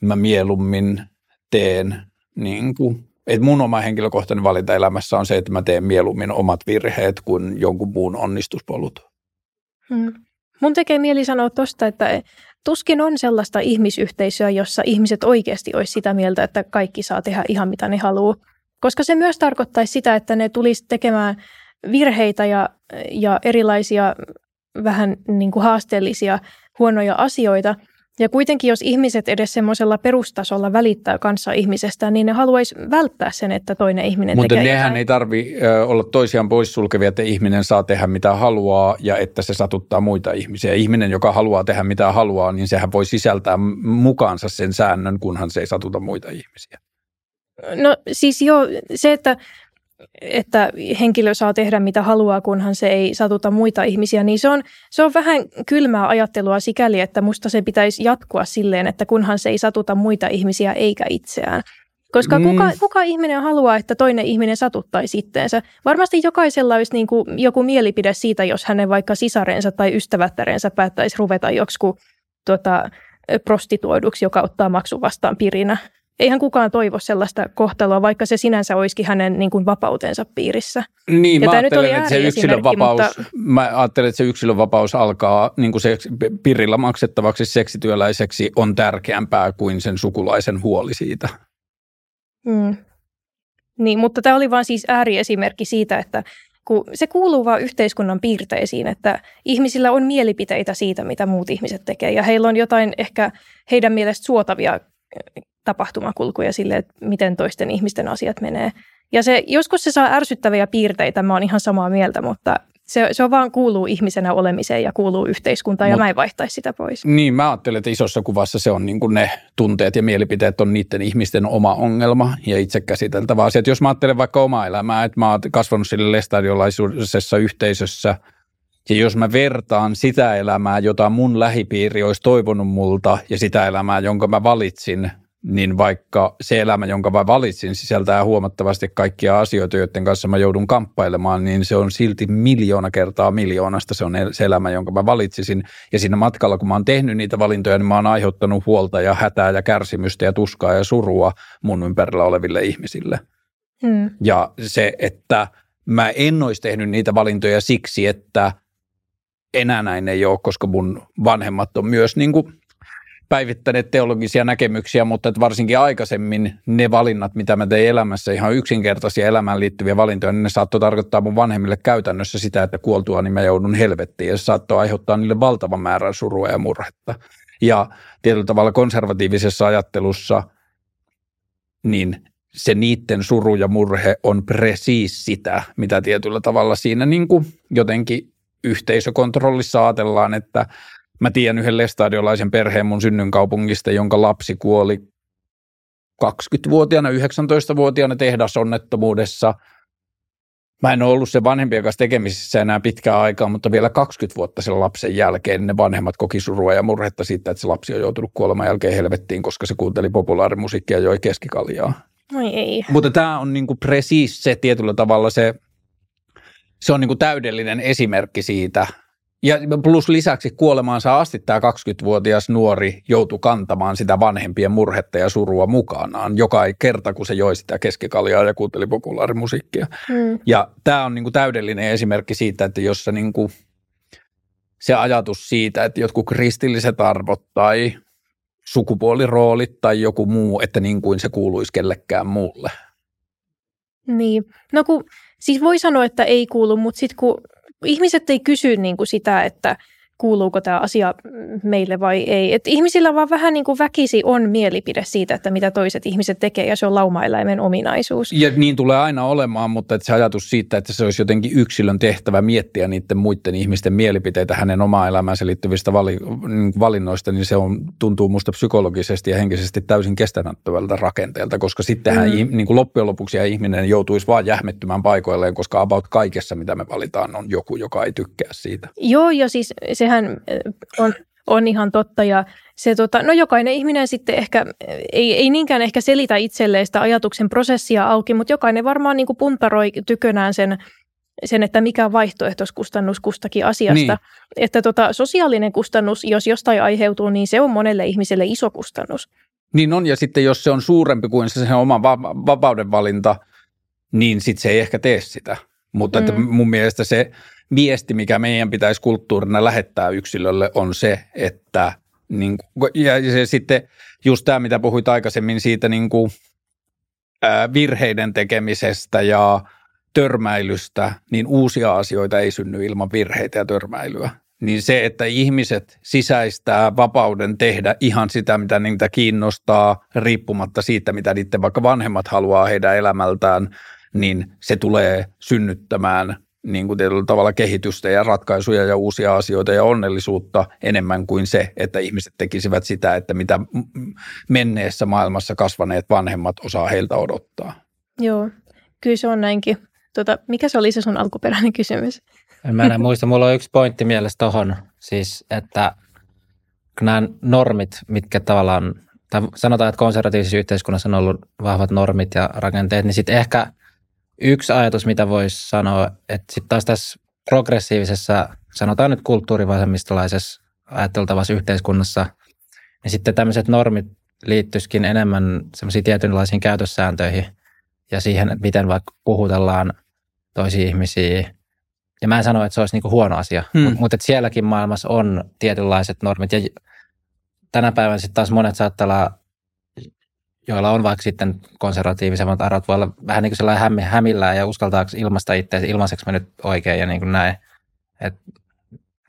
S2: mä mieluummin teen niin kuin, että mun oma henkilökohtainen valinta elämässä on se, että mä teen mieluummin omat virheet kuin jonkun muun onnistuspolut.
S3: Hmm. Mun tekee mieli sanoa tuosta, että tuskin on sellaista ihmisyhteisöä, jossa ihmiset oikeasti olisi sitä mieltä, että kaikki saa tehdä ihan mitä ne haluaa. Koska se myös tarkoittaisi sitä, että ne tulisi tekemään virheitä ja, ja erilaisia vähän niin kuin haasteellisia huonoja asioita – ja kuitenkin, jos ihmiset edes semmoisella perustasolla välittää kanssa ihmisestä, niin ne haluaisi välttää sen, että toinen ihminen
S2: Mutta
S3: tekee
S2: nehän
S3: jotain.
S2: ei tarvi olla toisiaan poissulkevia, että ihminen saa tehdä mitä haluaa ja että se satuttaa muita ihmisiä. Ihminen, joka haluaa tehdä mitä haluaa, niin sehän voi sisältää mukaansa sen säännön, kunhan se ei satuta muita ihmisiä.
S3: No siis joo, se, että että henkilö saa tehdä mitä haluaa, kunhan se ei satuta muita ihmisiä, niin se on, se on vähän kylmää ajattelua sikäli, että musta se pitäisi jatkua silleen, että kunhan se ei satuta muita ihmisiä eikä itseään. Koska mm. kuka, kuka ihminen haluaa, että toinen ihminen satuttaisi itteensä? Varmasti jokaisella olisi niin kuin joku mielipide siitä, jos hänen vaikka sisarensa tai ystävättärensä päättäisi ruveta joksikin tuota, prostituoiduksi, joka ottaa maksun vastaan pirinä eihän kukaan toivo sellaista kohtaloa, vaikka se sinänsä olisikin hänen niin kuin vapautensa piirissä.
S2: Niin, ja mä ajattelen, että se yksilön vapaus, mutta... mä ajattelen, että se yksilön vapaus alkaa niin kuin se pirillä maksettavaksi seksityöläiseksi on tärkeämpää kuin sen sukulaisen huoli siitä.
S3: Hmm. Niin, mutta tämä oli vain siis ääriesimerkki siitä, että kun se kuuluu vaan yhteiskunnan piirteisiin, että ihmisillä on mielipiteitä siitä, mitä muut ihmiset tekee, ja heillä on jotain ehkä heidän mielestä suotavia tapahtumakulkuja sille, että miten toisten ihmisten asiat menee. Ja se, joskus se saa ärsyttäviä piirteitä, mä oon ihan samaa mieltä, mutta se, se on vaan kuuluu ihmisenä olemiseen ja kuuluu yhteiskuntaan ja Mut, mä en vaihtaisi sitä pois.
S2: Niin, mä ajattelen, että isossa kuvassa se on niin kuin ne tunteet ja mielipiteet on niiden ihmisten oma ongelma ja itse käsiteltävä asia. jos mä ajattelen vaikka omaa elämää, että mä oon kasvanut sille lestadiolaisuudessa yhteisössä ja jos mä vertaan sitä elämää, jota mun lähipiiri olisi toivonut multa ja sitä elämää, jonka mä valitsin, niin vaikka se elämä, jonka mä valitsin, sisältää huomattavasti kaikkia asioita, joiden kanssa mä joudun kamppailemaan, niin se on silti miljoona kertaa miljoonasta se on se elämä, jonka mä valitsisin. Ja siinä matkalla, kun mä oon tehnyt niitä valintoja, niin mä oon aiheuttanut huolta ja hätää ja kärsimystä ja tuskaa ja surua mun ympärillä oleville ihmisille. Hmm. Ja se, että mä en olisi tehnyt niitä valintoja siksi, että enää näin ei ole, koska mun vanhemmat on myös niin kuin päivittäneet teologisia näkemyksiä, mutta että varsinkin aikaisemmin ne valinnat, mitä mä tein elämässä, ihan yksinkertaisia elämään liittyviä valintoja, niin ne saattoi tarkoittaa mun vanhemmille käytännössä sitä, että kuoltua niin mä joudun helvettiin ja se saattoi aiheuttaa niille valtavan määrän surua ja murhetta. Ja tietyllä tavalla konservatiivisessa ajattelussa niin se niiden suru ja murhe on presiis sitä, mitä tietyllä tavalla siinä niin kuin jotenkin yhteisökontrollissa ajatellaan, että Mä tiedän yhden lestadiolaisen perheen mun synnynkaupungista, jonka lapsi kuoli 20-vuotiaana, 19-vuotiaana tehdasonnettomuudessa. Mä en ole ollut se vanhempien kanssa tekemisissä enää pitkään aikaa, mutta vielä 20 vuotta sen lapsen jälkeen ne vanhemmat koki surua ja murhetta siitä, että se lapsi on joutunut kuoleman jälkeen helvettiin, koska se kuunteli populaarimusiikkia ja joi keskikaljaa.
S3: Oi ei.
S2: Mutta tämä on niinku presiis se tietyllä tavalla se, se on niinku täydellinen esimerkki siitä – ja plus lisäksi kuolemaansa asti tämä 20-vuotias nuori joutui kantamaan sitä vanhempien murhetta ja surua mukanaan joka kerta, kun se joi sitä keskikaljaa ja kuunteli populaarimusiikkia. Mm. Ja tämä on niinku täydellinen esimerkki siitä, että jos se, niinku, se ajatus siitä, että jotkut kristilliset arvot tai sukupuoliroolit tai joku muu, että niin kuin se kuuluisi kellekään muulle.
S3: Niin, no kun, siis voi sanoa, että ei kuulu, mutta sitten kun ihmiset ei kysy niin kuin sitä, että kuuluuko tämä asia meille vai ei. Et ihmisillä vaan vähän niin kuin väkisi on mielipide siitä, että mitä toiset ihmiset tekee ja se on laumaeläimen ominaisuus.
S2: Ja niin tulee aina olemaan, mutta se ajatus siitä, että se olisi jotenkin yksilön tehtävä miettiä niiden muiden ihmisten mielipiteitä hänen omaa elämäänsä liittyvistä vali, niin valinnoista, niin se on, tuntuu musta psykologisesti ja henkisesti täysin kestämättömältä rakenteelta, koska sittenhän mm. niin kuin loppujen lopuksi ihminen joutuisi vaan jähmettymään paikoilleen, koska about kaikessa, mitä me valitaan, on joku, joka ei tykkää siitä.
S3: Joo, ja siis sehän on, on ihan totta ja se, tota, no jokainen ihminen sitten ehkä, ei, ei niinkään ehkä selitä itselleen sitä ajatuksen prosessia auki, mutta jokainen varmaan niin kuin puntaroi tykönään sen, sen, että mikä vaihtoehtoiskustannus kustakin asiasta. Niin. Että tota, sosiaalinen kustannus, jos jostain aiheutuu, niin se on monelle ihmiselle iso kustannus.
S2: Niin on, ja sitten jos se on suurempi kuin se sen oma va- vapauden valinta, niin sitten se ei ehkä tee sitä. Mutta mm. että mun mielestä se viesti, mikä meidän pitäisi kulttuurina lähettää yksilölle, on se, että niin, ja se sitten just tämä, mitä puhuit aikaisemmin siitä niin kuin, ää, virheiden tekemisestä ja törmäilystä, niin uusia asioita ei synny ilman virheitä ja törmäilyä. Niin se, että ihmiset sisäistää vapauden tehdä ihan sitä, mitä niitä kiinnostaa, riippumatta siitä, mitä niiden vaikka vanhemmat haluaa heidän elämältään, niin se tulee synnyttämään niin kuin tietyllä tavalla kehitystä ja ratkaisuja ja uusia asioita ja onnellisuutta enemmän kuin se, että ihmiset tekisivät sitä, että mitä menneessä maailmassa kasvaneet vanhemmat osaa heiltä odottaa.
S3: Joo, kyllä se on näinkin. Tota, mikä se oli se sun alkuperäinen kysymys?
S1: En mä enää muista. Mulla on yksi pointti mielessä tuohon, siis että nämä normit, mitkä tavallaan, tai sanotaan, että konservatiivisessa yhteiskunnassa on ollut vahvat normit ja rakenteet, niin sitten ehkä – Yksi ajatus, mitä voisi sanoa, että sitten taas tässä progressiivisessa, sanotaan nyt kulttuurivasemmistolaisessa ajatteltavassa yhteiskunnassa, niin sitten tämmöiset normit liittyisikin enemmän semmoisiin tietynlaisiin käytössääntöihin ja siihen, että miten vaikka puhutellaan toisia ihmisiä. Ja mä en sano, että se olisi niinku huono asia, hmm. mutta mut sielläkin maailmassa on tietynlaiset normit. Ja tänä päivänä sitten taas monet saattaa olla joilla on vaikka sitten konservatiivisemmat arvot, voi olla vähän niin kuin sellainen hämillään ja uskaltaako ilmasta itseänsä, ilmaiseksi me nyt oikein ja niin kuin näin. Et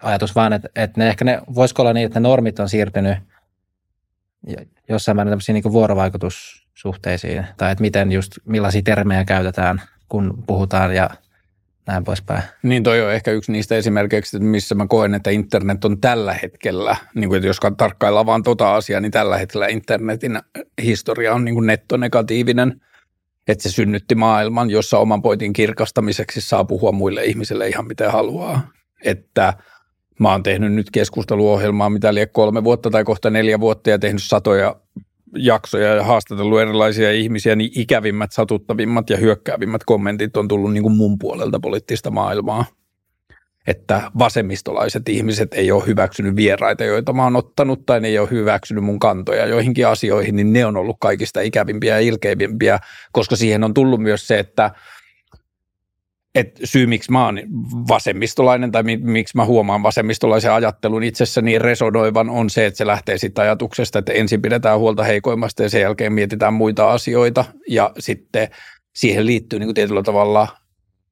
S1: ajatus vaan, että, että ne ehkä ne, voisiko olla niin, että ne normit on siirtynyt jossain määrin tämmöisiin niin vuorovaikutussuhteisiin, tai että miten just, millaisia termejä käytetään, kun puhutaan ja näin poispäin.
S2: Niin toi on ehkä yksi niistä esimerkiksi, missä mä koen, että internet on tällä hetkellä, niin kuin, että jos tarkkaillaan vaan tota asiaa, niin tällä hetkellä internetin historia on niin kuin nettonegatiivinen, että se synnytti maailman, jossa oman poitin kirkastamiseksi saa puhua muille ihmisille ihan mitä haluaa. Että mä oon tehnyt nyt keskusteluohjelmaa, mitä liian kolme vuotta tai kohta neljä vuotta ja tehnyt satoja jaksoja ja haastatellut erilaisia ihmisiä, niin ikävimmät, satuttavimmat ja hyökkäävimmät kommentit on tullut niin kuin mun puolelta poliittista maailmaa. Että vasemmistolaiset ihmiset ei ole hyväksynyt vieraita, joita mä oon ottanut, tai ne ei ole hyväksynyt mun kantoja joihinkin asioihin, niin ne on ollut kaikista ikävimpiä ja ilkeivimpiä, koska siihen on tullut myös se, että – että syy, miksi mä oon vasemmistolainen tai miksi mä huomaan vasemmistolaisen ajattelun itsessäni resonoivan on se, että se lähtee siitä ajatuksesta, että ensin pidetään huolta heikoimmasta ja sen jälkeen mietitään muita asioita. Ja sitten siihen liittyy niin kuin tietyllä tavalla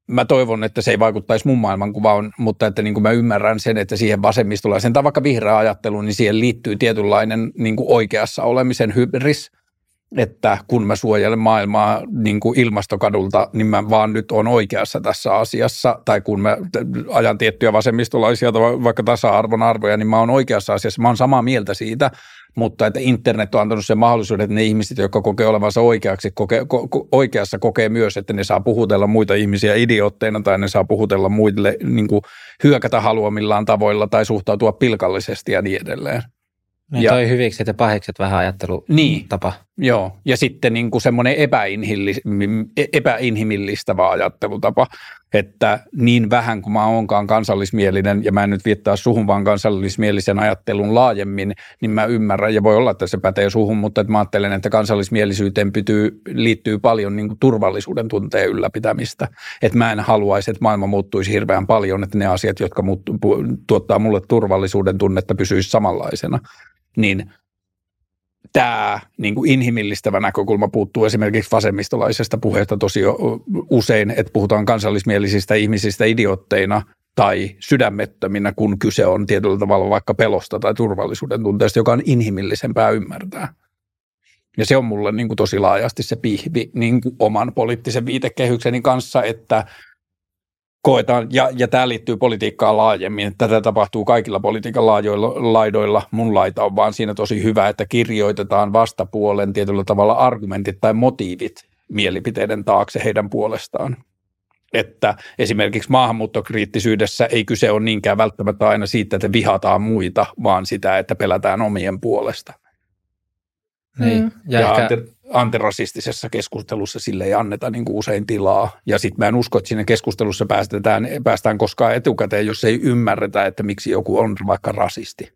S2: mä toivon, että se ei vaikuttaisi mun maailmankuvaan, mutta että niin kuin mä ymmärrän sen, että siihen vasemmistolaisen tai vaikka vihreä ajatteluun, niin siihen liittyy tietynlainen niin kuin oikeassa olemisen hybris – että kun mä suojelen maailmaa niin kuin ilmastokadulta, niin mä vaan nyt on oikeassa tässä asiassa, tai kun mä ajan tiettyjä vasemmistolaisia tai vaikka tasa-arvon arvoja, niin mä oon oikeassa asiassa, mä oon samaa mieltä siitä, mutta että internet on antanut sen mahdollisuuden, että ne ihmiset, jotka kokee olevansa oikeaksi, kokee, ko, oikeassa, kokee myös, että ne saa puhutella muita ihmisiä idiootteina tai ne saa puhutella muille niin kuin hyökätä haluamillaan tavoilla tai suhtautua pilkallisesti ja niin edelleen.
S1: Niin ja, toi hyviksi ja pahikset vähän ajattelu niin, tapa.
S2: Joo, ja sitten niin kuin semmoinen epäinhimillistävä ajattelutapa, että niin vähän kuin mä oonkaan kansallismielinen, ja mä en nyt viittaa suhun vaan kansallismielisen ajattelun laajemmin, niin mä ymmärrän, ja voi olla, että se pätee suhun, mutta että mä ajattelen, että kansallismielisyyteen pytyy, liittyy paljon niin kuin turvallisuuden tunteen ylläpitämistä. Että mä en haluaisi, että maailma muuttuisi hirveän paljon, että ne asiat, jotka muuttu, tuottaa mulle turvallisuuden tunnetta, pysyisi samanlaisena niin tämä niin kuin inhimillistävä näkökulma puuttuu esimerkiksi vasemmistolaisesta puheesta tosi usein, että puhutaan kansallismielisistä ihmisistä idiootteina, tai sydämettöminä, kun kyse on tietyllä tavalla vaikka pelosta tai turvallisuuden tunteesta, joka on inhimillisempää ymmärtää. Ja se on mulle niin kuin tosi laajasti se pihvi niin kuin oman poliittisen viitekehykseni kanssa, että koetaan, ja, ja tämä liittyy politiikkaan laajemmin, että tätä tapahtuu kaikilla politiikan laajoilla, laidoilla. Mun laita on vaan siinä tosi hyvä, että kirjoitetaan vastapuolen tietyllä tavalla argumentit tai motiivit mielipiteiden taakse heidän puolestaan. Että esimerkiksi maahanmuuttokriittisyydessä ei kyse ole niinkään välttämättä aina siitä, että vihataan muita, vaan sitä, että pelätään omien puolesta.
S1: Niin.
S2: Mm. Ja, ja ehkä... antirasistisessa keskustelussa sille ei anneta niin kuin usein tilaa. Ja sitten mä en usko, että siinä keskustelussa päästetään, päästään koskaan etukäteen, jos ei ymmärretä, että miksi joku on vaikka rasisti.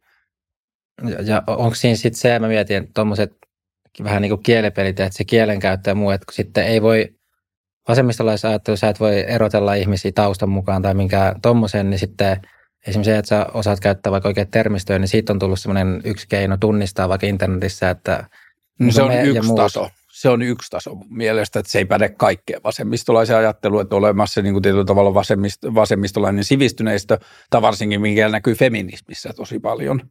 S1: Ja, ja onko siinä sitten se, mä mietin, tuommoiset vähän niin kuin kielipelit, että se kielenkäyttö ja muu, että sitten ei voi vasemmistolaisessa ajattelussa et voi erotella ihmisiä taustan mukaan tai minkään tuommoisen, niin sitten esimerkiksi se, että sä osaat käyttää vaikka oikein termistöä, niin siitä on tullut semmoinen yksi keino tunnistaa vaikka internetissä, että
S2: No se on yksi taso. Se on yksi taso mielestä, että se ei päde kaikkeen vasemmistolaisen ajatteluun, että olemassa niin kuin tietyllä tavalla vasemmist, vasemmistolainen sivistyneistö, tai varsinkin mikä näkyy feminismissä tosi paljon,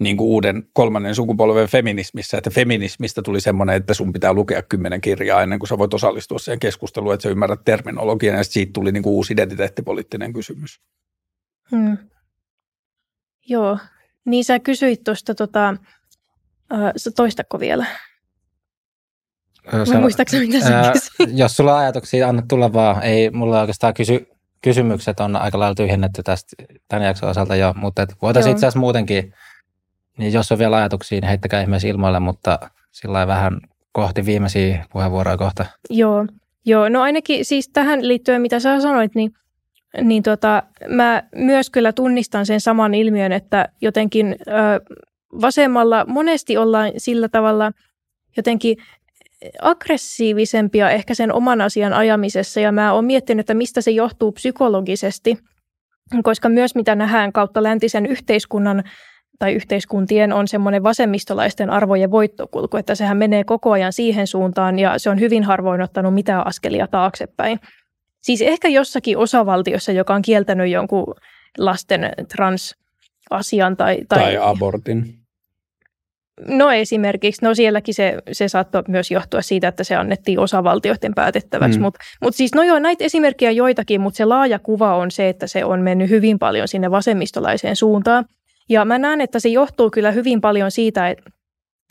S2: niin kuin uuden kolmannen sukupolven feminismissä, että feminismistä tuli semmoinen, että sun pitää lukea kymmenen kirjaa ennen kuin sä voit osallistua siihen keskusteluun, että sä ymmärrät terminologian, ja siitä tuli niin kuin uusi identiteettipoliittinen kysymys. Hmm.
S3: Joo, niin sä kysyit tuosta, tota, äh, toistako vielä? Sä, Muistaakseni mitä sä ää,
S1: Jos sulla on ajatuksia, anna tulla vaan. Ei, mulla oikeastaan kysy, kysymykset on aika lailla tyhjennetty tästä tämän jakson osalta jo, mutta voitaisiin itse asiassa muutenkin, niin jos on vielä ajatuksia, niin heittäkää ihmeessä ilmoille, mutta sillä vähän kohti viimeisiä puheenvuoroja kohta.
S3: Joo, joo, no ainakin siis tähän liittyen, mitä sä sanoit, niin, niin tota, mä myös kyllä tunnistan sen saman ilmiön, että jotenkin ö, vasemmalla monesti ollaan sillä tavalla jotenkin aggressiivisempia ehkä sen oman asian ajamisessa ja mä oon miettinyt, että mistä se johtuu psykologisesti, koska myös mitä nähdään kautta läntisen yhteiskunnan tai yhteiskuntien on semmoinen vasemmistolaisten arvojen voittokulku, että sehän menee koko ajan siihen suuntaan ja se on hyvin harvoin ottanut mitään askelia taaksepäin. Siis ehkä jossakin osavaltiossa, joka on kieltänyt jonkun lasten trans-asian tai,
S2: tai, tai abortin.
S3: No esimerkiksi, no sielläkin se, se saattoi myös johtua siitä, että se annettiin osavaltioiden päätettäväksi, mm. mutta mut siis no joo, näitä esimerkkejä joitakin, mutta se laaja kuva on se, että se on mennyt hyvin paljon sinne vasemmistolaiseen suuntaan. Ja mä näen, että se johtuu kyllä hyvin paljon siitä, että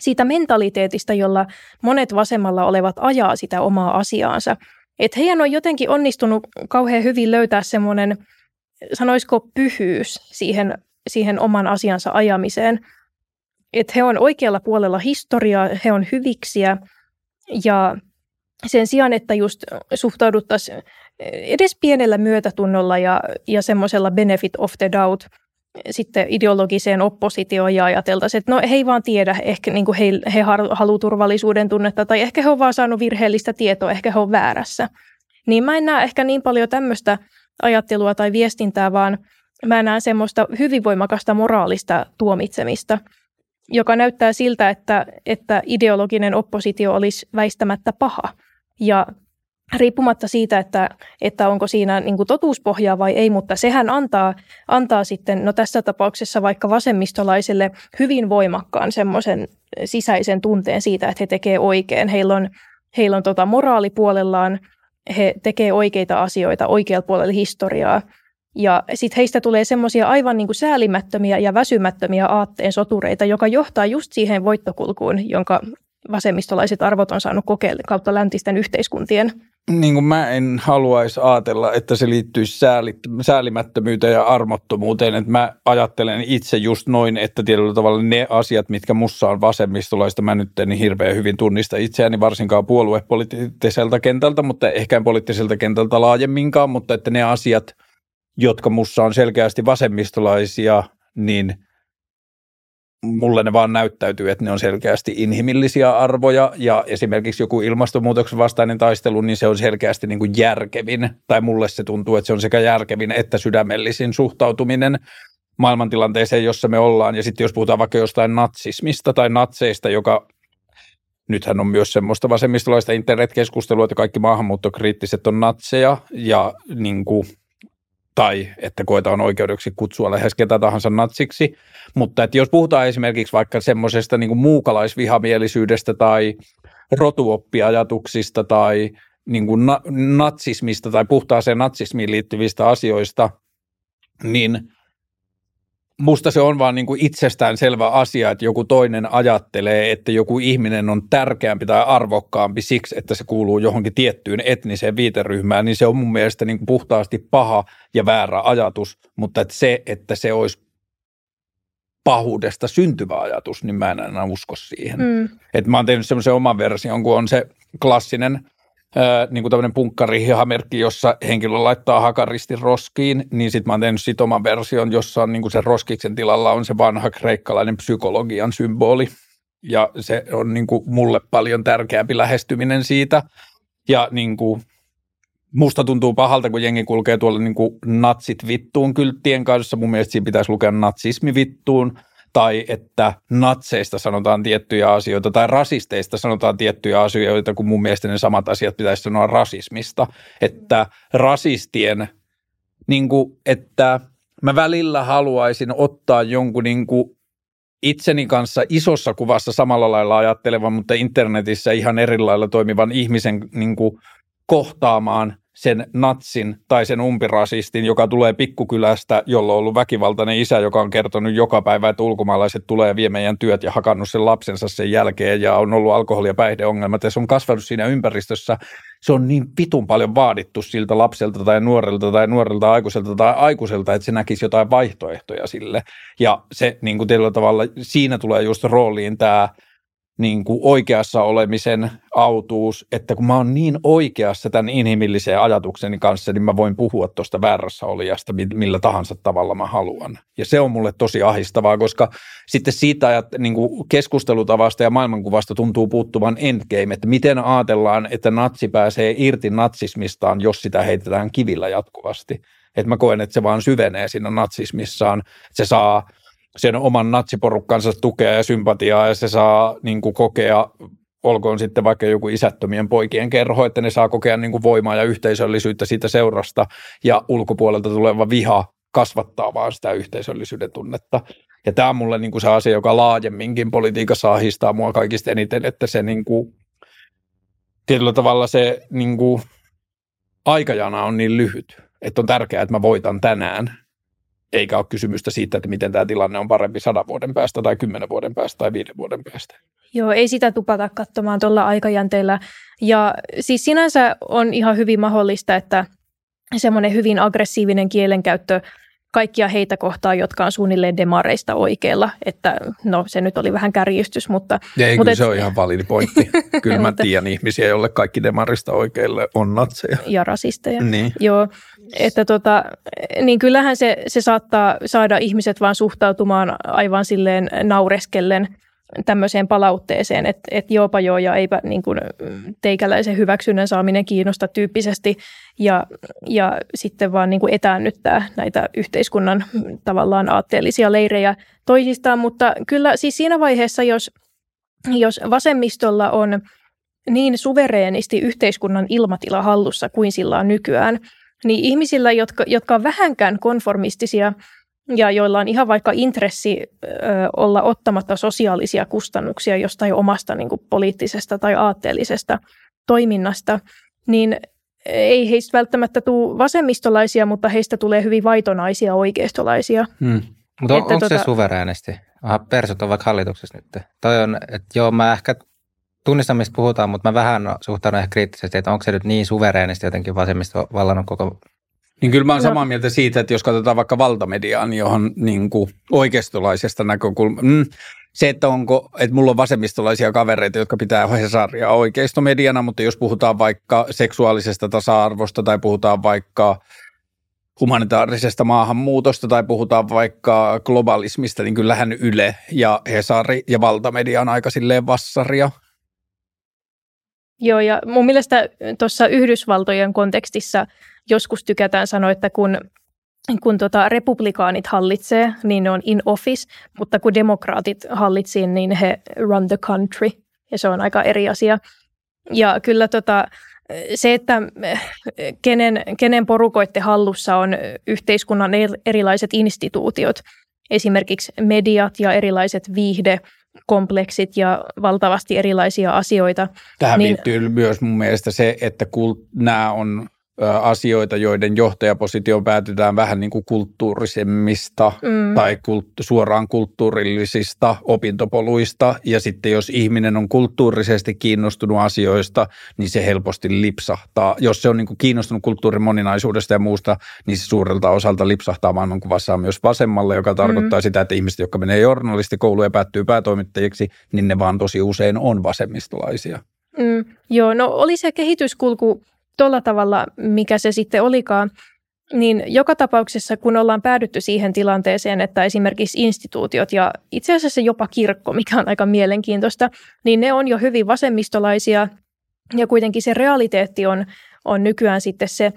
S3: siitä mentaliteetista, jolla monet vasemmalla olevat ajaa sitä omaa asiaansa. Että heidän on jotenkin onnistunut kauhean hyvin löytää semmoinen, sanoisiko pyhyys siihen, siihen oman asiansa ajamiseen – että he on oikealla puolella historiaa, he on hyviksiä. Ja sen sijaan, että just suhtauduttaisiin edes pienellä myötätunnolla ja, ja semmoisella benefit of the doubt sitten ideologiseen oppositioon ja ajateltaisiin, että no he ei vaan tiedä, ehkä niin kuin he, he haluavat turvallisuuden tunnetta tai ehkä he on vaan saanut virheellistä tietoa, ehkä he on väärässä. Niin mä en näe ehkä niin paljon tämmöistä ajattelua tai viestintää, vaan mä näen semmoista hyvin voimakasta moraalista tuomitsemista – joka näyttää siltä, että, että ideologinen oppositio olisi väistämättä paha. Ja riippumatta siitä, että, että onko siinä niin kuin totuuspohjaa vai ei, mutta sehän antaa, antaa sitten, no tässä tapauksessa vaikka vasemmistolaiselle hyvin voimakkaan semmoisen sisäisen tunteen siitä, että he tekee oikein. Heillä on, heillä on tota moraalipuolellaan, he tekee oikeita asioita oikealla puolella historiaa – ja sitten heistä tulee semmoisia aivan niin kuin säälimättömiä ja väsymättömiä aatteen sotureita, joka johtaa just siihen voittokulkuun, jonka vasemmistolaiset arvot on saanut kokeilla kautta läntisten yhteiskuntien.
S2: Niin kuin mä en haluaisi ajatella, että se liittyisi säälimättömyyteen ja armottomuuteen. Että mä ajattelen itse just noin, että tietyllä tavalla ne asiat, mitkä mussa on vasemmistolaista, mä nyt en niin hirveän hyvin tunnista itseäni varsinkaan puoluepoliittiselta kentältä, mutta ehkä poliittiselta kentältä laajemminkaan, mutta että ne asiat – jotka mussa on selkeästi vasemmistolaisia, niin mulle ne vaan näyttäytyy, että ne on selkeästi inhimillisiä arvoja. Ja esimerkiksi joku ilmastonmuutoksen vastainen taistelu, niin se on selkeästi niin kuin järkevin, tai mulle se tuntuu, että se on sekä järkevin että sydämellisin suhtautuminen maailmantilanteeseen, jossa me ollaan. Ja sitten jos puhutaan vaikka jostain natsismista tai natseista, joka nythän on myös semmoista vasemmistolaista internetkeskustelua, että kaikki maahanmuuttokriittiset on natseja. Ja niin kuin tai että koetaan oikeudeksi kutsua lähes ketä tahansa natsiksi. Mutta että jos puhutaan esimerkiksi vaikka semmoisesta niin muukalaisvihamielisyydestä tai rotuoppiajatuksista tai niin kuin na- natsismista tai puhtaaseen natsismiin liittyvistä asioista, niin musta se on vaan niin kuin itsestään selvä asia, että joku toinen ajattelee, että joku ihminen on tärkeämpi tai arvokkaampi siksi, että se kuuluu johonkin tiettyyn etniseen viiteryhmään, niin se on mun mielestä niin kuin puhtaasti paha ja väärä ajatus, mutta että se, että se olisi pahuudesta syntyvä ajatus, niin mä en enää usko siihen. Mm. Et mä oon tehnyt semmoisen oman version, kun on se klassinen niin kuin tämmöinen punkkarihihamerkki, jossa henkilö laittaa hakaristin roskiin, niin sitten mä oon tehnyt sit oman version, jossa on niin kuin sen roskiksen tilalla on se vanha kreikkalainen psykologian symboli. Ja se on niin kuin mulle paljon tärkeämpi lähestyminen siitä. Ja niin kuin musta tuntuu pahalta, kun jengi kulkee tuolla niin kuin natsit vittuun kylttien kanssa. Mun mielestä siinä pitäisi lukea natsismi vittuun tai että natseista sanotaan tiettyjä asioita tai rasisteista sanotaan tiettyjä asioita, kun mun mielestä ne samat asiat pitäisi sanoa rasismista. Että rasistien, niin kuin, että mä välillä haluaisin ottaa jonkun niin kuin itseni kanssa isossa kuvassa samalla lailla ajattelevan, mutta internetissä ihan eri lailla toimivan ihmisen niin kuin kohtaamaan sen natsin tai sen umpirasistin, joka tulee pikkukylästä, jolla on ollut väkivaltainen isä, joka on kertonut joka päivä, että ulkomaalaiset tulee vie meidän työt ja hakannut sen lapsensa sen jälkeen ja on ollut alkoholi- ja päihdeongelmat ja se on kasvanut siinä ympäristössä. Se on niin pitun paljon vaadittu siltä lapselta tai nuorelta tai nuorelta aikuiselta tai aikuiselta, että se näkisi jotain vaihtoehtoja sille. Ja se niin kuin tavalla, siinä tulee just rooliin tämä – niin kuin oikeassa olemisen autuus, että kun mä oon niin oikeassa tämän inhimillisen ajatukseni kanssa, niin mä voin puhua tuosta väärässä olijasta millä tahansa tavalla mä haluan. Ja se on mulle tosi ahistavaa, koska sitten siitä ajat, niin kuin keskustelutavasta ja maailmankuvasta tuntuu puuttuvan endgame, että miten ajatellaan, että natsi pääsee irti natsismistaan, jos sitä heitetään kivillä jatkuvasti. Että mä koen, että se vaan syvenee siinä natsismissaan. Se saa sen oman natsiporukkansa tukea ja sympatiaa ja se saa niin kuin, kokea, olkoon sitten vaikka joku isättömien poikien kerho, että ne saa kokea niin kuin, voimaa ja yhteisöllisyyttä siitä seurasta ja ulkopuolelta tuleva viha kasvattaa vaan sitä yhteisöllisyyden tunnetta. Ja tämä on mulle niin kuin se asia, joka laajemminkin politiikassa ahistaa mua kaikista eniten, että se niin kuin, tietyllä tavalla se niin kuin, aikajana on niin lyhyt, että on tärkeää, että mä voitan tänään eikä ole kysymystä siitä, että miten tämä tilanne on parempi sadan vuoden päästä tai kymmenen vuoden päästä tai viiden vuoden päästä.
S3: Joo, ei sitä tupata katsomaan tuolla aikajänteellä. Ja siis sinänsä on ihan hyvin mahdollista, että semmoinen hyvin aggressiivinen kielenkäyttö kaikkia heitä kohtaan, jotka on suunnilleen demareista oikealla. Että no se nyt oli vähän kärjistys, mutta...
S2: Ja ei,
S3: mutta
S2: et, se on ihan validi pointti. <laughs> Kyllä mä tiedän ihmisiä, joille kaikki demarista oikealle on natseja.
S3: Ja rasisteja.
S2: Niin.
S3: Joo, että tota, niin kyllähän se, se saattaa saada ihmiset vaan suhtautumaan aivan silleen naureskellen – tämmöiseen palautteeseen, että, että joopa joo ja eipä niin kuin teikäläisen hyväksynnän saaminen kiinnosta tyyppisesti ja, ja sitten vaan niin kuin etäännyttää näitä yhteiskunnan tavallaan aatteellisia leirejä toisistaan, mutta kyllä siis siinä vaiheessa, jos, jos vasemmistolla on niin suvereenisti yhteiskunnan ilmatila hallussa kuin sillä on nykyään, niin ihmisillä, jotka, jotka on vähänkään konformistisia – ja joilla on ihan vaikka intressi ö, olla ottamatta sosiaalisia kustannuksia jostain omasta niin kuin poliittisesta tai aatteellisesta toiminnasta, niin ei heistä välttämättä tule vasemmistolaisia, mutta heistä tulee hyvin vaitonaisia oikeistolaisia.
S1: Hmm. Mutta on, onko tuota... se suvereenisti? Aha, persut on vaikka hallituksessa nyt. Toi on, että joo, mä ehkä tunnistan, mistä puhutaan, mutta mä vähän suhtaudun ehkä kriittisesti, että onko se nyt niin suvereenisti jotenkin vasemmisto vallannut koko
S2: niin kyllä mä olen no. samaa mieltä siitä, että jos katsotaan vaikka valtamediaan, johon niin kuin oikeistolaisesta näkökulmasta, mm, se, että onko, että mulla on vasemmistolaisia kavereita, jotka pitää Hesaria oikeistomediana, mutta jos puhutaan vaikka seksuaalisesta tasa-arvosta tai puhutaan vaikka humanitaarisesta maahanmuutosta tai puhutaan vaikka globalismista, niin kyllähän Yle ja Hesari ja valtamedia on aika silleen vassaria.
S3: Joo, ja mun mielestä tuossa Yhdysvaltojen kontekstissa – joskus tykätään sanoa, että kun kun tota republikaanit hallitsee, niin ne on in office, mutta kun demokraatit hallitsee, niin he run the country, ja se on aika eri asia. Ja kyllä tota, se, että kenen, kenen porukoitte hallussa on yhteiskunnan erilaiset instituutiot, esimerkiksi mediat ja erilaiset viihde, kompleksit ja valtavasti erilaisia asioita.
S2: Tähän niin, liittyy myös mun mielestä se, että kult, nämä on asioita, joiden johtajapositio päätetään vähän niin kuin kulttuurisemmista mm. tai kult, suoraan kulttuurillisista opintopoluista. Ja sitten jos ihminen on kulttuurisesti kiinnostunut asioista, niin se helposti lipsahtaa. Jos se on niin kuin kiinnostunut kulttuurin moninaisuudesta ja muusta, niin se suurelta osalta lipsahtaa maailmankuvassaan myös vasemmalle, joka tarkoittaa mm. sitä, että ihmiset, jotka menee journalistikouluun ja päättyy päätoimittajiksi, niin ne vaan tosi usein on vasemmistolaisia.
S3: Mm, joo, no oli se kehityskulku tuolla tavalla, mikä se sitten olikaan, niin joka tapauksessa, kun ollaan päädytty siihen tilanteeseen, että esimerkiksi instituutiot ja itse asiassa jopa kirkko, mikä on aika mielenkiintoista, niin ne on jo hyvin vasemmistolaisia ja kuitenkin se realiteetti on, on nykyään sitten se,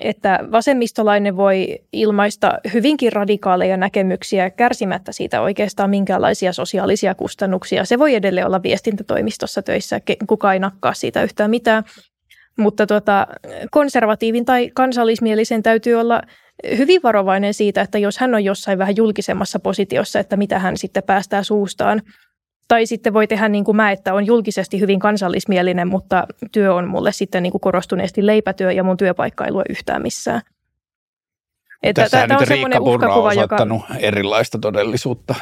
S3: että vasemmistolainen voi ilmaista hyvinkin radikaaleja näkemyksiä kärsimättä siitä oikeastaan minkäänlaisia sosiaalisia kustannuksia. Se voi edelleen olla viestintätoimistossa töissä, kuka ei nakkaa siitä yhtään mitään. Mutta tuota, konservatiivin tai kansallismielisen täytyy olla hyvin varovainen siitä, että jos hän on jossain vähän julkisemmassa positiossa, että mitä hän sitten päästää suustaan. Tai sitten voi tehdä niin kuin mä, että on julkisesti hyvin kansallismielinen, mutta työ on mulle sitten niin kuin korostuneesti leipätyö ja mun työpaikka ei lue yhtään missään.
S2: Että Tässä nyt Riikka Purra on osoittanut joka... erilaista todellisuutta,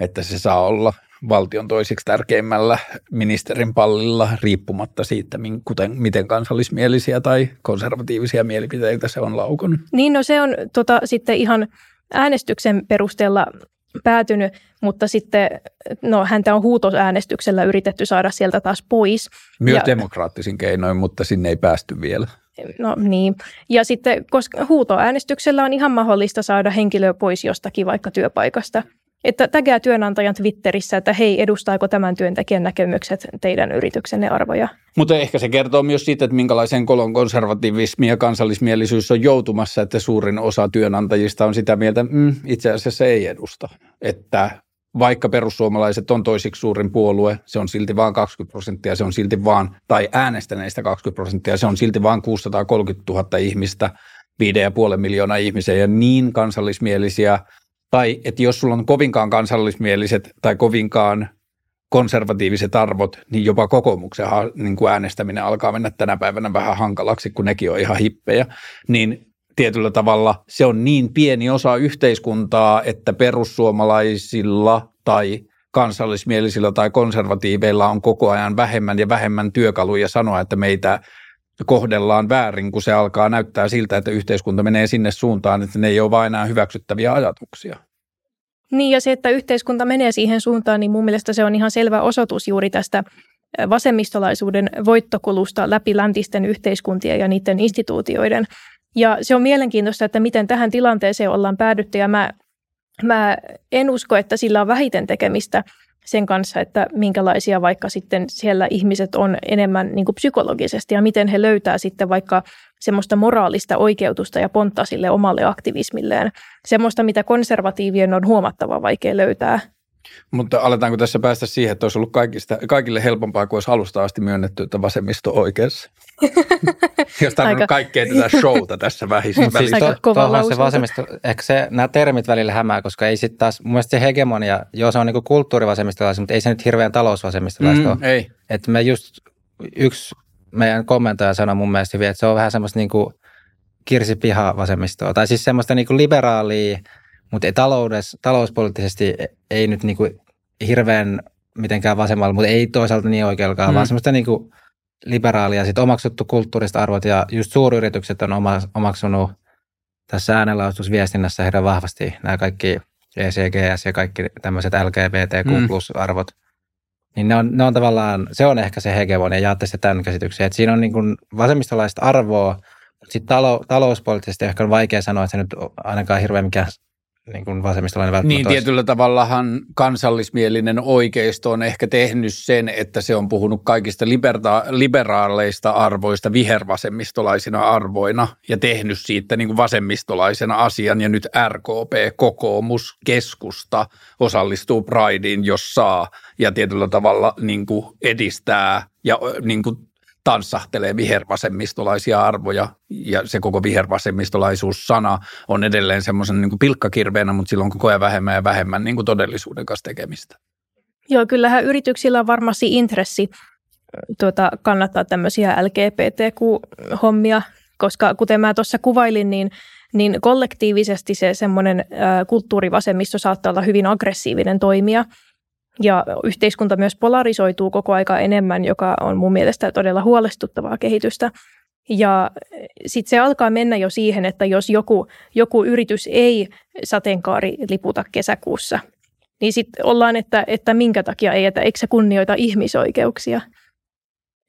S2: että se saa olla valtion toisiksi tärkeimmällä ministerin pallilla riippumatta siitä, kuten, miten kansallismielisiä tai konservatiivisia mielipiteitä se on laukonut.
S3: Niin, no se on tota, sitten ihan äänestyksen perusteella päätynyt, mutta sitten no, häntä on huutoäänestyksellä yritetty saada sieltä taas pois.
S2: Myös ja, demokraattisin keinoin, mutta sinne ei päästy vielä.
S3: No niin. Ja sitten, koska huutoäänestyksellä on ihan mahdollista saada henkilö pois jostakin vaikka työpaikasta – että tägää työnantajan Twitterissä, että hei, edustaako tämän työntekijän näkemykset teidän yrityksenne arvoja.
S2: Mutta ehkä se kertoo myös siitä, että minkälaisen kolon konservativismi ja kansallismielisyys on joutumassa, että suurin osa työnantajista on sitä mieltä, että mm, itse asiassa ei edusta. Että vaikka perussuomalaiset on toisiksi suurin puolue, se on silti vain 20 prosenttia, se on silti vaan, tai äänestäneistä 20 prosenttia, se on silti vain 630 000 ihmistä, 5,5 miljoonaa ihmisiä ja niin kansallismielisiä tai että jos sulla on kovinkaan kansallismieliset tai kovinkaan konservatiiviset arvot, niin jopa kokoomuksen niin kuin äänestäminen alkaa mennä tänä päivänä vähän hankalaksi, kun nekin on ihan hippejä, niin tietyllä tavalla se on niin pieni osa yhteiskuntaa, että perussuomalaisilla tai kansallismielisillä tai konservatiiveilla on koko ajan vähemmän ja vähemmän työkaluja sanoa, että meitä kohdellaan väärin, kun se alkaa näyttää siltä, että yhteiskunta menee sinne suuntaan, että ne ei ole vain enää hyväksyttäviä ajatuksia.
S3: Niin ja se, että yhteiskunta menee siihen suuntaan, niin mun mielestä se on ihan selvä osoitus juuri tästä vasemmistolaisuuden voittokulusta läpi läntisten yhteiskuntien ja niiden instituutioiden. Ja se on mielenkiintoista, että miten tähän tilanteeseen ollaan päädytty ja mä, mä en usko, että sillä on vähiten tekemistä – sen kanssa, että minkälaisia vaikka sitten siellä ihmiset on enemmän niin kuin psykologisesti ja miten he löytää sitten vaikka semmoista moraalista oikeutusta ja pontta sille omalle aktivismilleen. Semmoista, mitä konservatiivien on huomattava vaikea löytää
S2: mutta aletaanko tässä päästä siihen, että olisi ollut kaikista, kaikille helpompaa, kuin olisi alusta asti myönnetty, että vasemmisto oikeassa? <laughs> Jos tämä on kaikkea tätä showta tässä vähissä.
S1: siis to, se vasemmisto, ehkä se, nämä termit välillä hämää, koska ei sitten taas, mun mielestä se hegemonia, joo se on niin kulttuurivasemmistolaisia, mutta ei se nyt hirveän talousvasemmistolaista mm,
S2: Ei.
S1: Että me just, yksi meidän kommentoija sanoi mun mielestä hyvin, että se on vähän semmoista niin kuin kirsipiha vasemmistoa, tai siis semmoista niin kuin liberaalia, mutta taloudessa, talouspoliittisesti ei nyt niinku hirveän mitenkään vasemmalla, mutta ei toisaalta niin oikeallakaan, mm. vaan semmoista niinku liberaalia, sitten omaksuttu kulttuurista arvot ja just suuryritykset on oma, omaksunut tässä äänenlaustusviestinnässä heidän vahvasti nämä kaikki ECGS ja kaikki tämmöiset LGBTQ mm. Niin ne on, ne on tavallaan, se on ehkä se hegemonia, jaatte se tämän käsityksen, että siinä on niin kuin vasemmistolaista arvoa, mutta sitten talou, talouspoliittisesti ehkä on vaikea sanoa, että se nyt ainakaan hirveän mikään niin kuin vasemmistolainen välttämättä
S2: Niin tietyllä olisi. tavallahan kansallismielinen oikeisto on ehkä tehnyt sen, että se on puhunut kaikista liberta- liberaaleista arvoista vihervasemmistolaisina arvoina ja tehnyt siitä niin kuin vasemmistolaisena asian ja nyt RKP, kokoomus, keskusta osallistuu Prideen, jos saa ja tietyllä tavalla niin kuin edistää ja niin kuin tanssahtelee vihervasemmistolaisia arvoja ja se koko vihervasemmistolaisuus-sana on edelleen semmoisen niin pilkkakirveenä, mutta silloin koko ajan vähemmän ja vähemmän niin kuin todellisuuden kanssa tekemistä.
S3: Joo, kyllähän yrityksillä on varmasti intressi tuota, kannattaa tämmöisiä LGBTQ-hommia, koska kuten mä tuossa kuvailin, niin, niin kollektiivisesti se semmoinen kulttuurivasemmisto saattaa olla hyvin aggressiivinen toimija – ja yhteiskunta myös polarisoituu koko aika enemmän, joka on mun mielestä todella huolestuttavaa kehitystä. Ja sitten se alkaa mennä jo siihen, että jos joku, joku yritys ei sateenkaari liputa kesäkuussa, niin sitten ollaan, että, että minkä takia ei, että eikö se kunnioita ihmisoikeuksia.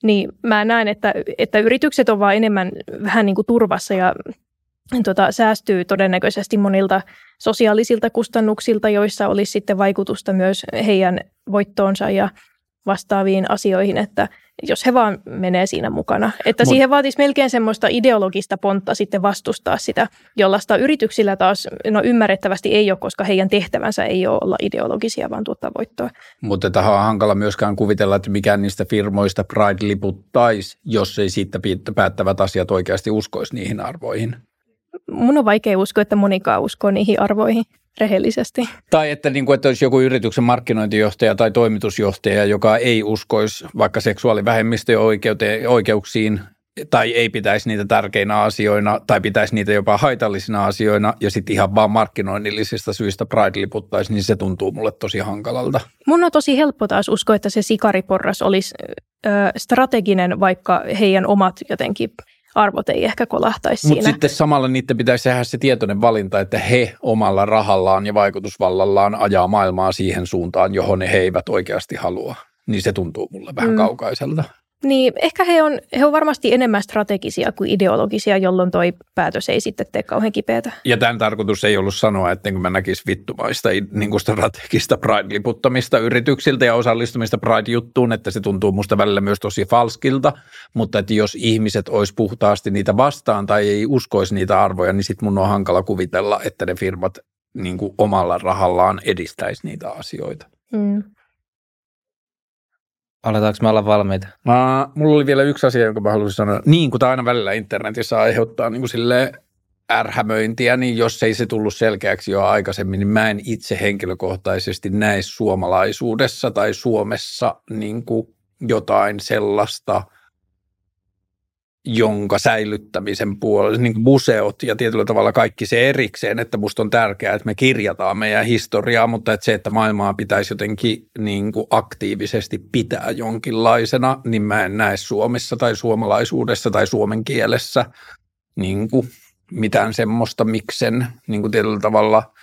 S3: Niin mä näen, että, että yritykset on vaan enemmän vähän niin kuin turvassa ja tota, säästyy todennäköisesti monilta sosiaalisilta kustannuksilta, joissa olisi sitten vaikutusta myös heidän voittoonsa ja vastaaviin asioihin, että jos he vaan menee siinä mukana. Että Mut, siihen vaatisi melkein semmoista ideologista pontta sitten vastustaa sitä, jollaista yrityksillä taas no ymmärrettävästi ei ole, koska heidän tehtävänsä ei ole olla ideologisia, vaan tuottaa voittoa.
S2: Mutta tähän on hankala myöskään kuvitella, että mikään niistä firmoista Pride liputtaisi, jos ei siitä päättävät asiat oikeasti uskoisi niihin arvoihin
S3: mun on vaikea uskoa, että monikaan uskoo niihin arvoihin rehellisesti.
S2: Tai että, niin kuin, että olisi joku yrityksen markkinointijohtaja tai toimitusjohtaja, joka ei uskoisi vaikka seksuaalivähemmistöjen oikeuksiin tai ei pitäisi niitä tärkeinä asioina tai pitäisi niitä jopa haitallisina asioina ja sitten ihan vaan markkinoinnillisista syistä Pride liputtaisi, niin se tuntuu mulle tosi hankalalta.
S3: Mun on tosi helppo taas uskoa, että se sikariporras olisi ö, strateginen, vaikka heidän omat jotenkin – arvot ei ehkä kolahtaisi
S2: Mutta sitten samalla niiden pitäisi tehdä se tietoinen valinta, että he omalla rahallaan ja vaikutusvallallaan ajaa maailmaa siihen suuntaan, johon he eivät oikeasti halua. Niin se tuntuu mulle vähän mm. kaukaiselta.
S3: Niin, ehkä he on, he on varmasti enemmän strategisia kuin ideologisia, jolloin toi päätös ei sitten tee kauhean kipeätä.
S2: Ja tämän tarkoitus ei ollut sanoa, että kun mä näkis vittumaista niin kuin strategista Pride-liputtamista yrityksiltä ja osallistumista Pride-juttuun, että se tuntuu musta välillä myös tosi falskilta, mutta että jos ihmiset olisi puhtaasti niitä vastaan tai ei uskoisi niitä arvoja, niin sitten mun on hankala kuvitella, että ne firmat niin kuin omalla rahallaan edistäisi niitä asioita. Mm.
S1: Aletaanko me olla valmiita?
S2: Mä, mulla oli vielä yksi asia, jonka mä haluaisin sanoa. Niin kuin aina välillä internetissä aiheuttaa niin kuin sille ärhämöintiä, niin jos ei se tullut selkeäksi jo aikaisemmin, niin mä en itse henkilökohtaisesti näe suomalaisuudessa tai Suomessa niin kuin jotain sellaista – jonka säilyttämisen puolella, niin museot ja tietyllä tavalla kaikki se erikseen, että musta on tärkeää, että me kirjataan meidän historiaa, mutta että se, että maailmaa pitäisi jotenkin niin kuin aktiivisesti pitää jonkinlaisena, niin mä en näe Suomessa tai suomalaisuudessa tai suomen kielessä niin kuin mitään semmoista, miksen niin kuin tietyllä tavalla –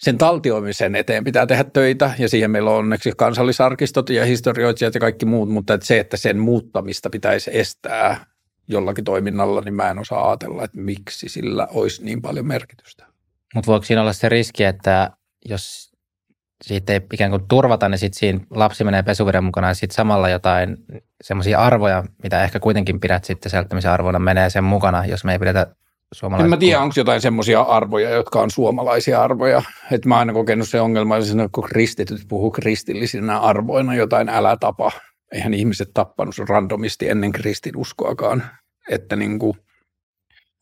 S2: sen taltioimisen eteen pitää tehdä töitä. Ja siihen meillä on onneksi kansallisarkistot ja historioitsijat ja kaikki muut, mutta että se, että sen muuttamista pitäisi estää jollakin toiminnalla, niin mä en osaa ajatella, että miksi sillä olisi niin paljon merkitystä.
S1: Mutta voiko siinä olla se riski, että jos siitä ei ikään kuin turvata, niin sitten siinä lapsi menee pesuveden mukana ja sitten samalla jotain semmoisia arvoja, mitä ehkä kuitenkin pidät sitten selttämisen arvoina, menee sen mukana, jos me ei pidetä suomalaisia.
S2: En mä tiedä, onko jotain semmoisia arvoja, jotka on suomalaisia arvoja. Että mä oon aina kokenut se ongelma, että kun kristityt puhuu kristillisinä arvoina jotain älä tapa. Eihän ihmiset tappanut randomisti ennen kristinuskoakaan että niin kuin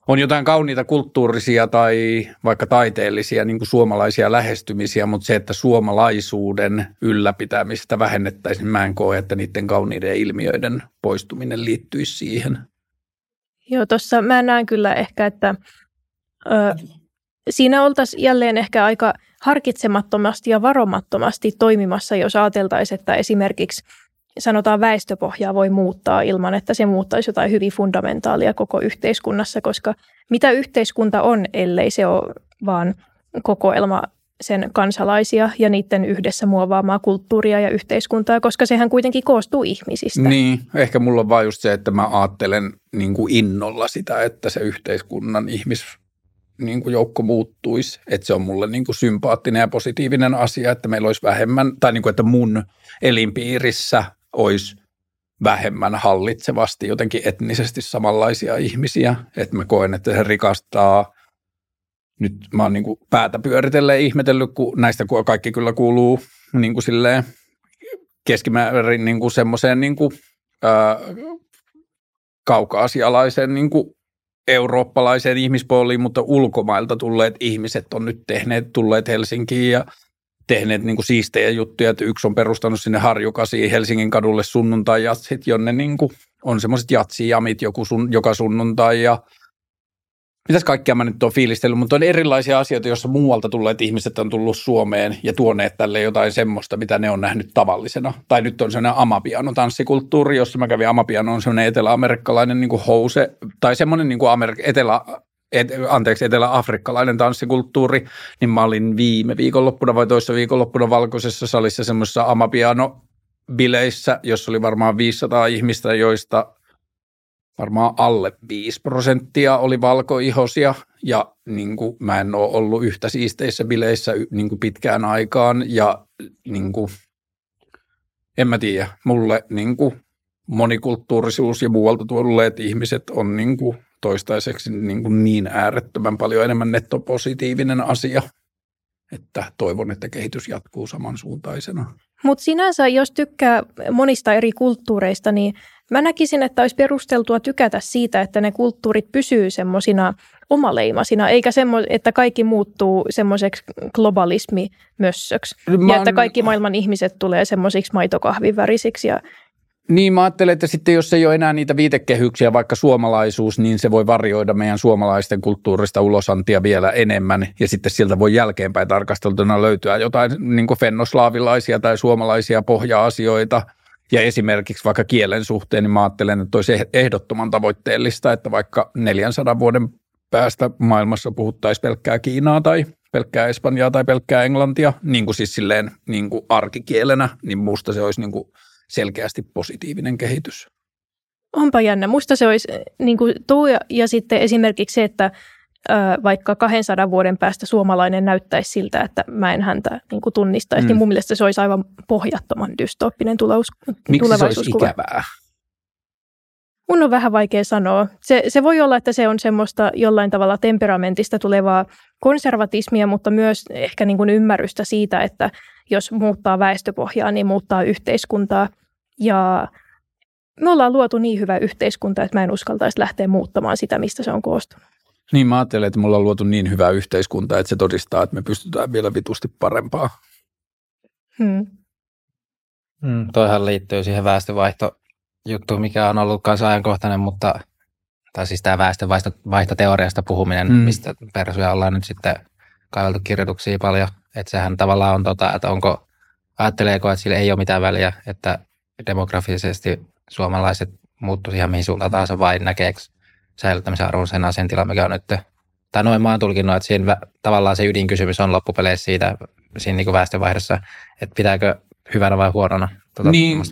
S2: on jotain kauniita kulttuurisia tai vaikka taiteellisia niin kuin suomalaisia lähestymisiä, mutta se, että suomalaisuuden ylläpitämistä vähennettäisiin, mä en koe, että niiden kauniiden ilmiöiden poistuminen liittyisi siihen.
S3: Joo, tuossa mä näen kyllä ehkä, että ö, siinä oltaisiin jälleen ehkä aika harkitsemattomasti ja varomattomasti toimimassa, jos ajateltaisiin, että esimerkiksi – sanotaan väestöpohjaa voi muuttaa ilman, että se muuttaisi jotain hyvin fundamentaalia koko yhteiskunnassa, koska mitä yhteiskunta on, ellei se ole vaan kokoelma sen kansalaisia ja niiden yhdessä muovaamaa kulttuuria ja yhteiskuntaa, koska sehän kuitenkin koostuu ihmisistä.
S2: Niin, ehkä mulla on vaan just se, että mä ajattelen niin kuin innolla sitä, että se yhteiskunnan ihmis niin kuin joukko muuttuisi, että se on mulle niin kuin sympaattinen ja positiivinen asia, että meillä olisi vähemmän, tai niin kuin, että mun elinpiirissä olisi vähemmän hallitsevasti jotenkin etnisesti samanlaisia ihmisiä. Että mä koen, että se rikastaa, nyt mä oon niin kuin päätä pyöritelleen ihmetellyt, kun näistä kaikki kyllä kuuluu niin kuin silleen keskimäärin niin kuin semmoiseen niin kuin, ää, kaukaasialaisen niin kuin eurooppalaiseen ihmispooliin, mutta ulkomailta tulleet ihmiset on nyt tehneet, tulleet Helsinkiin ja tehneet niin kuin siistejä juttuja, että yksi on perustanut sinne Harjukasiin Helsingin kadulle sunnuntai-jatsit, jonne niin kuin on semmoiset jatsijamit joku sun, joka sunnuntai ja mitäs kaikkea mä nyt oon fiilistellyt, mutta on erilaisia asioita, joissa muualta tulleet ihmiset on tullut Suomeen ja tuoneet tälle jotain semmoista, mitä ne on nähnyt tavallisena. Tai nyt on sellainen amapiano tanssikulttuuri, jossa mä kävin amapiano on sellainen eteläamerikkalainen niin kuin house, tai semmoinen niin kuin etelä, et, anteeksi, etelä-afrikkalainen tanssikulttuuri, niin mä olin viime viikonloppuna vai toissa viikonloppuna valkoisessa salissa semmoisessa amapiano bileissä, jossa oli varmaan 500 ihmistä, joista varmaan alle 5 prosenttia oli valkoihosia. Ja niin kuin, mä en ole ollut yhtä siisteissä bileissä niin kuin pitkään aikaan. Ja niin kuin, en mä tiedä, mulle niin kuin, monikulttuurisuus ja muualta tulleet ihmiset on niin kuin, toistaiseksi niin, kuin niin äärettömän paljon enemmän nettopositiivinen asia, että toivon, että kehitys jatkuu samansuuntaisena.
S3: Mutta sinänsä, jos tykkää monista eri kulttuureista, niin mä näkisin, että olisi perusteltua tykätä siitä, että ne kulttuurit pysyy semmoisina omaleimasina, eikä semmo, että kaikki muuttuu semmoiseksi globalismi-mössöksi. Ja että kaikki maailman ihmiset tulee semmoisiksi maitokahvivärisiksi ja
S2: niin, mä ajattelen, että sitten jos ei ole enää niitä viitekehyksiä, vaikka suomalaisuus, niin se voi varjoida meidän suomalaisten kulttuurista ulosantia vielä enemmän. Ja sitten sieltä voi jälkeenpäin tarkasteltuna löytyä jotain niin fennoslaavilaisia tai suomalaisia pohja-asioita. Ja esimerkiksi vaikka kielen suhteen, niin mä ajattelen, että olisi ehdottoman tavoitteellista, että vaikka 400 vuoden päästä maailmassa puhuttaisiin pelkkää Kiinaa tai pelkkää Espanjaa tai pelkkää Englantia, niin kuin siis silleen niin kuin arkikielenä, niin musta se olisi niin kuin – selkeästi positiivinen kehitys.
S3: Onpa jännä. Musta se olisi eh, niin kuin tuo ja, ja sitten esimerkiksi se, että ö, vaikka 200 vuoden päästä suomalainen näyttäisi siltä, että mä en häntä niin kuin tunnistaisi, mm. niin mun mielestä se olisi aivan pohjattoman dystooppinen tulevaisuus,
S2: Miksi se olisi ikävää?
S3: Mun on vähän vaikea sanoa. Se, se voi olla, että se on semmoista jollain tavalla temperamentista tulevaa konservatismia, mutta myös ehkä niin kuin ymmärrystä siitä, että jos muuttaa väestöpohjaa, niin muuttaa yhteiskuntaa. Ja me ollaan luotu niin hyvä yhteiskunta, että mä en uskaltaisi lähteä muuttamaan sitä, mistä se on koostunut.
S2: Niin mä ajattelen, että mulla on luotu niin hyvä yhteiskunta, että se todistaa, että me pystytään vielä vitusti parempaa.
S1: Hmm. Hmm, toihan liittyy siihen väestövaihtojuttuun, mikä on ollut myös ajankohtainen, mutta tai siis tämä väestövaihtoteoriasta puhuminen, hmm. mistä persuja ollaan nyt sitten kaiveltu kirjoituksia paljon että sehän tavallaan on tota, että onko, ajatteleeko, että sillä ei ole mitään väliä, että demografisesti suomalaiset muuttuisi ihan mihin suuntaan tahansa vai näkeekö säilyttämisen arvon sen asentilan, mikä on nyt. Tai noin mä oon tulkinnut, että siinä tavallaan se ydinkysymys on loppupeleissä siitä siinä niin väestönvaihdossa, että pitääkö hyvänä vai huonona.
S2: Tuota, niin,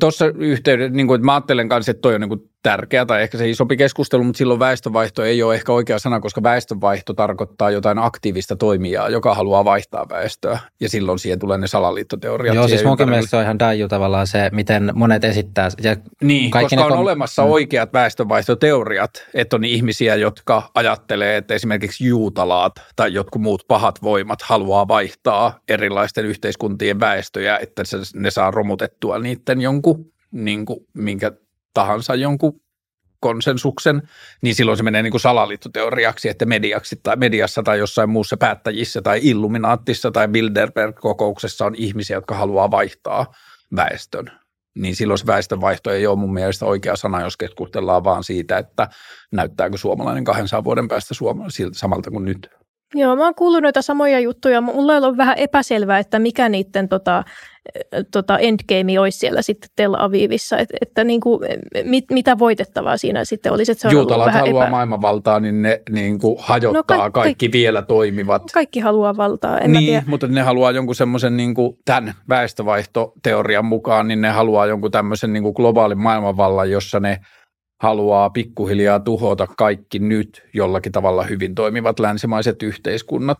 S2: tuossa yhteydessä, niin kuin, että mä ajattelen kanssa, että toi on niin kuin tärkeä tai ehkä se isompi keskustelu, mutta silloin väestönvaihto ei ole ehkä oikea sana, koska väestönvaihto tarkoittaa jotain aktiivista toimijaa, joka haluaa vaihtaa väestöä ja silloin siihen tulee ne salaliittoteoriat.
S1: Joo, siis munkin mielestä se on ihan daiju tavallaan se, miten monet esittää. Ja
S2: niin, koska on kom- olemassa mm. oikeat väestönvaihtoteoriat, että on ihmisiä, jotka ajattelee, että esimerkiksi juutalaat tai jotkut muut pahat voimat haluaa vaihtaa erilaisten yhteiskuntien väestöjä, että ne saa romutettua niiden jonkun, niin kuin, minkä tahansa jonkun konsensuksen, niin silloin se menee niin kuin salaliittoteoriaksi, että mediaksi tai mediassa tai jossain muussa päättäjissä tai Illuminaattissa tai Bilderberg-kokouksessa on ihmisiä, jotka haluaa vaihtaa väestön. Niin silloin se väestönvaihto ei ole mun mielestä oikea sana, jos keskustellaan vaan siitä, että näyttääkö suomalainen 200 vuoden päästä samalta kuin nyt.
S3: Joo, mä oon kuullut noita samoja juttuja. Mulla on vähän epäselvää, että mikä niiden tota, tota endgame olisi siellä sitten Tel Avivissa, että, että niin kuin, mit, mitä voitettavaa siinä sitten olisi. Että
S2: se on Juutalat haluaa epä... maailmanvaltaa, niin ne niin kuin hajottaa no kaikki, kaikki vielä toimivat.
S3: Kaikki haluaa valtaa, en
S2: Niin, mutta ne haluaa jonkun semmoisen niin kuin tämän väestövaihtoteorian mukaan, niin ne haluaa jonkun tämmöisen niin kuin globaalin maailmanvallan, jossa ne haluaa pikkuhiljaa tuhota kaikki nyt jollakin tavalla hyvin toimivat länsimaiset yhteiskunnat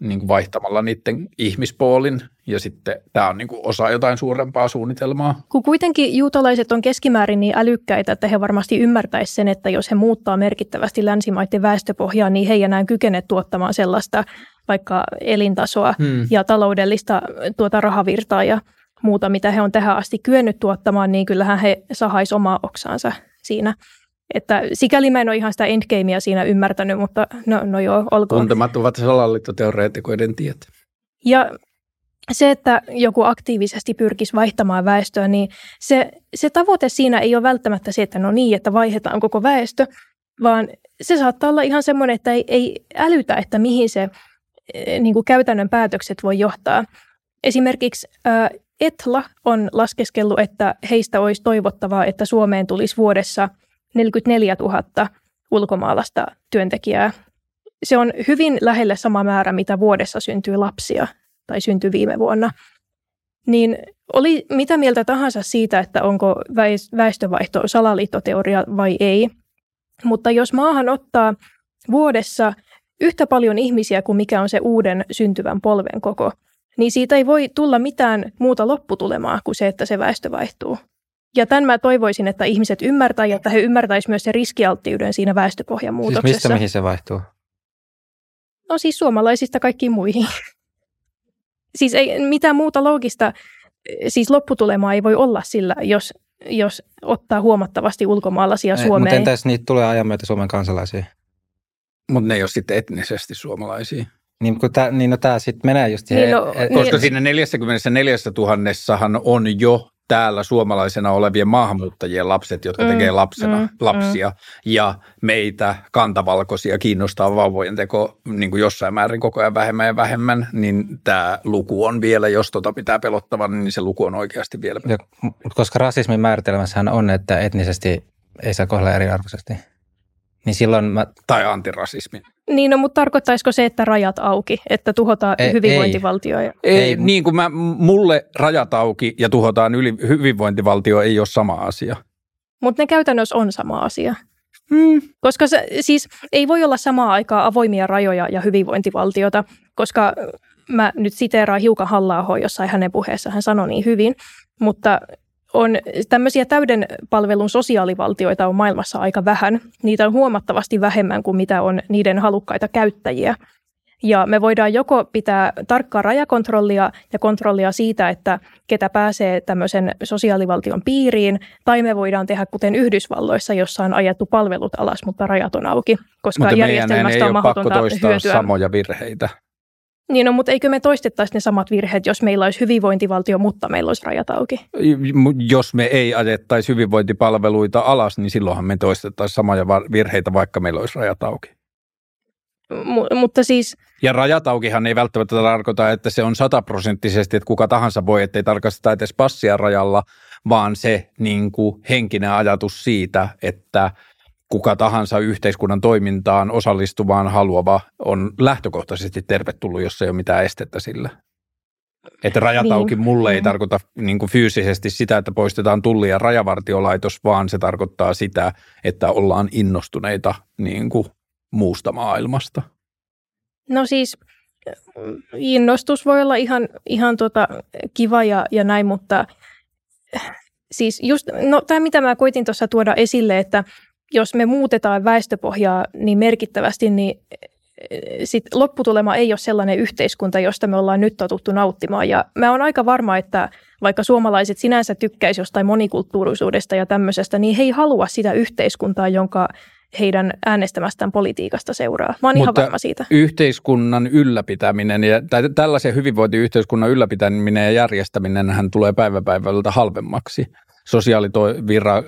S2: niin kuin vaihtamalla niiden ihmispoolin ja sitten tämä on niin kuin osa jotain suurempaa suunnitelmaa.
S3: Kun kuitenkin juutalaiset on keskimäärin niin älykkäitä, että he varmasti ymmärtäisivät sen, että jos he muuttaa merkittävästi länsimaiden väestöpohjaa, niin he ei enää kykene tuottamaan sellaista vaikka elintasoa hmm. ja taloudellista tuota rahavirtaa ja muuta, mitä he on tähän asti kyennyt tuottamaan, niin kyllähän he sahaisivat omaa oksaansa siinä. Että sikäli mä en ole ihan sitä endgamea siinä ymmärtänyt, mutta no, no joo, olkoon.
S2: Tuntemattomat salaliittoteoreetikoiden tiet.
S3: Ja se, että joku aktiivisesti pyrkisi vaihtamaan väestöä, niin se, se tavoite siinä ei ole välttämättä se, että no niin, että vaihdetaan koko väestö, vaan se saattaa olla ihan semmoinen, että ei, ei älytä, että mihin se eh, niin kuin käytännön päätökset voi johtaa. Esimerkiksi Etla on laskeskellut, että heistä olisi toivottavaa, että Suomeen tulisi vuodessa 44 000 ulkomaalaista työntekijää. Se on hyvin lähelle sama määrä, mitä vuodessa syntyy lapsia tai syntyi viime vuonna. Niin oli mitä mieltä tahansa siitä, että onko väestövaihto salaliittoteoria vai ei. Mutta jos maahan ottaa vuodessa yhtä paljon ihmisiä kuin mikä on se uuden syntyvän polven koko, niin siitä ei voi tulla mitään muuta lopputulemaa kuin se, että se väestö vaihtuu. Ja tämän mä toivoisin, että ihmiset ymmärtävät ja että he ymmärtäisivät myös se riskialttiuden siinä väestöpohjan muutoksessa.
S1: Siis mistä mihin se vaihtuu?
S3: No siis suomalaisista kaikkiin muihin. <laughs> siis ei mitään muuta loogista, siis lopputulemaa ei voi olla sillä, jos, jos ottaa huomattavasti ulkomaalaisia Suomeen.
S1: Mutta entäs niitä tulee ajan myötä Suomen kansalaisia?
S2: Mutta ne ei ole sitten etnisesti suomalaisia.
S1: Niin, kun tää, niin no tämä sitten menee just
S3: siihen. Niin no,
S2: e- koska niin, siinä 44 000 on jo täällä suomalaisena olevien maahanmuuttajien lapset, jotka mm, tekee lapsena mm, lapsia, mm. ja meitä kantavalkoisia kiinnostaa vauvojen teko niin kuin jossain määrin koko ajan vähemmän ja vähemmän, niin tämä luku on vielä, jos tota pitää pelottavan, niin se luku on oikeasti vielä. Ja,
S1: koska rasismin määritelmässähän on, että etnisesti ei saa kohdella eriarvoisesti. Niin silloin mä...
S2: Tai antirasismi.
S3: Niin, no, mutta tarkoittaisiko se, että rajat auki, että tuhotaan ei, hyvinvointivaltio? Ei,
S2: ei, ei, niin kuin mä, mulle rajat auki ja tuhotaan yli, hyvinvointivaltio ei ole sama asia.
S3: Mutta ne käytännössä on sama asia. Hmm. Koska se, siis ei voi olla samaa aikaa avoimia rajoja ja hyvinvointivaltiota, koska mä nyt siteeraan hiukan halla jossain hänen puheessaan, hän sanoi niin hyvin, mutta on tämmöisiä täyden palvelun sosiaalivaltioita on maailmassa aika vähän. Niitä on huomattavasti vähemmän kuin mitä on niiden halukkaita käyttäjiä. Ja me voidaan joko pitää tarkkaa rajakontrollia ja kontrollia siitä, että ketä pääsee tämmöisen sosiaalivaltion piiriin, tai me voidaan tehdä kuten Yhdysvalloissa, jossa on ajettu palvelut alas, mutta rajat on auki, koska mutta järjestelmästä on mahdotonta hyötyä.
S2: samoja virheitä.
S3: Niin no, mutta eikö me toistettaisi ne samat virheet, jos meillä olisi hyvinvointivaltio, mutta meillä olisi rajat auki?
S2: Jos me ei ajettaisi hyvinvointipalveluita alas, niin silloinhan me toistettaisiin samoja virheitä, vaikka meillä olisi rajat auki.
S3: M- mutta siis...
S2: Ja rajat aukihan ei välttämättä tarkoita, että se on sataprosenttisesti, että kuka tahansa voi, ettei tarkasteta edes passia rajalla, vaan se niin kuin henkinen ajatus siitä, että – kuka tahansa yhteiskunnan toimintaan osallistuvaan haluava on lähtökohtaisesti tervetullut, jos ei ole mitään estettä sillä. Että rajat niin. auki mulle ei mm. tarkoita niin kuin fyysisesti sitä, että poistetaan tulli- ja rajavartiolaitos, vaan se tarkoittaa sitä, että ollaan innostuneita niin kuin muusta maailmasta.
S3: No siis innostus voi olla ihan, ihan tota kiva ja, ja näin, mutta siis just, no tämä mitä mä koitin tuossa tuoda esille, että jos me muutetaan väestöpohjaa niin merkittävästi, niin eh, sit lopputulema ei ole sellainen yhteiskunta, josta me ollaan nyt totuttu nauttimaan. Ja mä oon aika varma, että vaikka suomalaiset sinänsä tykkäisi jostain monikulttuurisuudesta ja tämmöisestä, niin he ei halua sitä yhteiskuntaa, jonka heidän äänestämästään politiikasta seuraa. Mä oon Mutta ihan varma siitä.
S2: yhteiskunnan ylläpitäminen ja tai tällaisen hyvinvointiyhteiskunnan ylläpitäminen ja järjestäminen hän tulee päiväpäivältä halvemmaksi sosiaalitoimi,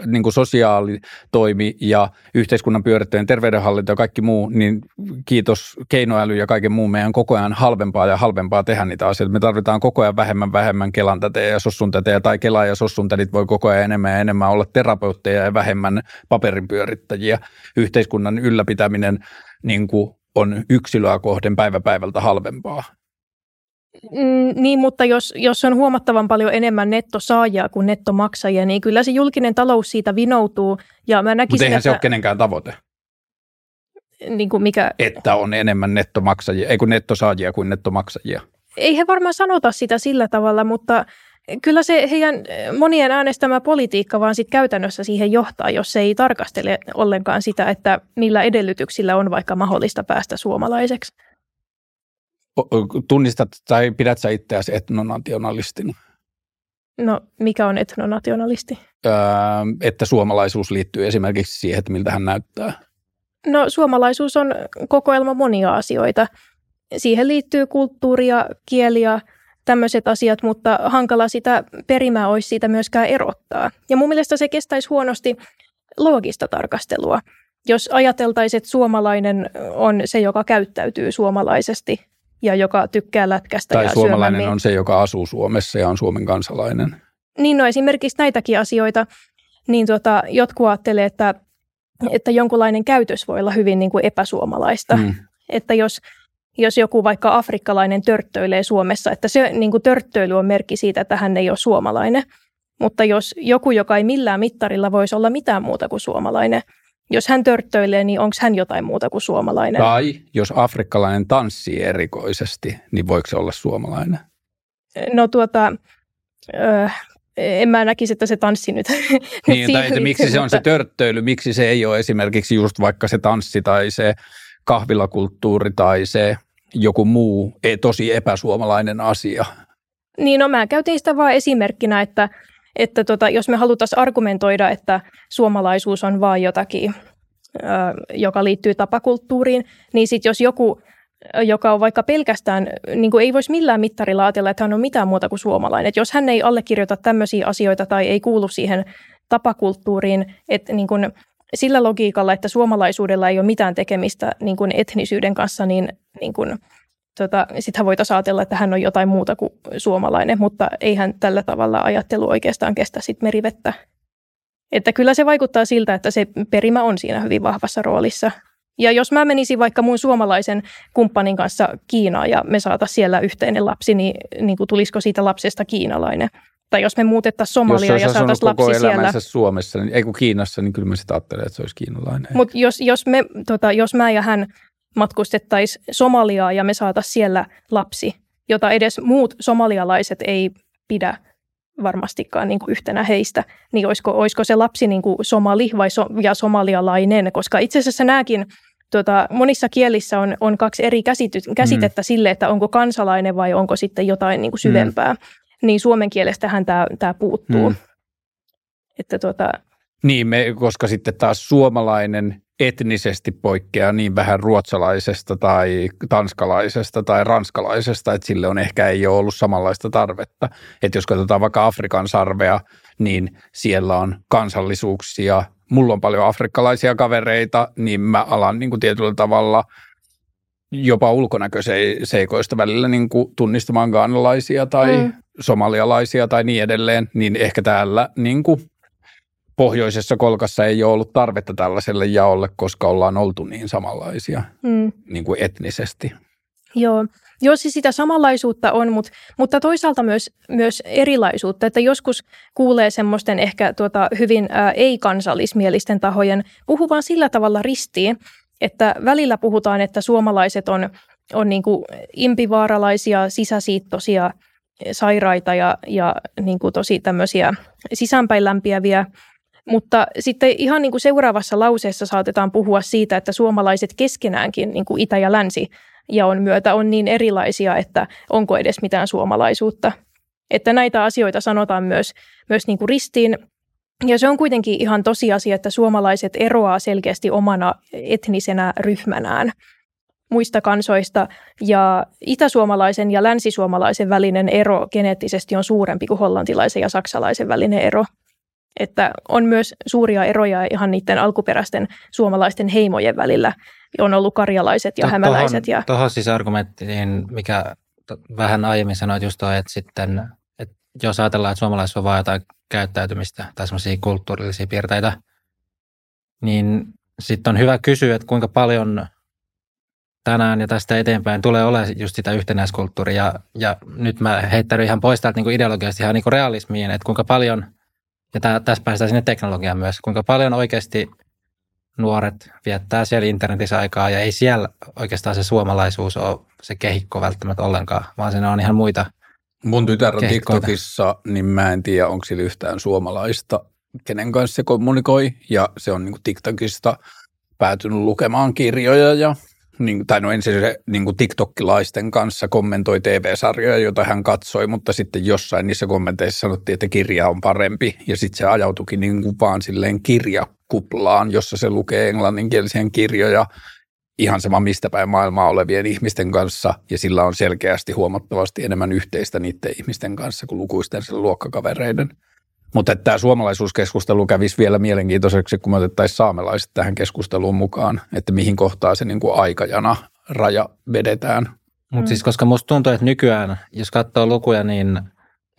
S2: niin kuin sosiaalitoimi ja yhteiskunnan pyörittäjien terveydenhallinto ja kaikki muu, niin kiitos keinoäly ja kaiken muun meidän koko ajan halvempaa ja halvempaa tehdä niitä asioita. Me tarvitaan koko ajan vähemmän vähemmän Kelan tätejä ja sossun tätejä tai Kela ja sossun tädit voi koko ajan enemmän ja enemmän olla terapeutteja ja vähemmän paperin pyörittäjiä. Yhteiskunnan ylläpitäminen niin kuin on yksilöä kohden päivä päivältä halvempaa.
S3: Mm, niin, mutta jos, jos on huomattavan paljon enemmän nettosaajia kuin nettomaksajia, niin kyllä se julkinen talous siitä vinoutuu. Ja mä näkisin,
S2: mutta eihän
S3: että,
S2: se ole kenenkään tavoite.
S3: Niin kuin mikä...
S2: Että on enemmän nettomaksajia, ei kun nettosaajia kuin nettomaksajia.
S3: Ei he varmaan sanota sitä sillä tavalla, mutta kyllä se heidän monien äänestämä politiikka vaan sit käytännössä siihen johtaa, jos se ei tarkastele ollenkaan sitä, että millä edellytyksillä on vaikka mahdollista päästä suomalaiseksi
S2: tunnistat tai pidät sä itseäsi etnonationalistina?
S3: No, mikä on etnonationalisti?
S2: Öö, että suomalaisuus liittyy esimerkiksi siihen, että miltä hän näyttää.
S3: No, suomalaisuus on kokoelma monia asioita. Siihen liittyy kulttuuria, kieliä, tämmöiset asiat, mutta hankala sitä perimää olisi siitä myöskään erottaa. Ja mun mielestä se kestäisi huonosti loogista tarkastelua. Jos ajateltaisiin, että suomalainen on se, joka käyttäytyy suomalaisesti ja joka tykkää lätkästä
S2: tai
S3: ja
S2: suomalainen
S3: syömään,
S2: on se, joka asuu Suomessa ja on Suomen kansalainen.
S3: Niin no esimerkiksi näitäkin asioita, niin tota, jotkut ajattelee, että, että jonkunlainen käytös voi olla hyvin niin kuin epäsuomalaista.
S2: Mm.
S3: Että jos, jos joku vaikka afrikkalainen törttöilee Suomessa, että se niin kuin törttöily on merkki siitä, että hän ei ole suomalainen. Mutta jos joku, joka ei millään mittarilla voisi olla mitään muuta kuin suomalainen, jos hän törttöilee, niin onko hän jotain muuta kuin suomalainen?
S2: Tai jos afrikkalainen tanssii erikoisesti, niin voiko se olla suomalainen?
S3: No tuota, ö, en mä näkisi, että se tanssi nyt. <laughs>
S2: Niin, tai että miksi se on se törttöily, miksi se ei ole esimerkiksi just vaikka se tanssi tai se kahvilakulttuuri tai se joku muu e- tosi epäsuomalainen asia.
S3: Niin, no mä käytin sitä vaan esimerkkinä, että, että tota, jos me haluttaisiin argumentoida, että suomalaisuus on vaan jotakin, ö, joka liittyy tapakulttuuriin, niin sitten jos joku, joka on vaikka pelkästään, niin kuin ei voisi millään mittarilla ajatella, että hän on mitään muuta kuin suomalainen. Et jos hän ei allekirjoita tämmöisiä asioita tai ei kuulu siihen tapakulttuuriin, että niin kuin sillä logiikalla, että suomalaisuudella ei ole mitään tekemistä niin kuin etnisyyden kanssa, niin, niin kuin, tota, sittenhän voitaisiin ajatella, että hän on jotain muuta kuin suomalainen, mutta eihän tällä tavalla ajattelu oikeastaan kestä sit merivettä. Että kyllä se vaikuttaa siltä, että se perimä on siinä hyvin vahvassa roolissa. Ja jos mä menisin vaikka mun suomalaisen kumppanin kanssa Kiinaan ja me saataisiin siellä yhteinen lapsi, niin, niin kuin tulisiko siitä lapsesta kiinalainen? Tai jos me muutettaisiin
S2: Jos olisi
S3: ja saataisiin
S2: koko
S3: lapsi siellä.
S2: elämänsä Suomessa, niin, ei kun Kiinassa, niin kyllä mä sitä ajattelen, että se olisi kiinalainen.
S3: Mutta jos, jos, me, tota, jos mä ja hän matkustettaisiin Somaliaa ja me saataisiin siellä lapsi, jota edes muut somalialaiset ei pidä varmastikaan niin kuin yhtenä heistä, niin olisiko, olisiko se lapsi niin kuin somali vai so, ja somalialainen, koska itse asiassa nämäkin Tuota, monissa kielissä on, on kaksi eri käsity, käsitettä mm. sille, että onko kansalainen vai onko sitten jotain niin kuin syvempää. Mm. Niin suomen kielestähän tämä, tämä puuttuu.
S2: Mm.
S3: Että tuota,
S2: Niin, me, koska sitten taas suomalainen etnisesti poikkeaa niin vähän ruotsalaisesta tai tanskalaisesta tai ranskalaisesta, että sille on ehkä ei ole ollut samanlaista tarvetta. Että jos katsotaan vaikka Afrikan sarvea, niin siellä on kansallisuuksia. Mulla on paljon afrikkalaisia kavereita, niin mä alan niin kuin tietyllä tavalla jopa ulkonäköseikoista välillä niin kuin tunnistamaan gaanalaisia tai
S3: mm.
S2: somalialaisia tai niin edelleen, niin ehkä täällä niin kuin pohjoisessa kolkassa ei ole ollut tarvetta tällaiselle jaolle, koska ollaan oltu niin samanlaisia
S3: mm.
S2: niin kuin etnisesti.
S3: Joo. Joo, siis sitä samanlaisuutta on, mutta, mutta toisaalta myös, myös erilaisuutta, että joskus kuulee semmoisten ehkä tuota, hyvin ää, ei-kansallismielisten tahojen puhuvan sillä tavalla ristiin, että välillä puhutaan, että suomalaiset on, on niin kuin impivaaralaisia, sisäsiittoisia, sairaita ja, ja niin kuin tosi tämmöisiä sisäänpäin lämpiäviä, mutta sitten ihan niin kuin seuraavassa lauseessa saatetaan puhua siitä, että suomalaiset keskenäänkin, niin kuin itä ja länsi, jaon myötä on niin erilaisia, että onko edes mitään suomalaisuutta. Että näitä asioita sanotaan myös, myös niin kuin ristiin. Ja se on kuitenkin ihan tosiasia, että suomalaiset eroaa selkeästi omana etnisenä ryhmänään muista kansoista. Ja itäsuomalaisen ja länsisuomalaisen välinen ero geneettisesti on suurempi kuin hollantilaisen ja saksalaisen välinen ero. Että on myös suuria eroja ihan niiden alkuperäisten suomalaisten heimojen välillä. On ollut karjalaiset ja
S1: To-
S3: hämäläiset. Ja,
S1: Tuohon siis argumenttiin, mikä to, vähän aiemmin sanoit just toi, että sitten, että jos ajatellaan, että suomalaisilla on vain jotain käyttäytymistä tai semmoisia kulttuurillisia piirteitä, niin sitten on hyvä kysyä, että kuinka paljon tänään ja tästä eteenpäin tulee olemaan just sitä yhtenäiskulttuuria. Ja, ja nyt mä heittäydyn ihan pois täältä niin ideologiasta ihan niin realismiin, että kuinka paljon, ja tää, tässä päästään sinne teknologiaan myös, kuinka paljon oikeasti nuoret viettää siellä internetissä aikaa ja ei siellä oikeastaan se suomalaisuus ole se kehikko välttämättä ollenkaan, vaan siinä on ihan muita.
S2: Mun tytär on
S1: Kehikkoita.
S2: TikTokissa, niin mä en tiedä, onko sillä yhtään suomalaista, kenen kanssa se kommunikoi. Ja se on niin TikTokista päätynyt lukemaan kirjoja ja niin, tai no ensin se niin kuin TikTokilaisten kanssa kommentoi TV-sarjoja, joita hän katsoi, mutta sitten jossain niissä kommenteissa sanottiin, että kirja on parempi, ja sitten se ajautukin niin kuin vaan silleen kirjakuplaan, jossa se lukee englanninkielisiä kirjoja, ihan sama mistä päin maailmaa olevien ihmisten kanssa, ja sillä on selkeästi huomattavasti enemmän yhteistä niiden ihmisten kanssa kuin lukuisten luokkakavereiden. Mutta tämä suomalaisuuskeskustelu kävisi vielä mielenkiintoiseksi, kun me otettaisiin saamelaiset tähän keskusteluun mukaan, että mihin kohtaa se niin kuin aikajana raja vedetään.
S1: Mutta mm. siis koska musta tuntuu, että nykyään, jos katsoo lukuja, niin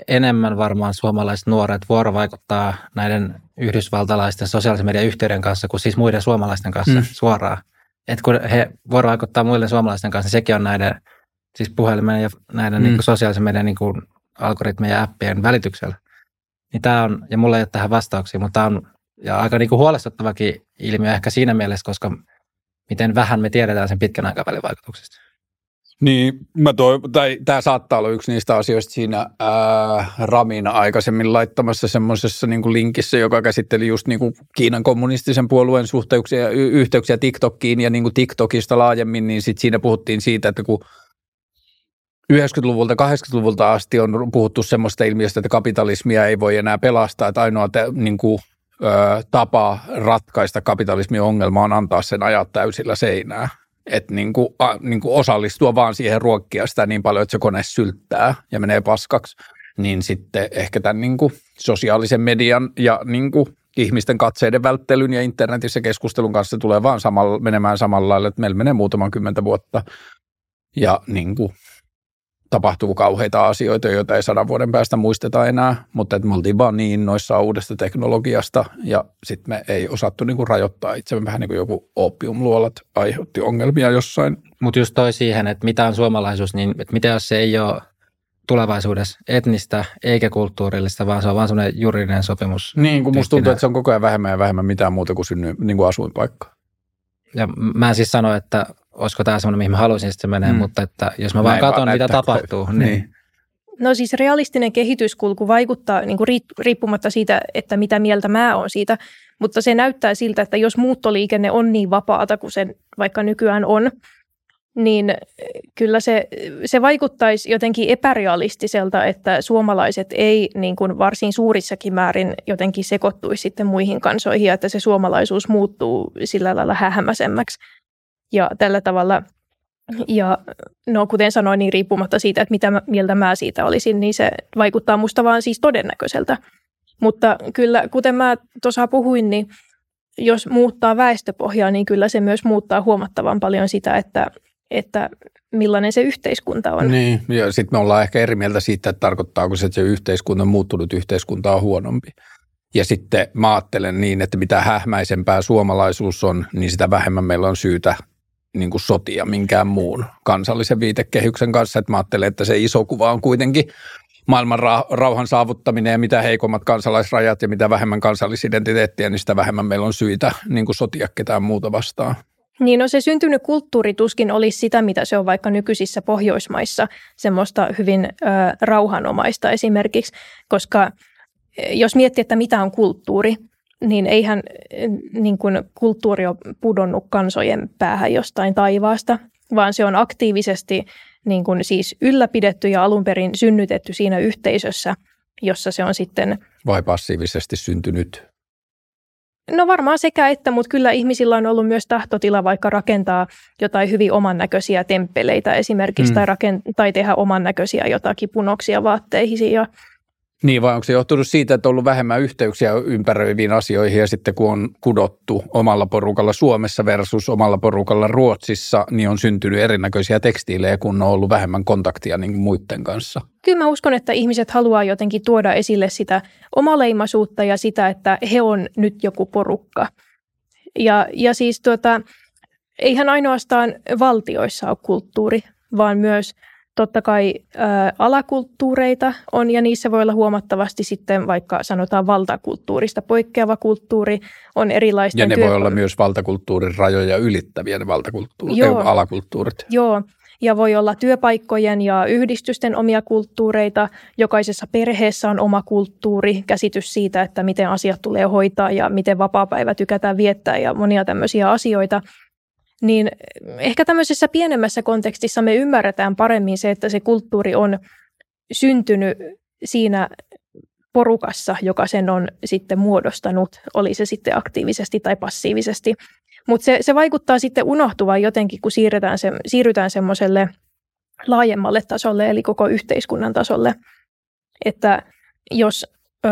S1: enemmän varmaan suomalaiset nuoret vuorovaikuttaa näiden yhdysvaltalaisten sosiaalisen median yhteyden kanssa kuin siis muiden suomalaisten kanssa mm. suoraan. Et kun he vuorovaikuttaa muille suomalaisten kanssa, niin sekin on näiden siis puhelimen ja näiden mm. niin kuin sosiaalisen median niin kuin algoritmien ja appien välityksellä. Niin tämä on, ja mulla ei ole tähän vastauksia, mutta tämä on ja aika niin kuin huolestuttavakin ilmiö ehkä siinä mielessä, koska miten vähän me tiedetään sen pitkän aikavälin vaikutuksista.
S2: Niin, mä toi, tai tämä saattaa olla yksi niistä asioista siinä ää, Ramin aikaisemmin laittamassa semmoisessa niin linkissä, joka käsitteli just niin kuin Kiinan kommunistisen puolueen suhteuksia, y- yhteyksiä TikTokiin ja niin kuin TikTokista laajemmin, niin sit siinä puhuttiin siitä, että kun 90-luvulta, 80-luvulta asti on puhuttu semmoista ilmiöstä, että kapitalismia ei voi enää pelastaa, että ainoa te, niin kuin, ö, tapa ratkaista kapitalismin ongelma on antaa sen ajat täysillä seinää. Että niin kuin, a, niin kuin osallistua vaan siihen ruokkia sitä niin paljon, että se kone sylttää ja menee paskaksi. Niin sitten ehkä tämän niin kuin sosiaalisen median ja niin kuin ihmisten katseiden välttelyn ja internetissä keskustelun kanssa tulee vaan samalla, menemään samalla lailla, että meillä menee muutaman kymmentä vuotta ja niin kuin tapahtuu kauheita asioita, joita ei sadan vuoden päästä muisteta enää, mutta että me oltiin vaan niin noissa uudesta teknologiasta ja sitten me ei osattu niin kuin rajoittaa itsemme vähän niin kuin joku opiumluolat aiheutti ongelmia jossain.
S1: Mutta just toi siihen, että mitä on suomalaisuus, niin että mitä jos se ei ole tulevaisuudessa etnistä eikä kulttuurillista, vaan se on vaan semmoinen juridinen sopimus.
S2: Niin, kun musta tuntuu, että se on koko ajan vähemmän ja vähemmän mitään muuta kuin synny, niin kuin asuinpaikka.
S1: Ja mä en siis sano, että olisiko tämä semmoinen, mihin mä haluaisin, että se menee, mm. mutta että jos mä vaan katson, mitä tapahtuu. <laughs> Niin. niin.
S3: No siis realistinen kehityskulku vaikuttaa niin kuin riippumatta siitä, että mitä mieltä mä oon siitä, mutta se näyttää siltä, että jos muuttoliikenne on niin vapaata kuin se vaikka nykyään on, niin kyllä se, se vaikuttaisi jotenkin epärealistiselta, että suomalaiset ei niin kuin varsin suurissakin määrin jotenkin sekoittuisi sitten muihin kansoihin, että se suomalaisuus muuttuu sillä lailla hähämäsemmäksi. Ja tällä tavalla, ja no kuten sanoin, niin riippumatta siitä, että mitä mieltä mä siitä olisin, niin se vaikuttaa musta vaan siis todennäköiseltä. Mutta kyllä, kuten mä tuossa puhuin, niin jos muuttaa väestöpohjaa, niin kyllä se myös muuttaa huomattavan paljon sitä, että, että millainen se yhteiskunta on.
S2: Niin, ja sitten me ollaan ehkä eri mieltä siitä, että tarkoittaako se, että se yhteiskunta, muuttunut yhteiskunta on huonompi. Ja sitten mä ajattelen niin, että mitä hähmäisempää suomalaisuus on, niin sitä vähemmän meillä on syytä niin kuin sotia minkään muun kansallisen viitekehyksen kanssa. Että mä ajattelen, että se iso kuva on kuitenkin maailman rauhan saavuttaminen ja mitä heikommat kansalaisrajat ja mitä vähemmän kansallisidentiteettiä, niin sitä vähemmän meillä on syitä niin kuin sotia ketään muuta vastaan.
S3: Niin no se syntynyt kulttuuri tuskin olisi sitä, mitä se on vaikka nykyisissä Pohjoismaissa, semmoista hyvin ö, rauhanomaista esimerkiksi, koska jos miettii, että mitä on kulttuuri, niin eihän niin kuin kulttuuri ole pudonnut kansojen päähän jostain taivaasta, vaan se on aktiivisesti niin kuin siis ylläpidetty ja alun perin synnytetty siinä yhteisössä, jossa se on sitten...
S2: Vai passiivisesti syntynyt?
S3: No varmaan sekä että, mutta kyllä ihmisillä on ollut myös tahtotila vaikka rakentaa jotain hyvin oman näköisiä temppeleitä esimerkiksi mm. tai, rakent- tai tehdä oman näköisiä jotakin punoksia vaatteihin ja
S2: niin, vai onko se johtunut siitä, että on ollut vähemmän yhteyksiä ympäröiviin asioihin ja sitten kun on kudottu omalla porukalla Suomessa versus omalla porukalla Ruotsissa, niin on syntynyt erinäköisiä tekstiilejä, kun on ollut vähemmän kontaktia niin muiden kanssa?
S3: Kyllä mä uskon, että ihmiset haluaa jotenkin tuoda esille sitä omaleimaisuutta ja sitä, että he on nyt joku porukka. Ja, ja siis tuota, eihän ainoastaan valtioissa ole kulttuuri, vaan myös – totta kai ä, alakulttuureita on ja niissä voi olla huomattavasti sitten vaikka sanotaan valtakulttuurista poikkeava kulttuuri on erilaista.
S2: Ja ne työ... voi olla myös valtakulttuurin rajoja ylittäviä ne valtakulttuurit, Joo. alakulttuurit.
S3: Joo, ja voi olla työpaikkojen ja yhdistysten omia kulttuureita. Jokaisessa perheessä on oma kulttuuri, käsitys siitä, että miten asiat tulee hoitaa ja miten vapaa-päivä tykätään viettää ja monia tämmöisiä asioita. Niin ehkä tämmöisessä pienemmässä kontekstissa me ymmärretään paremmin se, että se kulttuuri on syntynyt siinä porukassa, joka sen on sitten muodostanut, oli se sitten aktiivisesti tai passiivisesti. Mutta se, se vaikuttaa sitten unohtuvan jotenkin, kun siirrytään, se, siirrytään semmoiselle laajemmalle tasolle, eli koko yhteiskunnan tasolle. Että jos ö,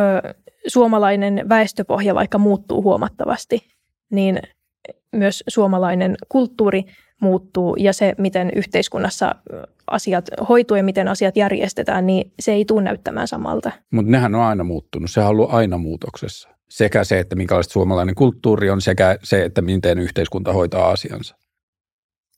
S3: suomalainen väestöpohja vaikka muuttuu huomattavasti, niin myös suomalainen kulttuuri muuttuu ja se, miten yhteiskunnassa asiat hoituu ja miten asiat järjestetään, niin se ei tule näyttämään samalta.
S2: Mutta nehän on aina muuttunut. Se on ollut aina muutoksessa. Sekä se, että minkälaista suomalainen kulttuuri on, sekä se, että miten yhteiskunta hoitaa asiansa.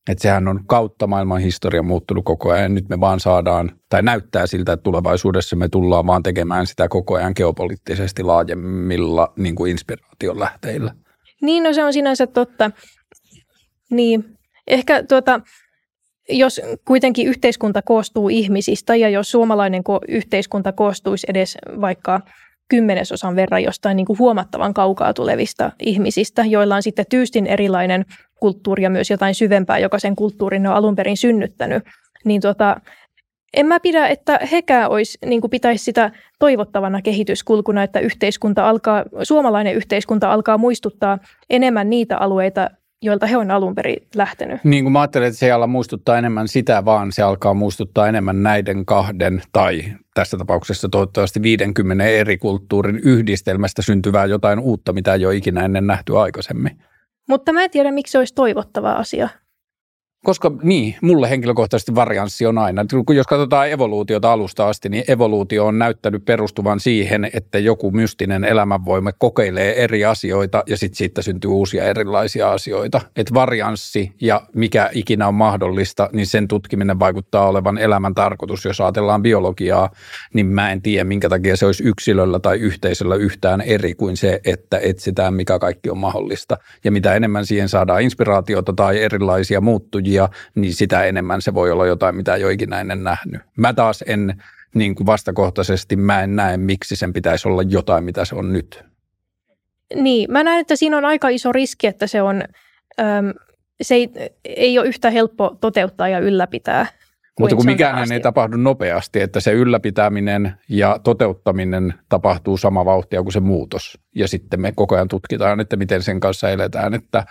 S2: Että sehän on kautta maailman historia muuttunut koko ajan. Nyt me vaan saadaan, tai näyttää siltä, että tulevaisuudessa me tullaan vaan tekemään sitä koko ajan geopoliittisesti laajemmilla niin kuin inspiraation lähteillä.
S3: Niin, no se on sinänsä totta. Niin, ehkä tuota, jos kuitenkin yhteiskunta koostuu ihmisistä ja jos suomalainen yhteiskunta koostuisi edes vaikka kymmenesosan verran jostain niin kuin huomattavan kaukaa tulevista ihmisistä, joilla on sitten tyystin erilainen kulttuuri ja myös jotain syvempää, joka sen kulttuurin on alun perin synnyttänyt, niin tuota, en mä pidä, että hekään olisi, niin kuin pitäisi sitä toivottavana kehityskulkuna, että yhteiskunta alkaa, suomalainen yhteiskunta alkaa muistuttaa enemmän niitä alueita, joilta he on alun perin lähtenyt.
S2: Niin kuin mä ajattelen, että se ei ala muistuttaa enemmän sitä, vaan se alkaa muistuttaa enemmän näiden kahden tai tässä tapauksessa toivottavasti 50 eri kulttuurin yhdistelmästä syntyvää jotain uutta, mitä ei ole ikinä ennen nähty aikaisemmin.
S3: Mutta mä en tiedä, miksi se olisi toivottava asia.
S2: Koska niin, mulle henkilökohtaisesti varianssi on aina. Jos katsotaan evoluutiota alusta asti, niin evoluutio on näyttänyt perustuvan siihen, että joku mystinen elämänvoima kokeilee eri asioita ja sitten siitä syntyy uusia erilaisia asioita. Että varianssi ja mikä ikinä on mahdollista, niin sen tutkiminen vaikuttaa olevan elämän tarkoitus. Jos ajatellaan biologiaa, niin mä en tiedä, minkä takia se olisi yksilöllä tai yhteisöllä yhtään eri kuin se, että etsitään, mikä kaikki on mahdollista. Ja mitä enemmän siihen saadaan inspiraatiota tai erilaisia muuttujia, lajia, niin sitä enemmän se voi olla jotain, mitä ei ole ikinä ennen nähnyt. Mä taas en niin kuin vastakohtaisesti, mä en näe, miksi sen pitäisi olla jotain, mitä se on nyt.
S3: Niin, mä näen, että siinä on aika iso riski, että se on, äm, se ei, ei ole yhtä helppo toteuttaa ja ylläpitää.
S2: Mutta kun mikään ei tapahdu nopeasti, että se ylläpitäminen ja toteuttaminen tapahtuu sama vauhtia kuin se muutos. Ja sitten me koko ajan tutkitaan, että miten sen kanssa eletään, että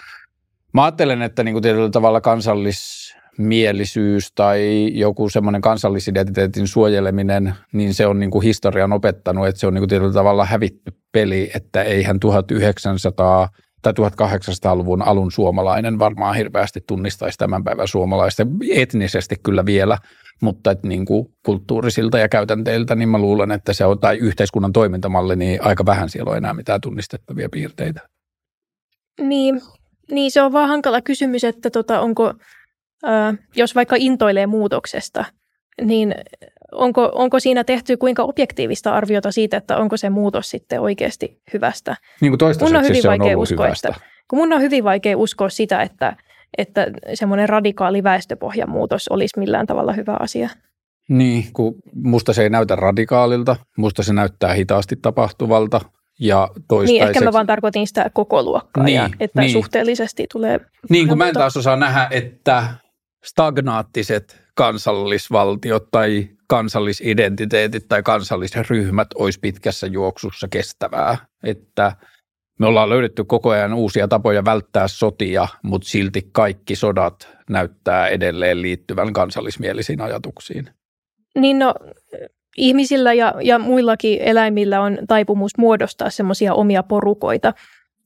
S2: Mä ajattelen, että niin kuin tietyllä tavalla kansallismielisyys tai joku semmoinen kansallisidentiteetin suojeleminen, niin se on niin kuin historian opettanut, että se on niin kuin tietyllä tavalla hävitty peli, että eihän 1900 tai 1800-luvun alun suomalainen varmaan hirveästi tunnistaisi tämän päivän suomalaista, etnisesti kyllä vielä, mutta että niin kuin kulttuurisilta ja käytänteiltä, niin mä luulen, että se on, tai yhteiskunnan toimintamalli, niin aika vähän siellä on enää mitään tunnistettavia piirteitä.
S3: Niin, niin, se on vaan hankala kysymys, että tota, onko, ää, jos vaikka intoilee muutoksesta, niin onko, onko siinä tehty kuinka objektiivista arviota siitä, että onko se muutos sitten oikeasti hyvästä?
S2: Niin kuin mun on hyvin se vaikea on uskoa, hyvästä. Että,
S3: kun mun on hyvin vaikea uskoa sitä, että, että semmoinen radikaali väestöpohjan muutos olisi millään tavalla hyvä asia.
S2: Niin, kun musta se ei näytä radikaalilta, musta se näyttää hitaasti tapahtuvalta, ja
S3: Niin, ehkä mä vaan tarkoitin sitä koko luokkaa, niin, ja, että niin. suhteellisesti tulee...
S2: Niin, kun mä en taas osaa nähdä, että stagnaattiset kansallisvaltiot tai kansallisidentiteetit tai kansallisryhmät olisi pitkässä juoksussa kestävää. Että me ollaan löydetty koko ajan uusia tapoja välttää sotia, mutta silti kaikki sodat näyttää edelleen liittyvän kansallismielisiin ajatuksiin.
S3: Niin no, ihmisillä ja, ja muillakin eläimillä on taipumus muodostaa semmoisia omia porukoita.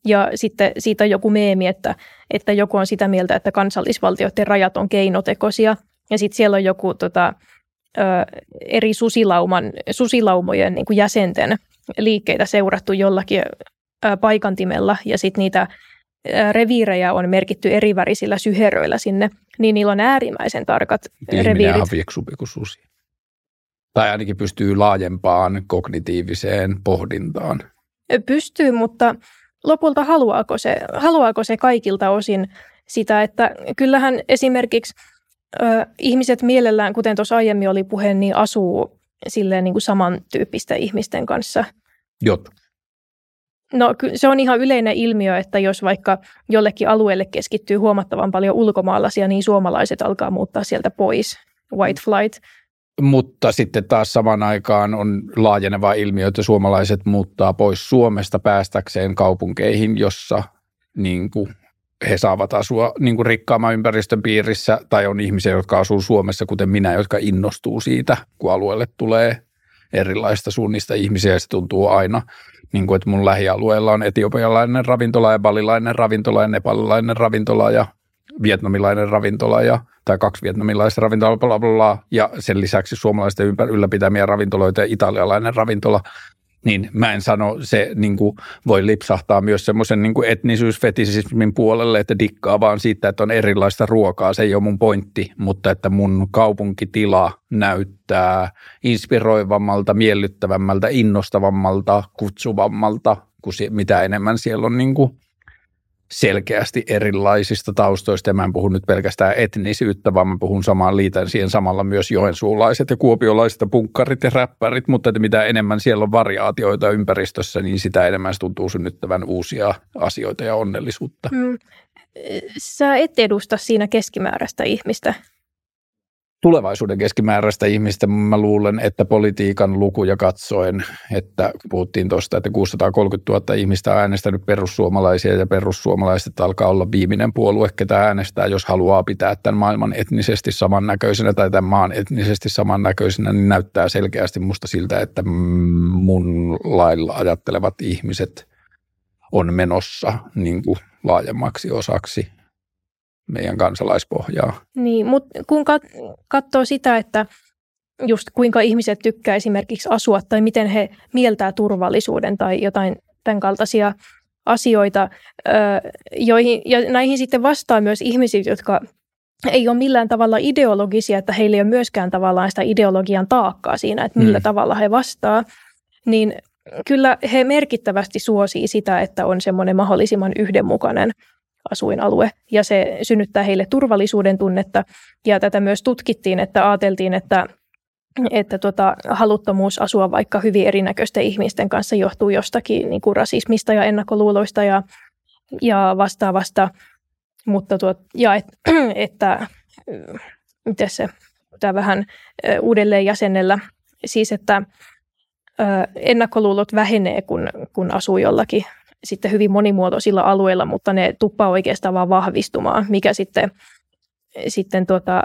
S3: Ja sitten siitä on joku meemi, että, että joku on sitä mieltä, että kansallisvaltioiden rajat on keinotekoisia. Ja sitten siellä on joku tota, ö, eri susilauman, susilaumojen niin kuin jäsenten liikkeitä seurattu jollakin ö, paikantimella. Ja sitten niitä reviirejä on merkitty erivärisillä syheröillä sinne, niin niillä on äärimmäisen tarkat
S2: Ihminen reviirit. Ihminen kuin susi tai ainakin pystyy laajempaan kognitiiviseen pohdintaan.
S3: Pystyy, mutta lopulta haluaako se, haluaako se kaikilta osin sitä, että kyllähän esimerkiksi ö, ihmiset mielellään, kuten tuossa aiemmin oli puhe, niin asuu silleen niin kuin samantyyppisten ihmisten kanssa.
S2: Jot.
S3: No se on ihan yleinen ilmiö, että jos vaikka jollekin alueelle keskittyy huomattavan paljon ulkomaalaisia, niin suomalaiset alkaa muuttaa sieltä pois. White flight.
S2: Mutta sitten taas saman aikaan on laajeneva ilmiö, että suomalaiset muuttaa pois Suomesta päästäkseen kaupunkeihin, jossa niin kuin he saavat asua niin kuin rikkaamman ympäristön piirissä, tai on ihmisiä, jotka asuu Suomessa, kuten minä, jotka innostuu siitä, kun alueelle tulee erilaista suunnista ihmisiä, ja se tuntuu aina, niin kuin, että mun lähialueella on etiopialainen ravintola ja balilainen ravintola ja nepalilainen ravintola ja vietnamilainen ravintola ja, tai kaksi vietnamilaista ravintolaa, bla, bla, bla, ja sen lisäksi suomalaisten ympär- ylläpitämiä ravintoloita ja italialainen ravintola – niin mä en sano, se niin kuin voi lipsahtaa myös semmoisen niin etnisyysfetisismin puolelle, että dikkaa vaan siitä, että on erilaista ruokaa, se ei ole mun pointti, mutta että mun kaupunkitila näyttää inspiroivammalta, miellyttävämmältä, innostavammalta, kutsuvammalta, kuin mitä enemmän siellä on niin kuin selkeästi erilaisista taustoista. Ja mä en puhu nyt pelkästään etnisyyttä, vaan mä puhun samaan liitän siihen samalla myös joensuulaiset ja kuopiolaiset ja punkkarit ja räppärit, mutta että mitä enemmän siellä on variaatioita ympäristössä, niin sitä enemmän se tuntuu synnyttävän uusia asioita ja onnellisuutta. Mm.
S3: Sä et edusta siinä keskimääräistä ihmistä
S2: tulevaisuuden keskimääräistä ihmistä. Mä luulen, että politiikan lukuja katsoen, että puhuttiin tuosta, että 630 000 ihmistä on äänestänyt perussuomalaisia ja perussuomalaiset alkaa olla viimeinen puolue, ketä äänestää, jos haluaa pitää tämän maailman etnisesti samannäköisenä tai tämän maan etnisesti samannäköisenä, niin näyttää selkeästi musta siltä, että mun lailla ajattelevat ihmiset on menossa niin kuin laajemmaksi osaksi meidän kansalaispohjaa.
S3: Niin, mutta kun kat- katsoo sitä, että just kuinka ihmiset tykkää esimerkiksi asua tai miten he mieltää turvallisuuden tai jotain tämän kaltaisia asioita, joihin, ja näihin sitten vastaa myös ihmiset, jotka ei ole millään tavalla ideologisia, että heillä ei ole myöskään tavallaan sitä ideologian taakkaa siinä, että millä mm. tavalla he vastaa, niin kyllä he merkittävästi suosii sitä, että on semmoinen mahdollisimman yhdenmukainen asuinalue. Ja se synnyttää heille turvallisuuden tunnetta. Ja tätä myös tutkittiin, että ajateltiin, että että tota, haluttomuus asua vaikka hyvin erinäköisten ihmisten kanssa johtuu jostakin niin kuin rasismista ja ennakkoluuloista ja, ja vastaavasta, mutta tuot, ja et, <clears throat> että miten se tämä vähän uudelleen jäsennellä, siis että ennakkoluulot vähenee, kun, kun asuu jollakin sitten hyvin monimuotoisilla alueilla, mutta ne tuppaa oikeastaan vaan vahvistumaan, mikä sitten, sitten tuota,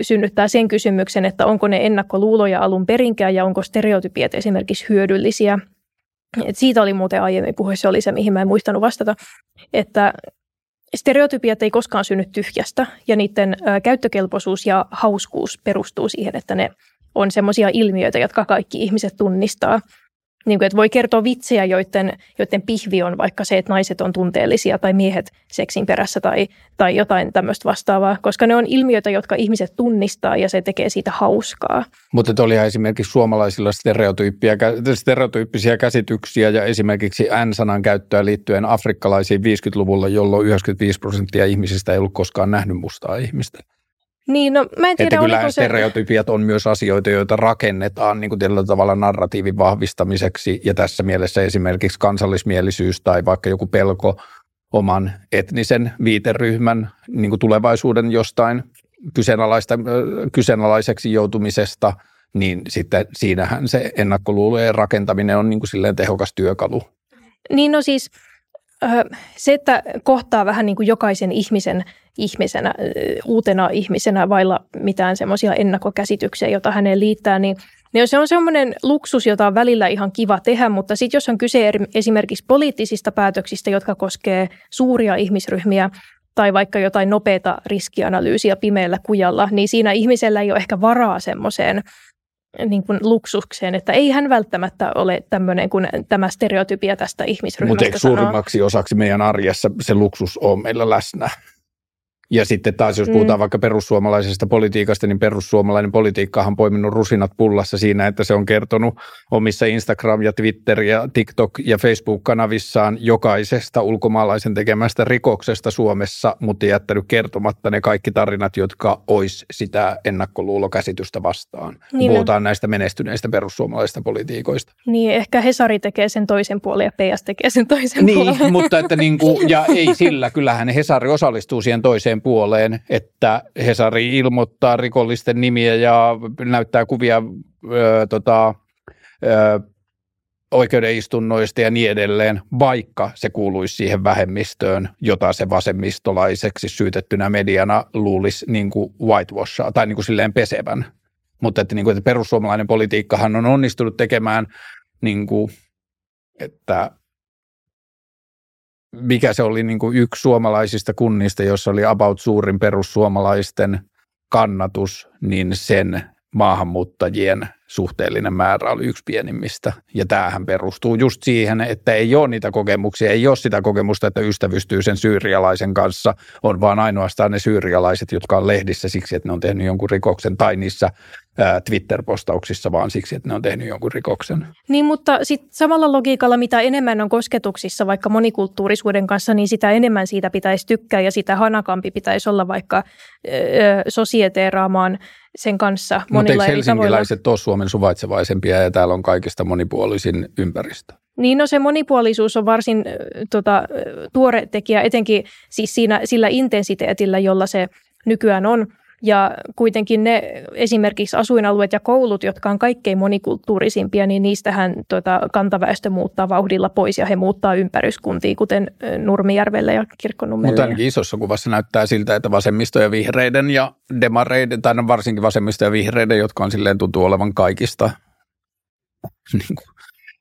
S3: synnyttää sen kysymyksen, että onko ne ennakkoluuloja alun perinkään ja onko stereotypiat esimerkiksi hyödyllisiä. Et siitä oli muuten aiemmin puhe, se oli se, mihin mä en muistanut vastata, että stereotypiat ei koskaan synny tyhjästä ja niiden käyttökelpoisuus ja hauskuus perustuu siihen, että ne on semmoisia ilmiöitä, jotka kaikki ihmiset tunnistaa niin kuin, että voi kertoa vitsejä, joiden, joiden pihvi on vaikka se, että naiset on tunteellisia tai miehet seksin perässä tai, tai jotain tämmöistä vastaavaa, koska ne on ilmiöitä, jotka ihmiset tunnistaa ja se tekee siitä hauskaa.
S2: Mutta oli esimerkiksi suomalaisilla stereotyyppisiä käsityksiä ja esimerkiksi N-sanan käyttöä liittyen afrikkalaisiin 50-luvulla, jolloin 95 prosenttia ihmisistä ei ollut koskaan nähnyt mustaa ihmistä.
S3: Niin, no mä en tiedä,
S2: että kyllä
S3: se...
S2: stereotypiat on myös asioita, joita rakennetaan niin kuin tietyllä tavalla narratiivin vahvistamiseksi ja tässä mielessä esimerkiksi kansallismielisyys tai vaikka joku pelko oman etnisen viiteryhmän niin kuin tulevaisuuden jostain kyseenalaista, kyseenalaiseksi joutumisesta, niin sitten siinähän se ennakkoluulojen rakentaminen on niin kuin silleen tehokas työkalu.
S3: Niin no siis se, että kohtaa vähän niin kuin jokaisen ihmisen ihmisenä, uutena ihmisenä vailla mitään semmoisia ennakkokäsityksiä, jota häneen liittää, niin niin se on semmoinen luksus, jota on välillä ihan kiva tehdä, mutta sitten jos on kyse esimerkiksi poliittisista päätöksistä, jotka koskee suuria ihmisryhmiä tai vaikka jotain nopeata riskianalyysiä pimeällä kujalla, niin siinä ihmisellä ei ole ehkä varaa semmoiseen niin kuin luksukseen, että ei hän välttämättä ole tämmöinen kuin tämä stereotypia tästä ihmisryhmästä
S2: Mutta suurimmaksi osaksi meidän arjessa se luksus on meillä läsnä? Ja sitten taas, jos puhutaan mm. vaikka perussuomalaisesta politiikasta, niin perussuomalainen politiikka on poiminut rusinat pullassa siinä, että se on kertonut omissa Instagram- ja Twitter- ja TikTok- ja Facebook-kanavissaan jokaisesta ulkomaalaisen tekemästä rikoksesta Suomessa, mutta jättänyt kertomatta ne kaikki tarinat, jotka olisi sitä ennakkoluulokäsitystä vastaan. Niin puhutaan näistä menestyneistä perussuomalaisista politiikoista.
S3: Niin, ehkä Hesari tekee sen toisen puolen ja PS tekee sen toisen
S2: niin,
S3: puolen.
S2: mutta että niin kuin, ja ei <laughs> sillä, kyllähän Hesari osallistuu siihen toiseen puoleen, että Hesari ilmoittaa rikollisten nimiä ja näyttää kuvia ö, tota, ö, oikeudenistunnoista ja niin edelleen, vaikka se kuuluisi siihen vähemmistöön, jota se vasemmistolaiseksi syytettynä mediana luulisi niin kuin whitewashaa tai niin kuin silleen pesevän. Mutta että, niin kuin, että perussuomalainen politiikkahan on onnistunut tekemään, niin kuin, että mikä se oli niin kuin yksi suomalaisista kunnista, jossa oli about suurin perussuomalaisten kannatus, niin sen maahanmuuttajien suhteellinen määrä oli yksi pienimmistä. Ja tämähän perustuu just siihen, että ei ole niitä kokemuksia, ei ole sitä kokemusta, että ystävystyy sen syyrialaisen kanssa, on vaan ainoastaan ne syyrialaiset, jotka on lehdissä siksi, että ne on tehnyt jonkun rikoksen, tai niissä Twitter-postauksissa vaan siksi, että ne on tehnyt jonkun rikoksen.
S3: Niin, mutta sit samalla logiikalla, mitä enemmän on kosketuksissa vaikka monikulttuurisuuden kanssa, niin sitä enemmän siitä pitäisi tykkää ja sitä hanakampi pitäisi olla vaikka öö, sosieteeraamaan sen kanssa monilla
S2: Mutta eikö helsinkiläiset ole Suomen suvaitsevaisempia ja täällä on kaikista monipuolisin ympäristö?
S3: Niin no se monipuolisuus on varsin tota, tuore tekijä, etenkin siis siinä, sillä intensiteetillä, jolla se nykyään on – ja kuitenkin ne esimerkiksi asuinalueet ja koulut, jotka on kaikkein monikulttuurisimpia, niin niistähän tuota, kantaväestö muuttaa vauhdilla pois ja he muuttaa ympäryskuntiin, kuten Nurmijärvelle ja Kirkkonummelle.
S2: Mutta ainakin isossa kuvassa näyttää siltä, että vasemmisto ja vihreiden ja demareiden, tai no varsinkin vasemmisto ja vihreiden, jotka on silleen tuntuu olevan kaikista <laughs> niin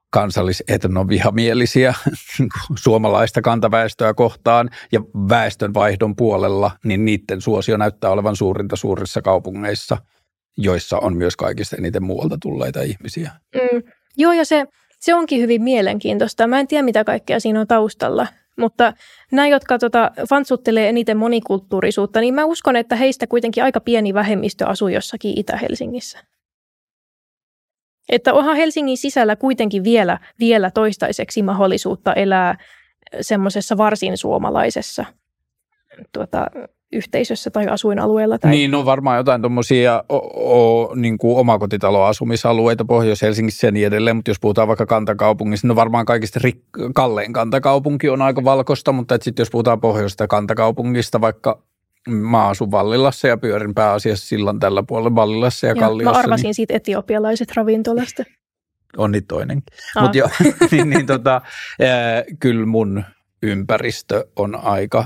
S2: kansallisetnovihamielisiä <laughs> niin suomalaista kantaväestöä kohtaan ja väestönvaihdon puolella, niin niiden suosio näyttää olevan suurinta suurissa kaupungeissa, joissa on myös kaikista eniten muualta tulleita ihmisiä.
S3: Mm, joo, ja se, se onkin hyvin mielenkiintoista. Mä en tiedä, mitä kaikkea siinä on taustalla, mutta nämä, jotka tota, fansuttelee eniten monikulttuurisuutta, niin mä uskon, että heistä kuitenkin aika pieni vähemmistö asuu jossakin Itä-Helsingissä. Että onhan Helsingin sisällä kuitenkin vielä, vielä toistaiseksi mahdollisuutta elää semmoisessa varsin suomalaisessa tuota, yhteisössä tai asuinalueella. Tai...
S2: Niin, no varmaan jotain tuommoisia niin omakotitaloasumisalueita Pohjois-Helsingissä ja niin edelleen, mutta jos puhutaan vaikka kantakaupungista, no varmaan kaikista rik- kallein kantakaupunki on aika valkoista, mutta sitten jos puhutaan pohjoista kantakaupungista, vaikka Mä asun Vallilassa ja pyörin pääasiassa sillan tällä puolella Vallilassa ja, ja Kalliossa.
S3: Mä arvasin niin... siitä etiopialaiset ravintolasta. <laughs>
S2: On niin toinenkin. Mutta joo, <laughs> niin, niin tota, äh, kyllä mun ympäristö on aika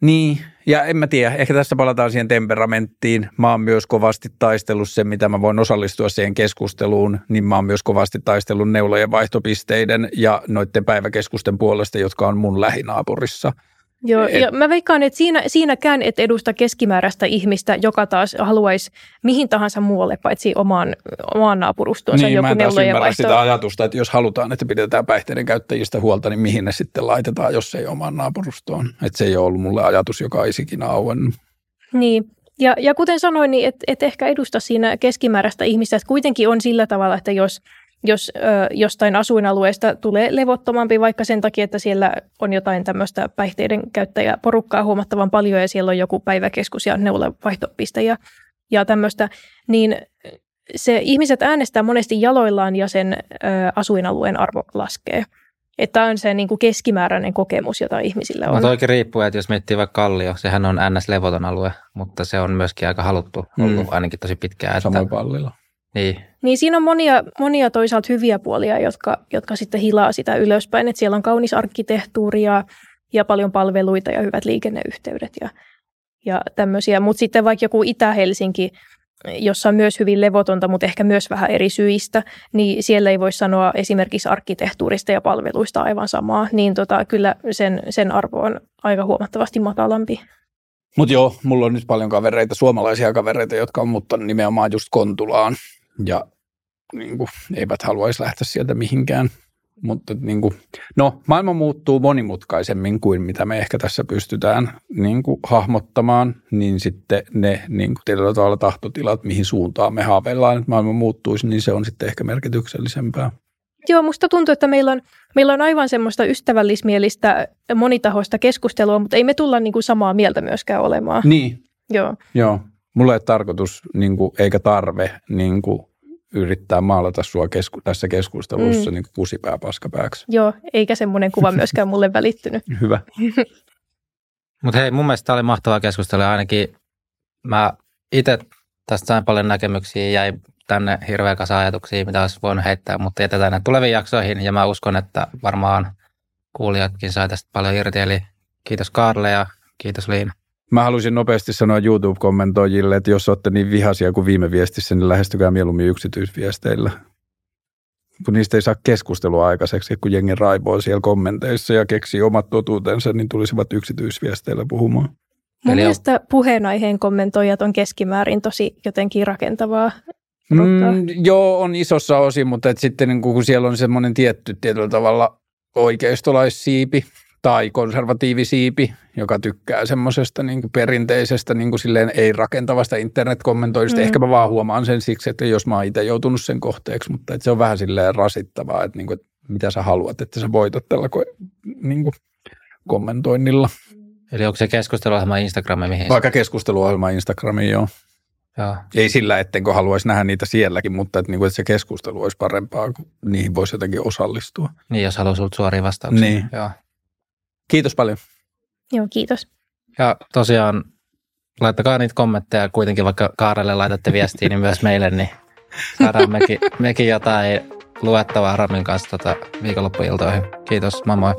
S2: niin, ja en mä tiedä, ehkä tässä palataan siihen temperamenttiin. Mä oon myös kovasti taistellut sen, mitä mä voin osallistua siihen keskusteluun, niin mä oon myös kovasti taistellut neulojen vaihtopisteiden ja noiden päiväkeskusten puolesta, jotka on mun lähinaapurissa –
S3: Joo, et, ja mä veikkaan, että siinä, siinäkään et edusta keskimääräistä ihmistä, joka taas haluaisi mihin tahansa muualle, paitsi omaan, omaan naapurustoonsa
S2: niin,
S3: joku
S2: mä en taas ymmärrä
S3: vaihto.
S2: sitä ajatusta, että jos halutaan, että pidetään päihteiden käyttäjistä huolta, niin mihin ne sitten laitetaan, jos ei omaan naapurustoon. Että se ei ole ollut mulle ajatus, joka ei ikinä auennut.
S3: Niin, ja, ja kuten sanoin, niin et, et ehkä edusta siinä keskimääräistä ihmistä, että kuitenkin on sillä tavalla, että jos – jos ö, jostain asuinalueesta tulee levottomampi vaikka sen takia, että siellä on jotain tämmöistä päihteiden käyttäjäporukkaa huomattavan paljon ja siellä on joku päiväkeskus ja neulevaihtopiste ja, ja tämmöistä, niin se ihmiset äänestää monesti jaloillaan ja sen ö, asuinalueen arvo laskee. Että on se niin kuin keskimääräinen kokemus, jota ihmisillä on.
S1: Mutta oikein riippuu, että jos miettii vaikka Kallio, sehän on NS-levoton alue, mutta se on myöskin aika haluttu ollut mm. ainakin tosi pitkään.
S2: Samoin pallilla.
S1: Niin.
S3: Niin siinä on monia, monia toisaalta hyviä puolia, jotka, jotka sitten hilaa sitä ylöspäin. Että siellä on kaunis arkkitehtuuri ja, ja paljon palveluita ja hyvät liikenneyhteydet ja, ja tämmöisiä. Mutta sitten vaikka joku Itä-Helsinki, jossa on myös hyvin levotonta, mutta ehkä myös vähän eri syistä, niin siellä ei voi sanoa esimerkiksi arkkitehtuurista ja palveluista aivan samaa. Niin tota, kyllä sen, sen arvo on aika huomattavasti matalampi.
S2: Mutta joo, mulla on nyt paljon kavereita, suomalaisia kavereita, jotka on muuttanut nimenomaan just Kontulaan ja niin kuin, eivät haluaisi lähteä sieltä mihinkään Mutta niin kuin, no, maailma muuttuu monimutkaisemmin kuin mitä me ehkä tässä pystytään niin kuin, hahmottamaan, niin sitten ne niin kuin, tietyllä tavalla tahtotilat, mihin suuntaan me haaveillaan, että maailma muuttuisi, niin se on sitten ehkä merkityksellisempää.
S3: Joo, musta tuntuu, että meillä on, meillä on aivan semmoista ystävällismielistä monitahoista keskustelua, mutta ei me tulla niin kuin samaa mieltä myöskään olemaan.
S2: Niin.
S3: Joo.
S2: Joo. Mulla ei ole tarkoitus niin kuin, eikä tarve niin kuin, yrittää maalata sua kesku- tässä keskustelussa mm. niin kusipää paskapääksi.
S3: Joo, eikä semmoinen kuva myöskään mulle välittynyt. <laughs>
S2: Hyvä. <laughs>
S1: Mutta hei, mun mielestä tämä oli mahtavaa keskustelua. Ainakin mä itse tästä sain paljon näkemyksiä, jäi tänne hirveä kasa ajatuksia, mitä olisi voinut heittää, mutta jätetään ne tuleviin jaksoihin ja mä uskon, että varmaan kuulijatkin sai tästä paljon irti. Eli kiitos Karle ja kiitos Liina.
S2: Mä haluaisin nopeasti sanoa YouTube-kommentoijille, että jos olette niin vihaisia kuin viime viestissä, niin lähestykää mieluummin yksityisviesteillä. Kun niistä ei saa keskustelua aikaiseksi, kun jengi raivoo siellä kommenteissa ja keksii omat totuutensa, niin tulisivat yksityisviesteillä puhumaan.
S3: Mun Eli mielestä on... puheenaiheen kommentoijat on keskimäärin tosi jotenkin rakentavaa.
S2: Mm, joo, on isossa osin, mutta et sitten niin kun siellä on semmoinen tietty tietyllä tavalla oikeistolaissiipi, tai konservatiivisiipi, joka tykkää semmoisesta niin perinteisestä niin kuin silleen ei-rakentavasta internetkommentoinnista. Mm. Ehkä mä vaan huomaan sen siksi, että jos mä oon itse joutunut sen kohteeksi, mutta että se on vähän silleen rasittavaa, että, niin kuin, että mitä sä haluat, että sä voitat tällä niin kuin, kommentoinnilla.
S1: Eli onko se keskusteluohjelma Instagramiin? Mihin?
S2: Vaikka keskusteluohjelma Instagramiin, joo.
S1: Joo.
S2: Ei sillä, ettenkö haluaisi nähdä niitä sielläkin, mutta että, niin kuin, että se keskustelu olisi parempaa, kun niihin voisi jotenkin osallistua.
S1: Niin, jos haluaa suoria vastauksia.
S2: Niin.
S1: Joo.
S2: Kiitos paljon.
S3: Joo, kiitos.
S1: Ja tosiaan laittakaa niitä kommentteja kuitenkin, vaikka Kaarelle laitatte viestiä, niin myös meille, niin saadaan mekin, mekin jotain luettavaa Ramin kanssa tota viikonloppuiltoihin. Kiitos, moi moi.